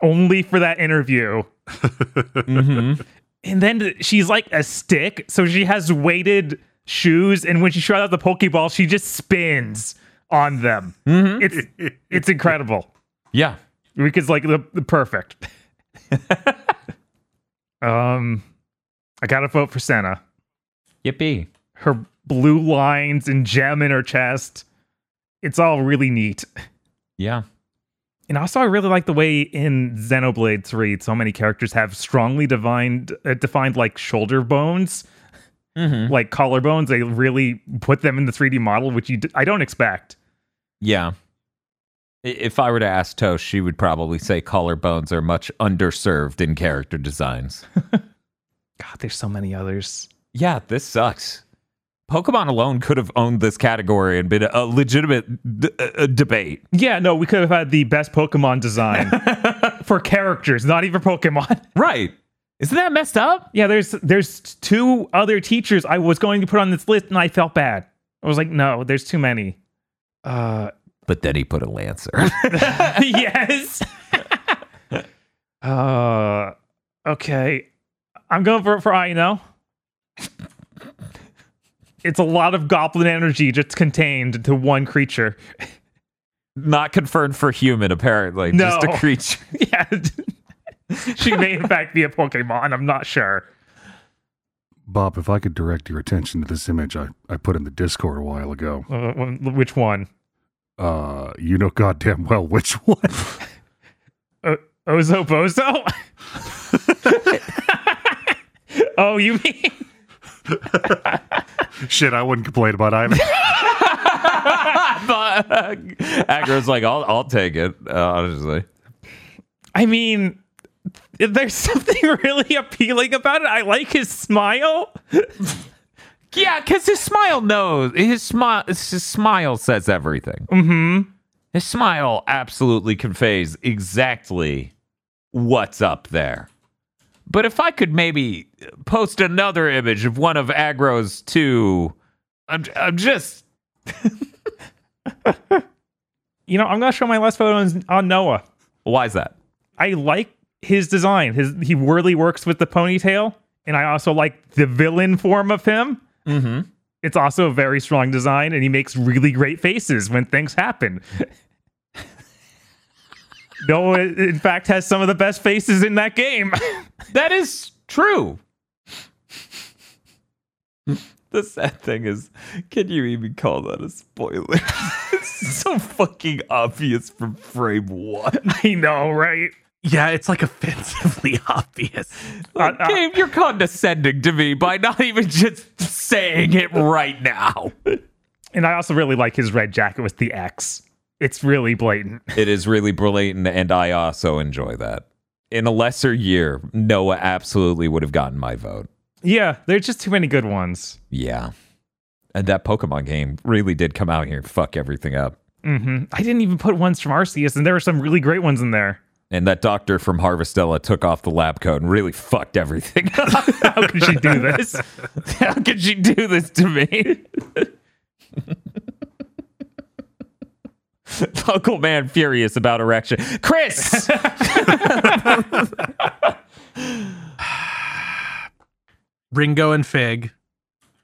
Only for that interview. Mhm. And then she's like a stick, so she has weighted shoes, and when she shot out the Pokeball, she just spins on them. It's it's incredible. Yeah. Rika's like the, the perfect. um, I gotta vote for Sena. Yippee. Her blue lines and gem in her chest. It's all really neat. Yeah. And also, I really like the way in Xenoblade 3, so many characters have strongly defined, uh, defined like shoulder bones, Mm-hmm. like collarbones. They really put them in the 3D model, which you d- I don't expect. Yeah. If I were to ask Toast, she would probably say collarbones are much underserved in character designs. God, there's so many others. yeah, this sucks. Pokemon alone could have owned this category and been a legitimate d- uh, debate. Yeah, no, we could have had the best Pokemon design for characters, not even Pokemon. Right. Isn't that messed up? Yeah, there's there's two other teachers I was going to put on this list, and I felt bad. I was like, no, there's too many. Uh, But then he put a Lancer. yes. uh, okay. I'm going for for I know. It's a lot of goblin energy just contained to one creature. Not confirmed for human, apparently. Just a creature. yeah. she may in fact be a Pokemon. I'm not sure. Bob, if I could direct your attention to this image I, I put in the Discord a while ago. Uh, which one? Uh, you know goddamn well which one. Uh, Ozob Bozo? oh, you mean Shit, I wouldn't complain about either. but uh, Aggro's like, I'll, I'll take it, uh, honestly. I mean, there's something really appealing about it. I like his smile. Yeah, because his smile knows his smile. His smile says everything. Mm-hmm. His smile absolutely conveys exactly what's up there. But if I could maybe post another image of one of Aggro's two, I'm, I'm just You know, I'm gonna show my last photo on, on Noah. why is that? I like his design. His he really works with the ponytail, and I also like the villain form of him. Mm-hmm. It's also a very strong design, and he makes really great faces when things happen. no, in fact, has some of the best faces in that game. That is true. the sad thing is, can you even call that a spoiler? it's so fucking obvious from frame one. I know, right? Yeah, it's like offensively obvious. Uh, uh, Gabe, you're condescending to me by not even just saying it right now. and I also really like his red jacket with the X. It's really blatant. It is really blatant, and I also enjoy that. In a lesser year, Noah absolutely would have gotten my vote. Yeah, there's just too many good ones. Yeah. And that Pokemon game really did come out here and fuck everything up. Mm-hmm. I didn't even put ones from Arceus, and there were some really great ones in there. And that doctor from Harvestella took off the lab coat and really fucked everything up. How could she do this? How could she do this to me? Uncle Man furious about erection. Chris! Ringo and Fig,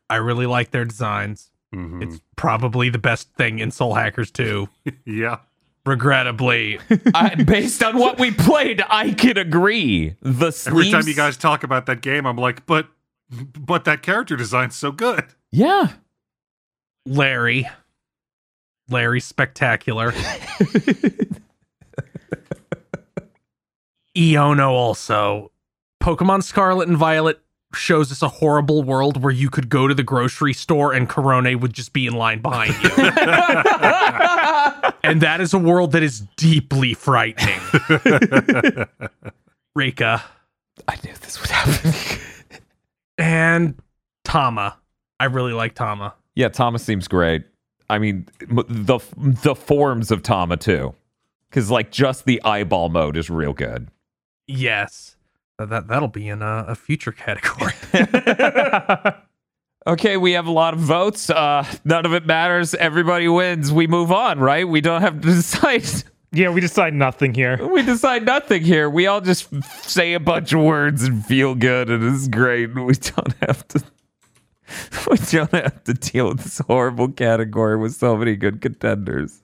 I really like their designs. Mhm. It's probably the best thing in Soul Hackers 2. yeah. Regrettably, I, based on what we played, I can agree. The sleeves, Every time you guys talk about that game, I'm like, but but that character design's so good. Yeah. Larry. Larry, spectacular. Iono also. Pokemon Scarlet and Violet shows us a horrible world where you could go to the grocery store and Corone would just be in line behind you. and that is a world that is deeply frightening. Rika I knew this would happen. and Tama. I really like Tama. yeah, Thomas seems great. I mean, the the forms of Tama too, because like just the eyeball mode is real good. Yes. That that'll be in a, a future category. Okay, we have a lot of votes. Uh, none of it matters. Everybody wins. We move on, right? We don't have to decide. yeah, we decide nothing here. We decide nothing here. We all just say a bunch of words and feel good, and it's great. We don't have to. We don't have to deal with this horrible category with so many good contenders.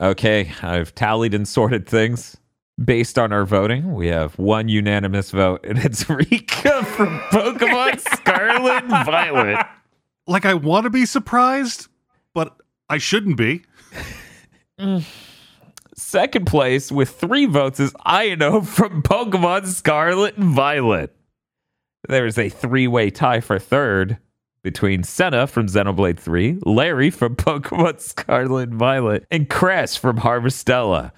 Okay, I've tallied and sorted things. Based on our voting, we have one unanimous vote, and it's Rika from Pokemon Scarlet Violet. Like I want to be surprised, but I shouldn't be. Second place with three votes is Iono from Pokemon Scarlet and Violet. There's a three way tie for third between Sena from Xenoblade 3, Larry from Pokemon Scarlet and Violet, and Cress from Harvestella.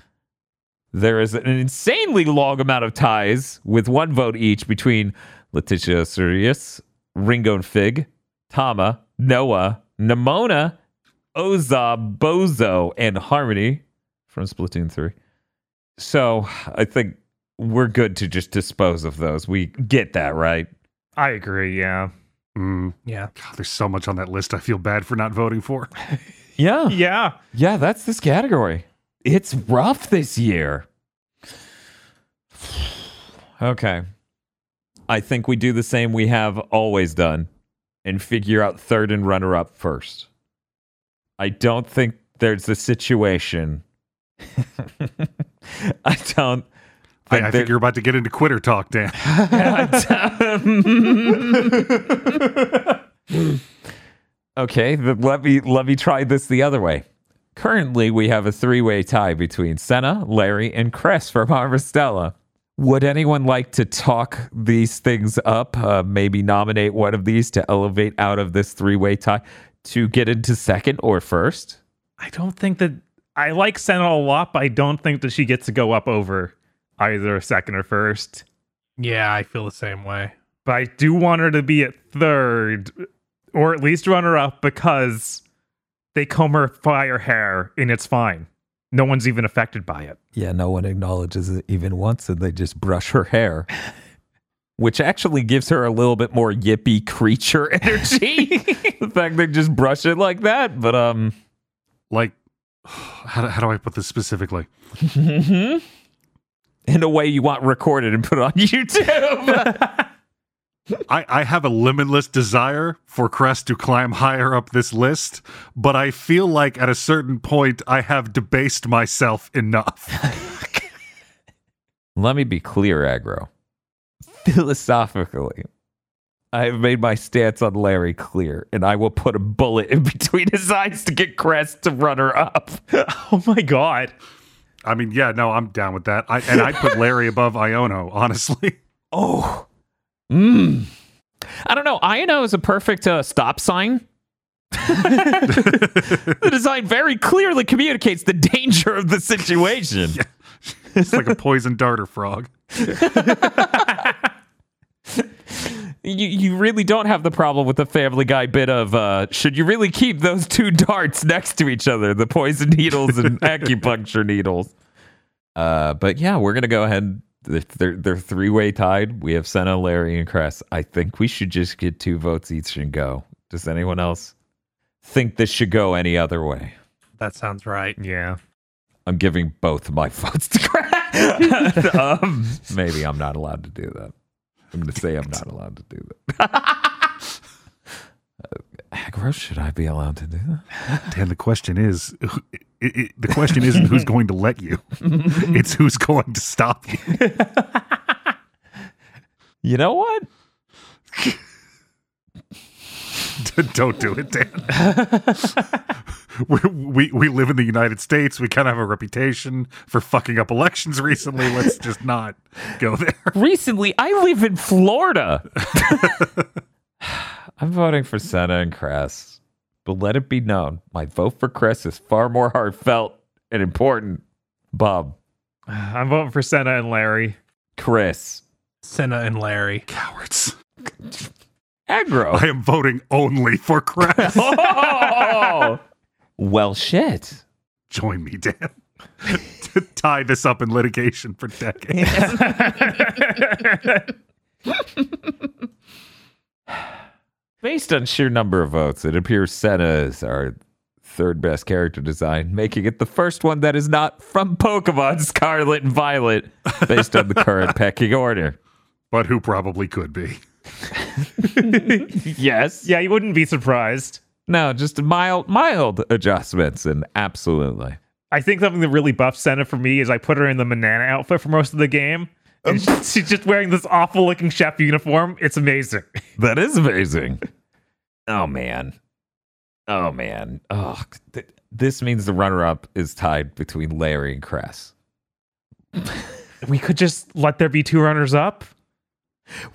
There is an insanely long amount of ties with one vote each between Laeticia Aucerius, Ringo and Fig, Tama, Noah, Nemona, Ozob Bozo, and Harmony from Splatoon 3. So I think we're good to just dispose of those. We get that, right? I agree, yeah. Mm, yeah. God, there's so much on that list I feel bad for not voting for. Yeah. Yeah. Yeah, that's this category. It's rough this year. Okay. I think we do the same we have always done and figure out third and runner up first. I don't think there's a situation. I don't I, think I think you're about to get into quitter talk, Dan. okay, let me let me try this the other way. Currently, we have a three-way tie between Sena, Larry, and Cress from Harvestella. Would anyone like to talk these things up? Uh, maybe nominate one of these to elevate out of this three way tie to get into second or first? I don't think that I like Sena a lot, but I don't think that she gets to go up over either second or first. Yeah, I feel the same way. But I do want her to be at third, or at least runner up, because they comb her fire hair and it's fine. No one's even affected by it. Yeah, no one acknowledges it even once, and they just brush her hair, which actually gives her a little bit more yippy creature energy. the fact they just brush it like that, but um, Like, how do, how do I put this specifically? in a way you want recorded and put on YouTube. I, I have a limitless desire for Cress to climb higher up this list, but I feel like at a certain point I have debased myself enough. Let me be clear, Aggro. Philosophically, I have made my stance on Larry clear, and I will put a bullet in between his eyes to get Cress to run her up. oh my god. I mean, yeah, no, I'm down with that. I, and I'd put Larry above Iono, honestly. Oh. Mm. I don't know. Iono is a perfect uh, stop sign. the design very clearly communicates the danger of the situation. It's like a poison darter frog. You you really don't have the problem with the Family Guy bit of uh, should you really keep those two darts next to each other, the poison needles and acupuncture needles. Uh, but yeah, we're gonna go ahead. They're they're, they're three way tied. We have Sena, Larry, and Cress. I think we should just get two votes each and go. Does anyone else think this should go any other way? That sounds right. Yeah. I'm giving both my votes to Cress. um, maybe I'm not allowed to do that. I'm going to say I'm not allowed to do that. Aggro, should I be allowed to do that? Dan, the question is, it, it, the question isn't who's going to let you; it's who's going to stop you. You know what? Don't do it, Dan. We're, we we live in the United States. We kind of have a reputation for fucking up elections recently. Let's just not go there. Recently, I live in Florida. I'm voting for Sena and Cress. But let it be known, my vote for Cress is far more heartfelt and important. Bob, I'm voting for Sena and Larry. Chris, Sena and Larry. Cowards. Aggro. I am voting only for Cress. Oh! well, shit. Join me, Dan. to tie this up in litigation for decades. Based on sheer number of votes, it appears Sena is our third best character design, making it the first one that is not from Pokemon Scarlet and Violet, based on the current pecking order. but who probably could be. Yes. Yeah, you wouldn't be surprised. No, just mild, mild adjustments, and absolutely. I think something that really buffed Sena for me is I put her in the banana outfit for most of the game. Um, and she- she's just wearing this awful looking chef uniform. It's amazing. That is amazing. oh man. Oh man. Oh, th- this means the runner-up is tied between Larry and Cress. We could just let there be two runners up.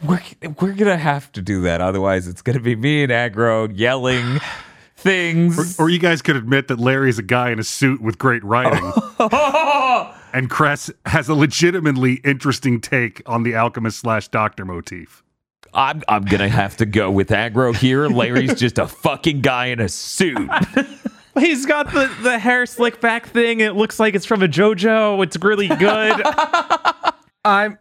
We're we're gonna have to do that, otherwise it's gonna be me and Aggro yelling things. Or, or you guys could admit that Larry's a guy in a suit with great writing, and Cress has a legitimately interesting take on the alchemist slash doctor motif. I'm I'm gonna have to go with Aggro here. Larry's just a fucking guy in a suit. He's got the, the hair slick back thing. It looks like it's from a JoJo. It's really good. I'm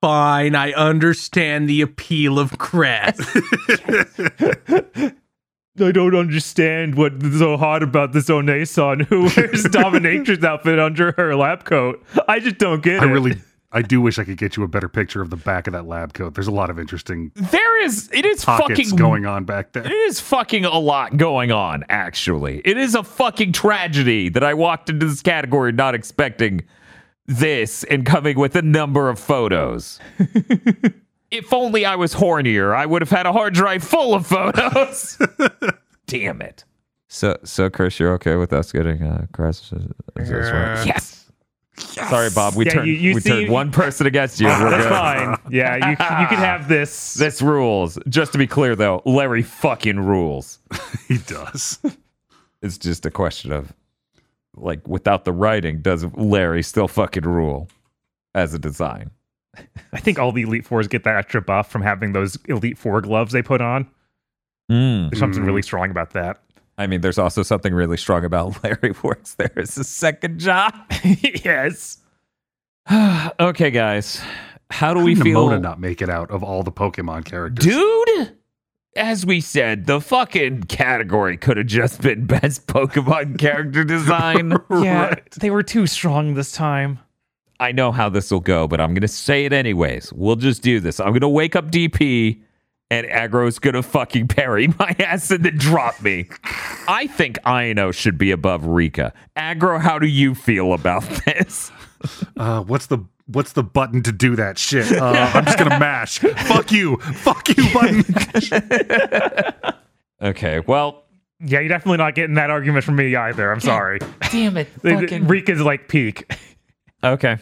fine. I understand the appeal of Cress. I don't understand what's so hot about this Oneson who wears dominatrix outfit under her lab coat. I just don't get I it. I really, I do wish I could get you a better picture of the back of that lab coat. There's a lot of interesting there is it is fucking going on back there. It is fucking a lot going on, actually. It is a fucking tragedy that I walked into this category not expecting this and coming with a number of photos. if only I was hornier, I would have had a hard drive full of photos. Damn it. So, so Chris, you're okay with us getting uh, Chris? Is, is this right? Yes. Sorry, Bob. We Yeah, turned you- you we see- turned one person against you. We're That's good. fine. Yeah, you, you can have this. This rules. Just to be clear, though, Larry fucking rules. He does. It's just a question of, like, without the writing, does Larry still fucking rule as a design? I think all the Elite Fours get that extra buff from having those Elite Four gloves they put on. Mm. There's something really strong about that. I mean, there's also something really strong about Larry works there as a second job. yes. okay, guys. How do we How did feel? Nemona not make it out of all the Pokemon characters? Dude, as we said, the fucking category could have just been best Pokemon character design. Yeah, they were too strong this time. I know how this will go, but I'm going to say it anyways. We'll just do this. I'm going to wake up DP and Aggro's going to fucking parry my ass and then drop me. I think Iono should be above Rika. Aggro, how do you feel about this? Uh, what's the what's the button to do that shit? Uh, I'm just gonna mash. Fuck you. Fuck you, button. Okay, well, Yeah, you're definitely not getting that argument from me either. I'm sorry. damn it. Rika's like peak. Okay.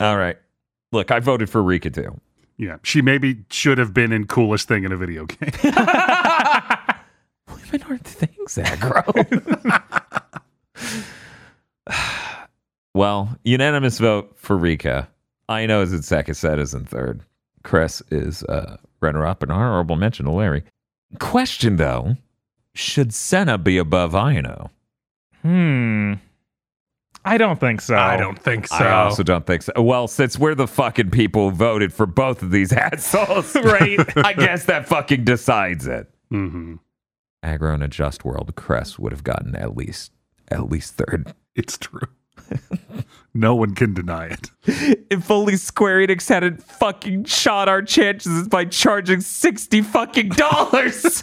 All right. Look, I voted for Rika too. yeah, she maybe should have been in coolest thing in a video game. Women aren't things, aggro. well, unanimous vote for Rika. I know is in second, set is in third. Cress is uh, runner up, and honorable mention to Larry. Question though: Should Sena be above Iono? Hmm. I don't think so. I don't think so. I also don't think so. Well, since we're the fucking people who voted for both of these assholes, Right. I guess that fucking decides it. hmm Aggro in a just world, Cress would have gotten at least at least third. It's true. no one can deny it. If only Square Enix hadn't fucking shot our chances by charging sixty fucking dollars.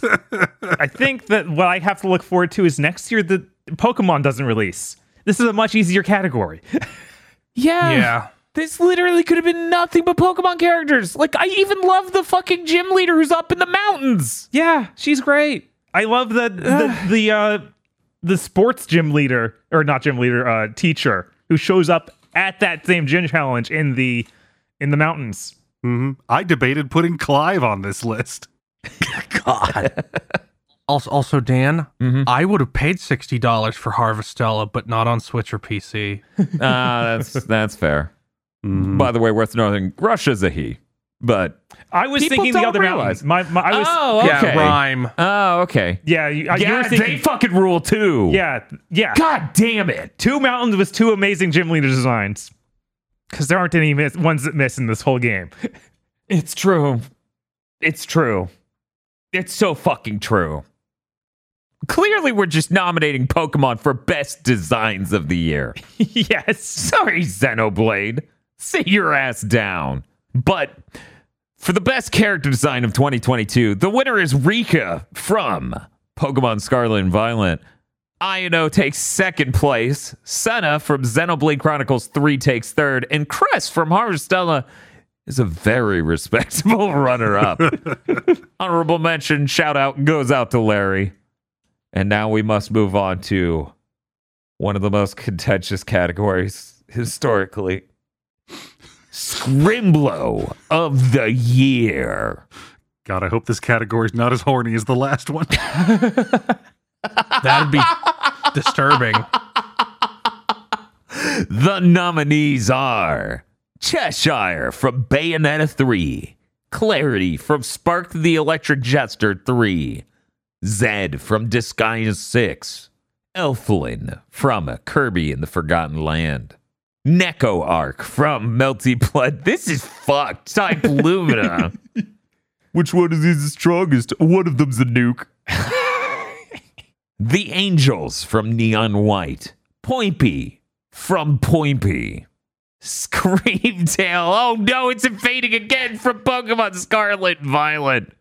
I think that what I have to look forward to is next year the Pokemon doesn't release. This is a much easier category. yeah. Yeah. This literally could have been nothing but Pokemon characters. Like I even love the fucking gym leader who's up in the mountains. yeah, she's great. I love the the the uh the sports gym leader or not gym leader, uh teacher who shows up at that same gym challenge in the in the mountains. Mm-hmm. I debated putting Clive on this list. Also, also Dan, Mhm. I would have paid sixty dollars for Harvestella, but not on Switch or PC. Ah, that's that's fair. Mhm. By the way, worth noting, Grusha's a he. But I was thinking the other realize. mountains. My, my I was oh, okay. Yeah, Ryme. Oh, okay. yeah, you, uh, you Yeah, were they fucking rule too. yeah, yeah. God damn it. Two mountains with two amazing gym leader designs. Because there aren't any miss- ones that miss in this whole game. It's true. It's true. It's so fucking true. Clearly, we're just nominating Pokemon for best designs of the year. yes. Sorry, Xenoblade. Sit your ass down. But for the best character design of 2022, the winner is Rika from Pokemon Scarlet and Violet. Iono takes second place. Sena from Xenoblade Chronicles 3 takes third. And Cress from Harvestella is a very respectable runner up. Honorable mention, shout out goes out to Larry. And now we must move on to one of the most contentious categories historically. Scrimblow of the year. God, I hope this category is not as horny as the last one. That'd be disturbing. The nominees are Cheshire from Bayonetta 3, Clarity from Spark the Electric Jester 3, Zed from Disgaea 6, Elfilin from Kirby in the Forgotten Land, Neko Arc from Melty Blood. This is fucked. Type Lumina. Which one is these the strongest? One of them's a nuke. the Angels from Neon White, Poinpy from Poinpy. Screamtail. Oh no, it's invading again from Pokemon Scarlet and Violet.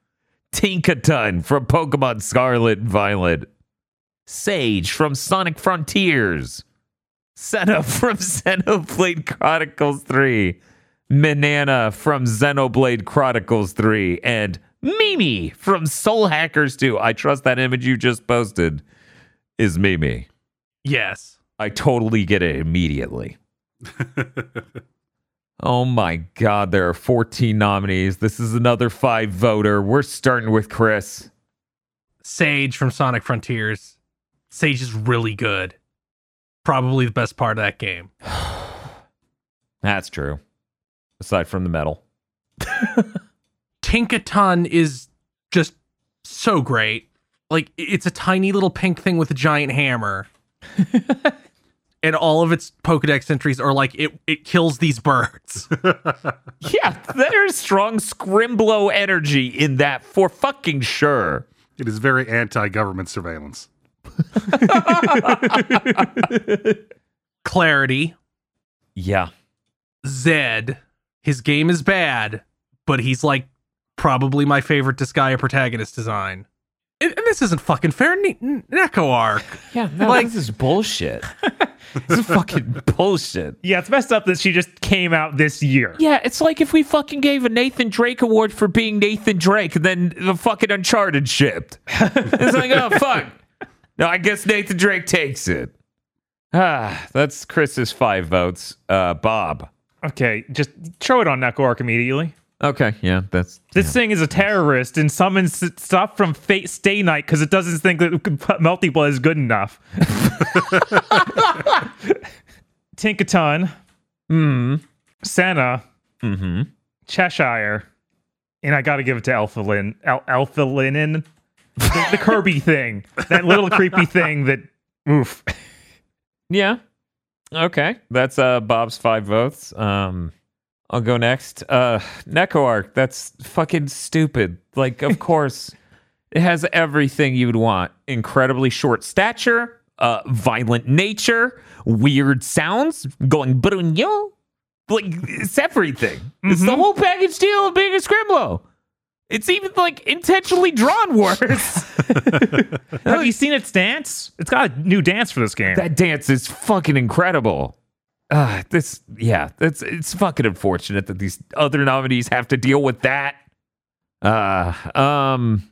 Tinkaton from Pokemon Scarlet and Violet. Sage from Sonic Frontiers. Sena from Xenoblade Chronicles 3. Manana from Xenoblade Chronicles 3. And Mimi from Soul Hackers 2. I trust that image you just posted is Mimi. Yes. I totally get it immediately. Oh my God, there are 14 nominees. This is another five voter. We're starting with Chris. Sage from Sonic Frontiers. Sage is really good. Probably the best part of that game. That's true. Aside from the medal. Tinkaton is just so great. Like it's a tiny little pink thing with a giant hammer. and all of its Pokedex entries are like it it kills these birds. Yeah, there's strong Scrimblow energy in that for fucking sure. It is very anti-government surveillance. Clarity, Yeah. Zed. His game is bad, but he's like probably my favorite Disgaea protagonist design. And, and this isn't fucking fair. Ne- N- Neko arc. Yeah, no, Like- this is bullshit. this is fucking bullshit. Yeah, it's messed up that she just came out this year. Yeah, it's like if we fucking gave a Nathan Drake award for being Nathan Drake, then the fucking Uncharted shipped. it's like, oh fuck. No, I guess Nathan Drake takes it. Ah, that's Chris's five votes. Uh, Bob. Okay, just throw it on Neko Arc immediately. Okay, yeah, that's This thing is a terrorist and summons stuff from Fate Stay Night because it doesn't think that Melty Blood is good enough. Tinkaton, hmm. Sena, Mm-hmm. Cheshire, and I got to give it to Alpha Lin, Al- Alpha Linen, the, the Kirby thing, that little creepy thing that, oof. Yeah. Okay. That's uh Bob's five votes. Um I'll go next. Uh Neko Arc, that's fucking stupid. Like, of course, it has everything you'd want. Incredibly short stature, uh violent nature, weird sounds, going brunyo. Like it's everything. It's the whole package deal of being a Scrimblow. It's even like intentionally drawn worse. Have you seen its dance? It's got a new dance for this game. That dance is fucking incredible. Uh, this, yeah, it's it's fucking unfortunate that these other nominees have to deal with that. Uh, um,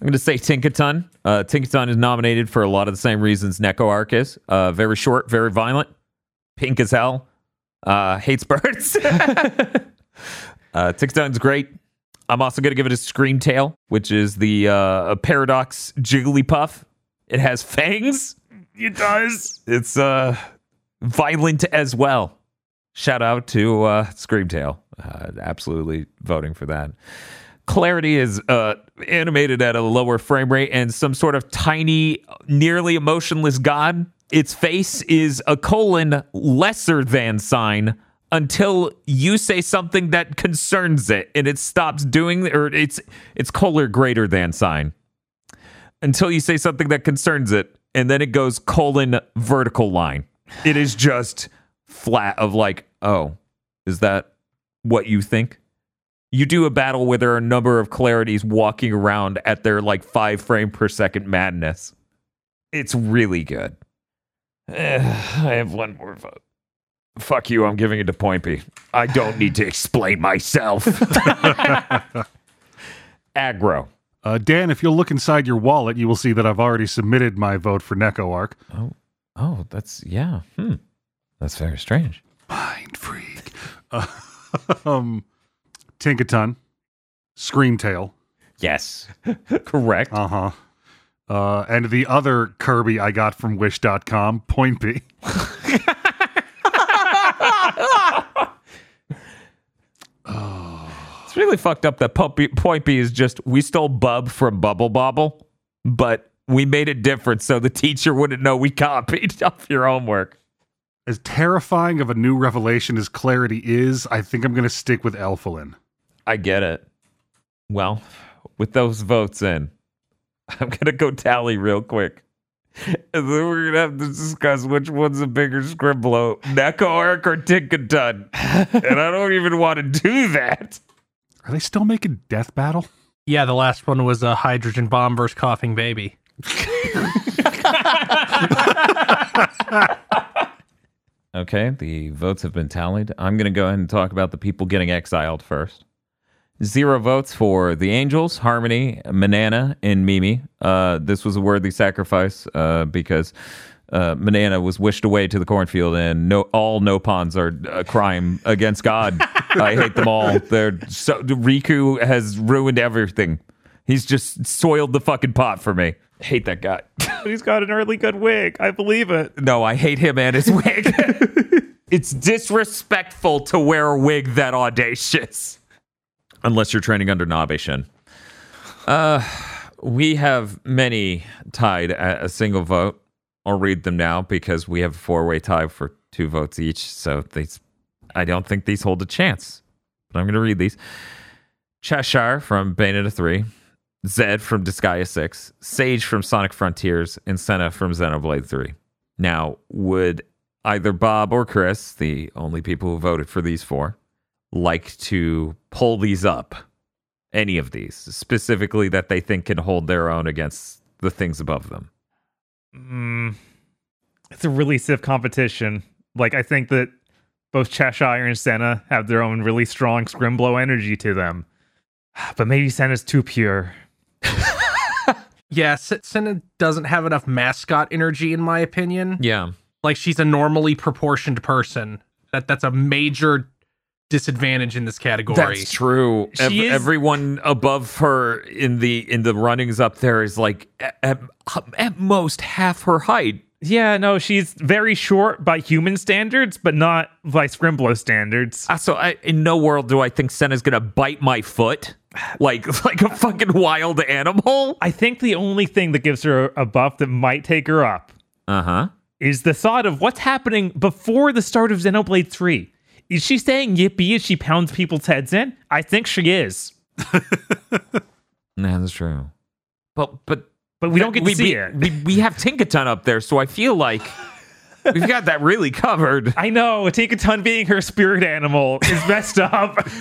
I'm gonna say Tinkaton. Uh, Tinkaton is nominated for a lot of the same reasons Neko Arc is. Uh, very short, very violent, pink as hell. Uh, hates birds. uh, Tinkaton's great. I'm also gonna give it a Scream Tail, which is the uh, Paradox Jigglypuff. It has fangs. it does. It's uh violent as well. Shout out to uh Screamtail. Uh, absolutely voting for that. Clarity is uh animated at a lower frame rate and some sort of tiny, nearly emotionless god. Its face is a colon lesser than sign until you say something that concerns it and it stops doing or it's it's color greater than sign until you say something that concerns it, and then it goes colon vertical line. It is just flat of like, oh, is that what you think? You do a battle where there are a number of clarities walking around at their like five frame per second madness. It's really good. Eh, I have one more vote. Fuck you, I'm giving it to Pointy. I don't need to explain myself. Aggro. Uh, Dan, if you'll look inside your wallet, you will see that I've already submitted my vote for Neko Arc. Oh, that's yeah. Hmm. That's very strange. Mind freak. Uh, um, Tinkaton, Screamtail, Yes. Correct. uh huh. Uh, and the other Kirby I got from Wish.com, Poinpy. It's really fucked up that Poinpy is just we stole Bub from Bubble Bobble, but we made it different so the teacher wouldn't know we copied off your homework. As terrifying of a new revelation as Clarity is, I think I'm going to stick with Elfilin. I get it. Well, with those votes in, I'm gonna go tally real quick. And then we're gonna have to discuss which one's a bigger scribblo, Neko Arc or Tinkaton. and I don't even want to do that. Are they still making Death Battle? Yeah, the last one was a hydrogen bomb versus coughing baby. Okay, the votes have been tallied. I'm going to go ahead and talk about the people getting exiled first. Zero votes for the Angels, Harmony, Manana, and Mimi. Uh, this was a worthy sacrifice uh, because uh, Manana was wished away to the cornfield, and no, all Nopons are a crime against God. I hate them all. They're so Riku has ruined everything. He's just soiled the fucking pot for me. Hate that guy. He's got an early good wig. I believe it. No, I hate him and his wig. it's disrespectful to wear a wig that audacious. Unless you're training under Nabe Shin. Uh, we have many tied at a single vote. I'll read them now because we have a four way tie for two votes each. So these, I don't think these hold a chance. But I'm going to read these. Cheshire from Bayonetta 3, Zed from Disgaea 6, Sage from Sonic Frontiers, and Sena from Xenoblade 3. Now, would either Bob or Chris, the only people who voted for these four, like to pull these up? Any of these, specifically that they think can hold their own against the things above them? Mm, it's a really stiff competition. Like I think that both Cheshire and Sena have their own really strong Scrimblow energy to them. But maybe Sena's too pure. Yeah, Sena doesn't have enough mascot energy, in my opinion. Yeah. Like she's a normally proportioned person. That that's a major disadvantage in this category. That's true. Ev- is- everyone above her in the in the runnings up there is like at, at, at most half her height. Yeah, no, she's very short by human standards, but not by Scrimblow standards. Uh, So I, in no world do I think Sena's gonna bite my foot like like a fucking wild animal. I think the only thing that gives her a buff that might take her up Uh huh. is the thought of what's happening before the start of Xenoblade 3. Is she saying yippee as she pounds people's heads in? I think she is. Yeah, that's true. But but But we don't get to we, see we, it. We, we have Tinkaton up there, so I feel like we've got that really covered. I know, Tinkaton being her spirit animal is messed up.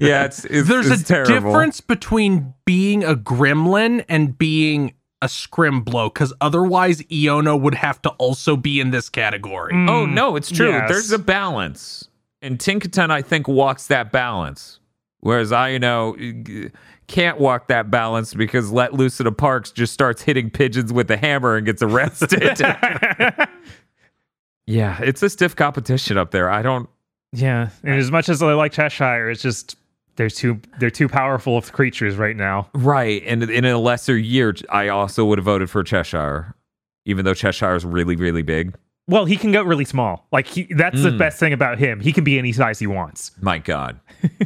Yeah, it's, it's There's it's a terrible. difference between being a gremlin and being a scrimblow, because otherwise Iono would have to also be in this category. Oh mm, no, it's true. yes. There's a balance, and Tinkaton I think walks that balance, whereas I you know g- can't walk that balance because Let Loose in the Parks just starts hitting pigeons with a hammer and gets arrested. yeah, it's a stiff competition up there. I don't. yeah, and as much as I like Cheshire, it's just they're too they're too powerful of creatures right now. Right, and in a lesser year, I also would have voted for Cheshire, even though Cheshire is really really big. Well, he can go really small. Like he, that's the Mm. best thing about him. He can be any size he wants. My God.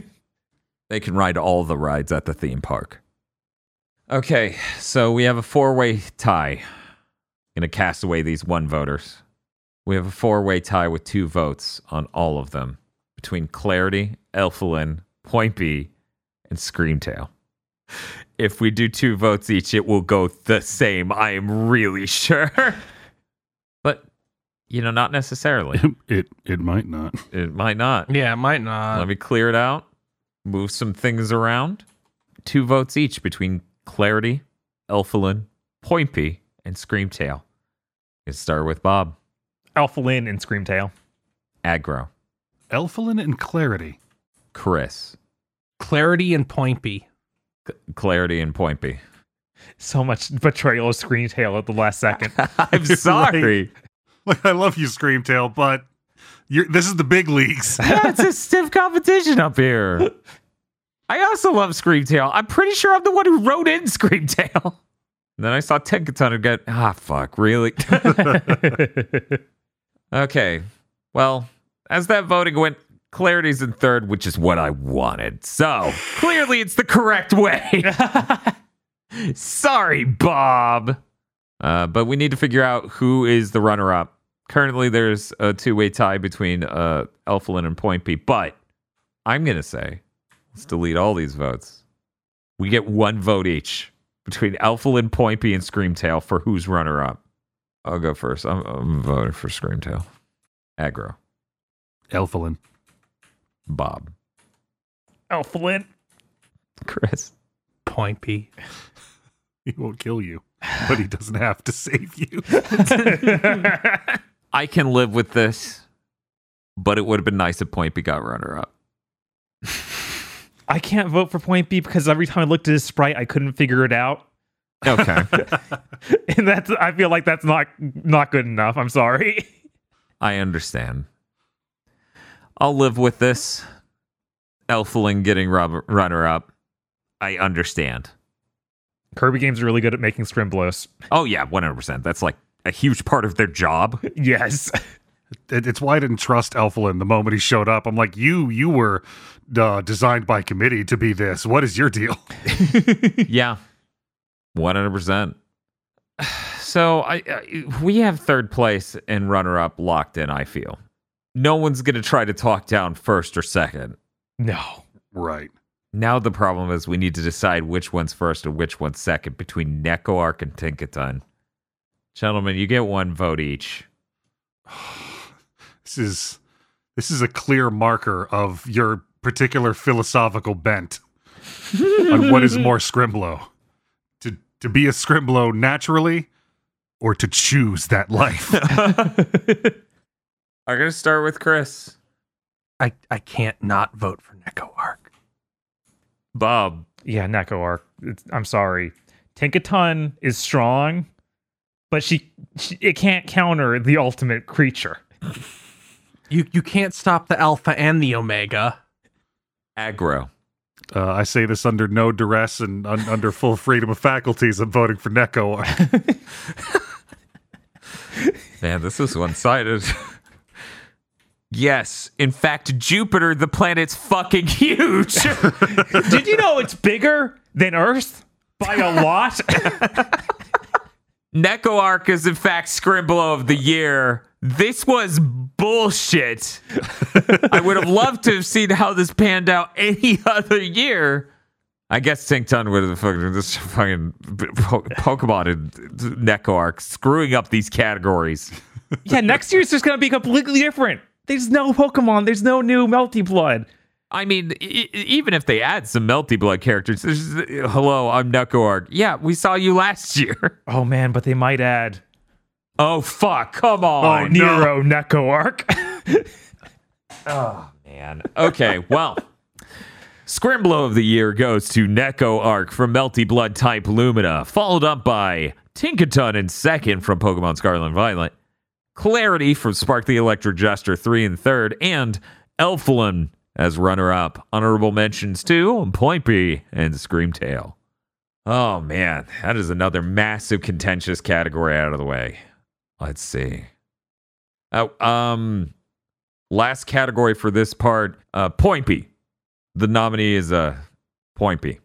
they can ride all the rides at the theme park. Okay, so we have a four way tie. I'm Gonna cast away these one voters. We have a four way tie with two votes on all of them between Clarity, Elfilin, Poinpy, and Screamtail. If we do two votes each, it will go the same. I am really sure. but, you know, not necessarily. it it might not. It might not. Yeah, it might not. Let me clear it out, move some things around. Two votes each between Clarity, Elfilin, Poinpy, and Screamtail. Let's start with Bob. Alpha and Screamtail. Aggro. Elfilin and Clarity. Chris. Clarity and Poinpy. C- Clarity and Poinpy. So much betrayal of Screamtail at the last second. I'm sorry. Like I love you, Screamtail, but you're this is the big leagues. yeah, it's a stiff competition up here. I also love Screamtail. I'm pretty sure I'm the one who wrote in Screamtail. then I saw Tinkaton get, ah, fuck, really? Okay. Well, as that voting went, Clarity's in third, which is what I wanted. So clearly it's the correct way. Sorry, Bob. Uh, but we need to figure out who is the runner up. Currently, there's a two way tie between uh, Elfilin and Poinpy. But I'm going to say, let's delete all these votes. We get one vote each between Elfilin, Point B, and Screamtail for who's runner up. I'll go first. I'm, I'm voting for Screamtail. Aggro. Elfilin. Bob. Elfilin. Chris. Poinpy. He won't kill you, but he doesn't have to save you. I can live with this, but it would have been nice if Poinpy got runner up. I can't vote for Poinpy because every time I looked at his sprite, I couldn't figure it out. Okay. and that's I feel like that's not not good enough. I'm sorry. I understand. I'll live with this. Elfilin getting rub- runner up. I understand. Kirby games are really good at making scrimblos. Oh yeah, one hundred percent. That's like a huge part of their job. Yes. It's why I didn't trust Elfilin the moment he showed up. I'm like, you you were uh, designed by committee to be this. What is your deal? yeah, one hundred percent. So I, I we have third place and runner up locked in. I feel no one's gonna try to talk down first or second. No. Right. Now the problem is we need to decide which one's first and which one's second between Neko Arc and Tinkaton. Gentlemen, you get one vote each. This is this is a clear marker of your particular philosophical bent on what is more Scrimblow. To to be a Scrimblow naturally or to choose that life. I'm gonna start with Chris. I, I can't not vote for Neko Arc. Bob. Yeah, Neko Arc. It's, I'm sorry. Tinkaton is strong, but she, she it can't counter the ultimate creature. You you can't stop the alpha and the omega. Aggro. Uh, I say this under no duress and un- under full freedom of faculties. I'm voting for Neko. Man, this is one sided. yes, in fact, Jupiter, the planet's fucking huge. Did you know it's bigger than Earth by a lot? Neko Arc is, in fact, Scrimblow of the Year. This was bullshit. I would have loved to have seen how this panned out any other year. I guess Tinkaton would have fucking this fucking Pokemon and Neko Arc screwing up these categories. yeah, next year's just gonna be completely different. There's no Pokemon. There's no new Melty Blood. I mean, e- even if they add some Melty Blood characters, there's, hello, I'm Neko Arc. Yeah, we saw you last year. Oh man, but they might add Oh fuck! Come oh, on, oh, Nero Neko Arc. Oh man. Okay, well, Scrimblow of the year goes to Neko Arc from Melty Blood type Lumina, followed up by Tinkaton in second from Pokemon Scarlet and Violet, Clarity from Spark the Electric Jester three and third, and Elfilin as runner up. Honorable mentions to Poinpy and Screamtail. Oh man, that is another massive contentious category out of the way. Let's see. Oh, um, last category for this part, uh, Pointy. The nominee is uh, Pointy.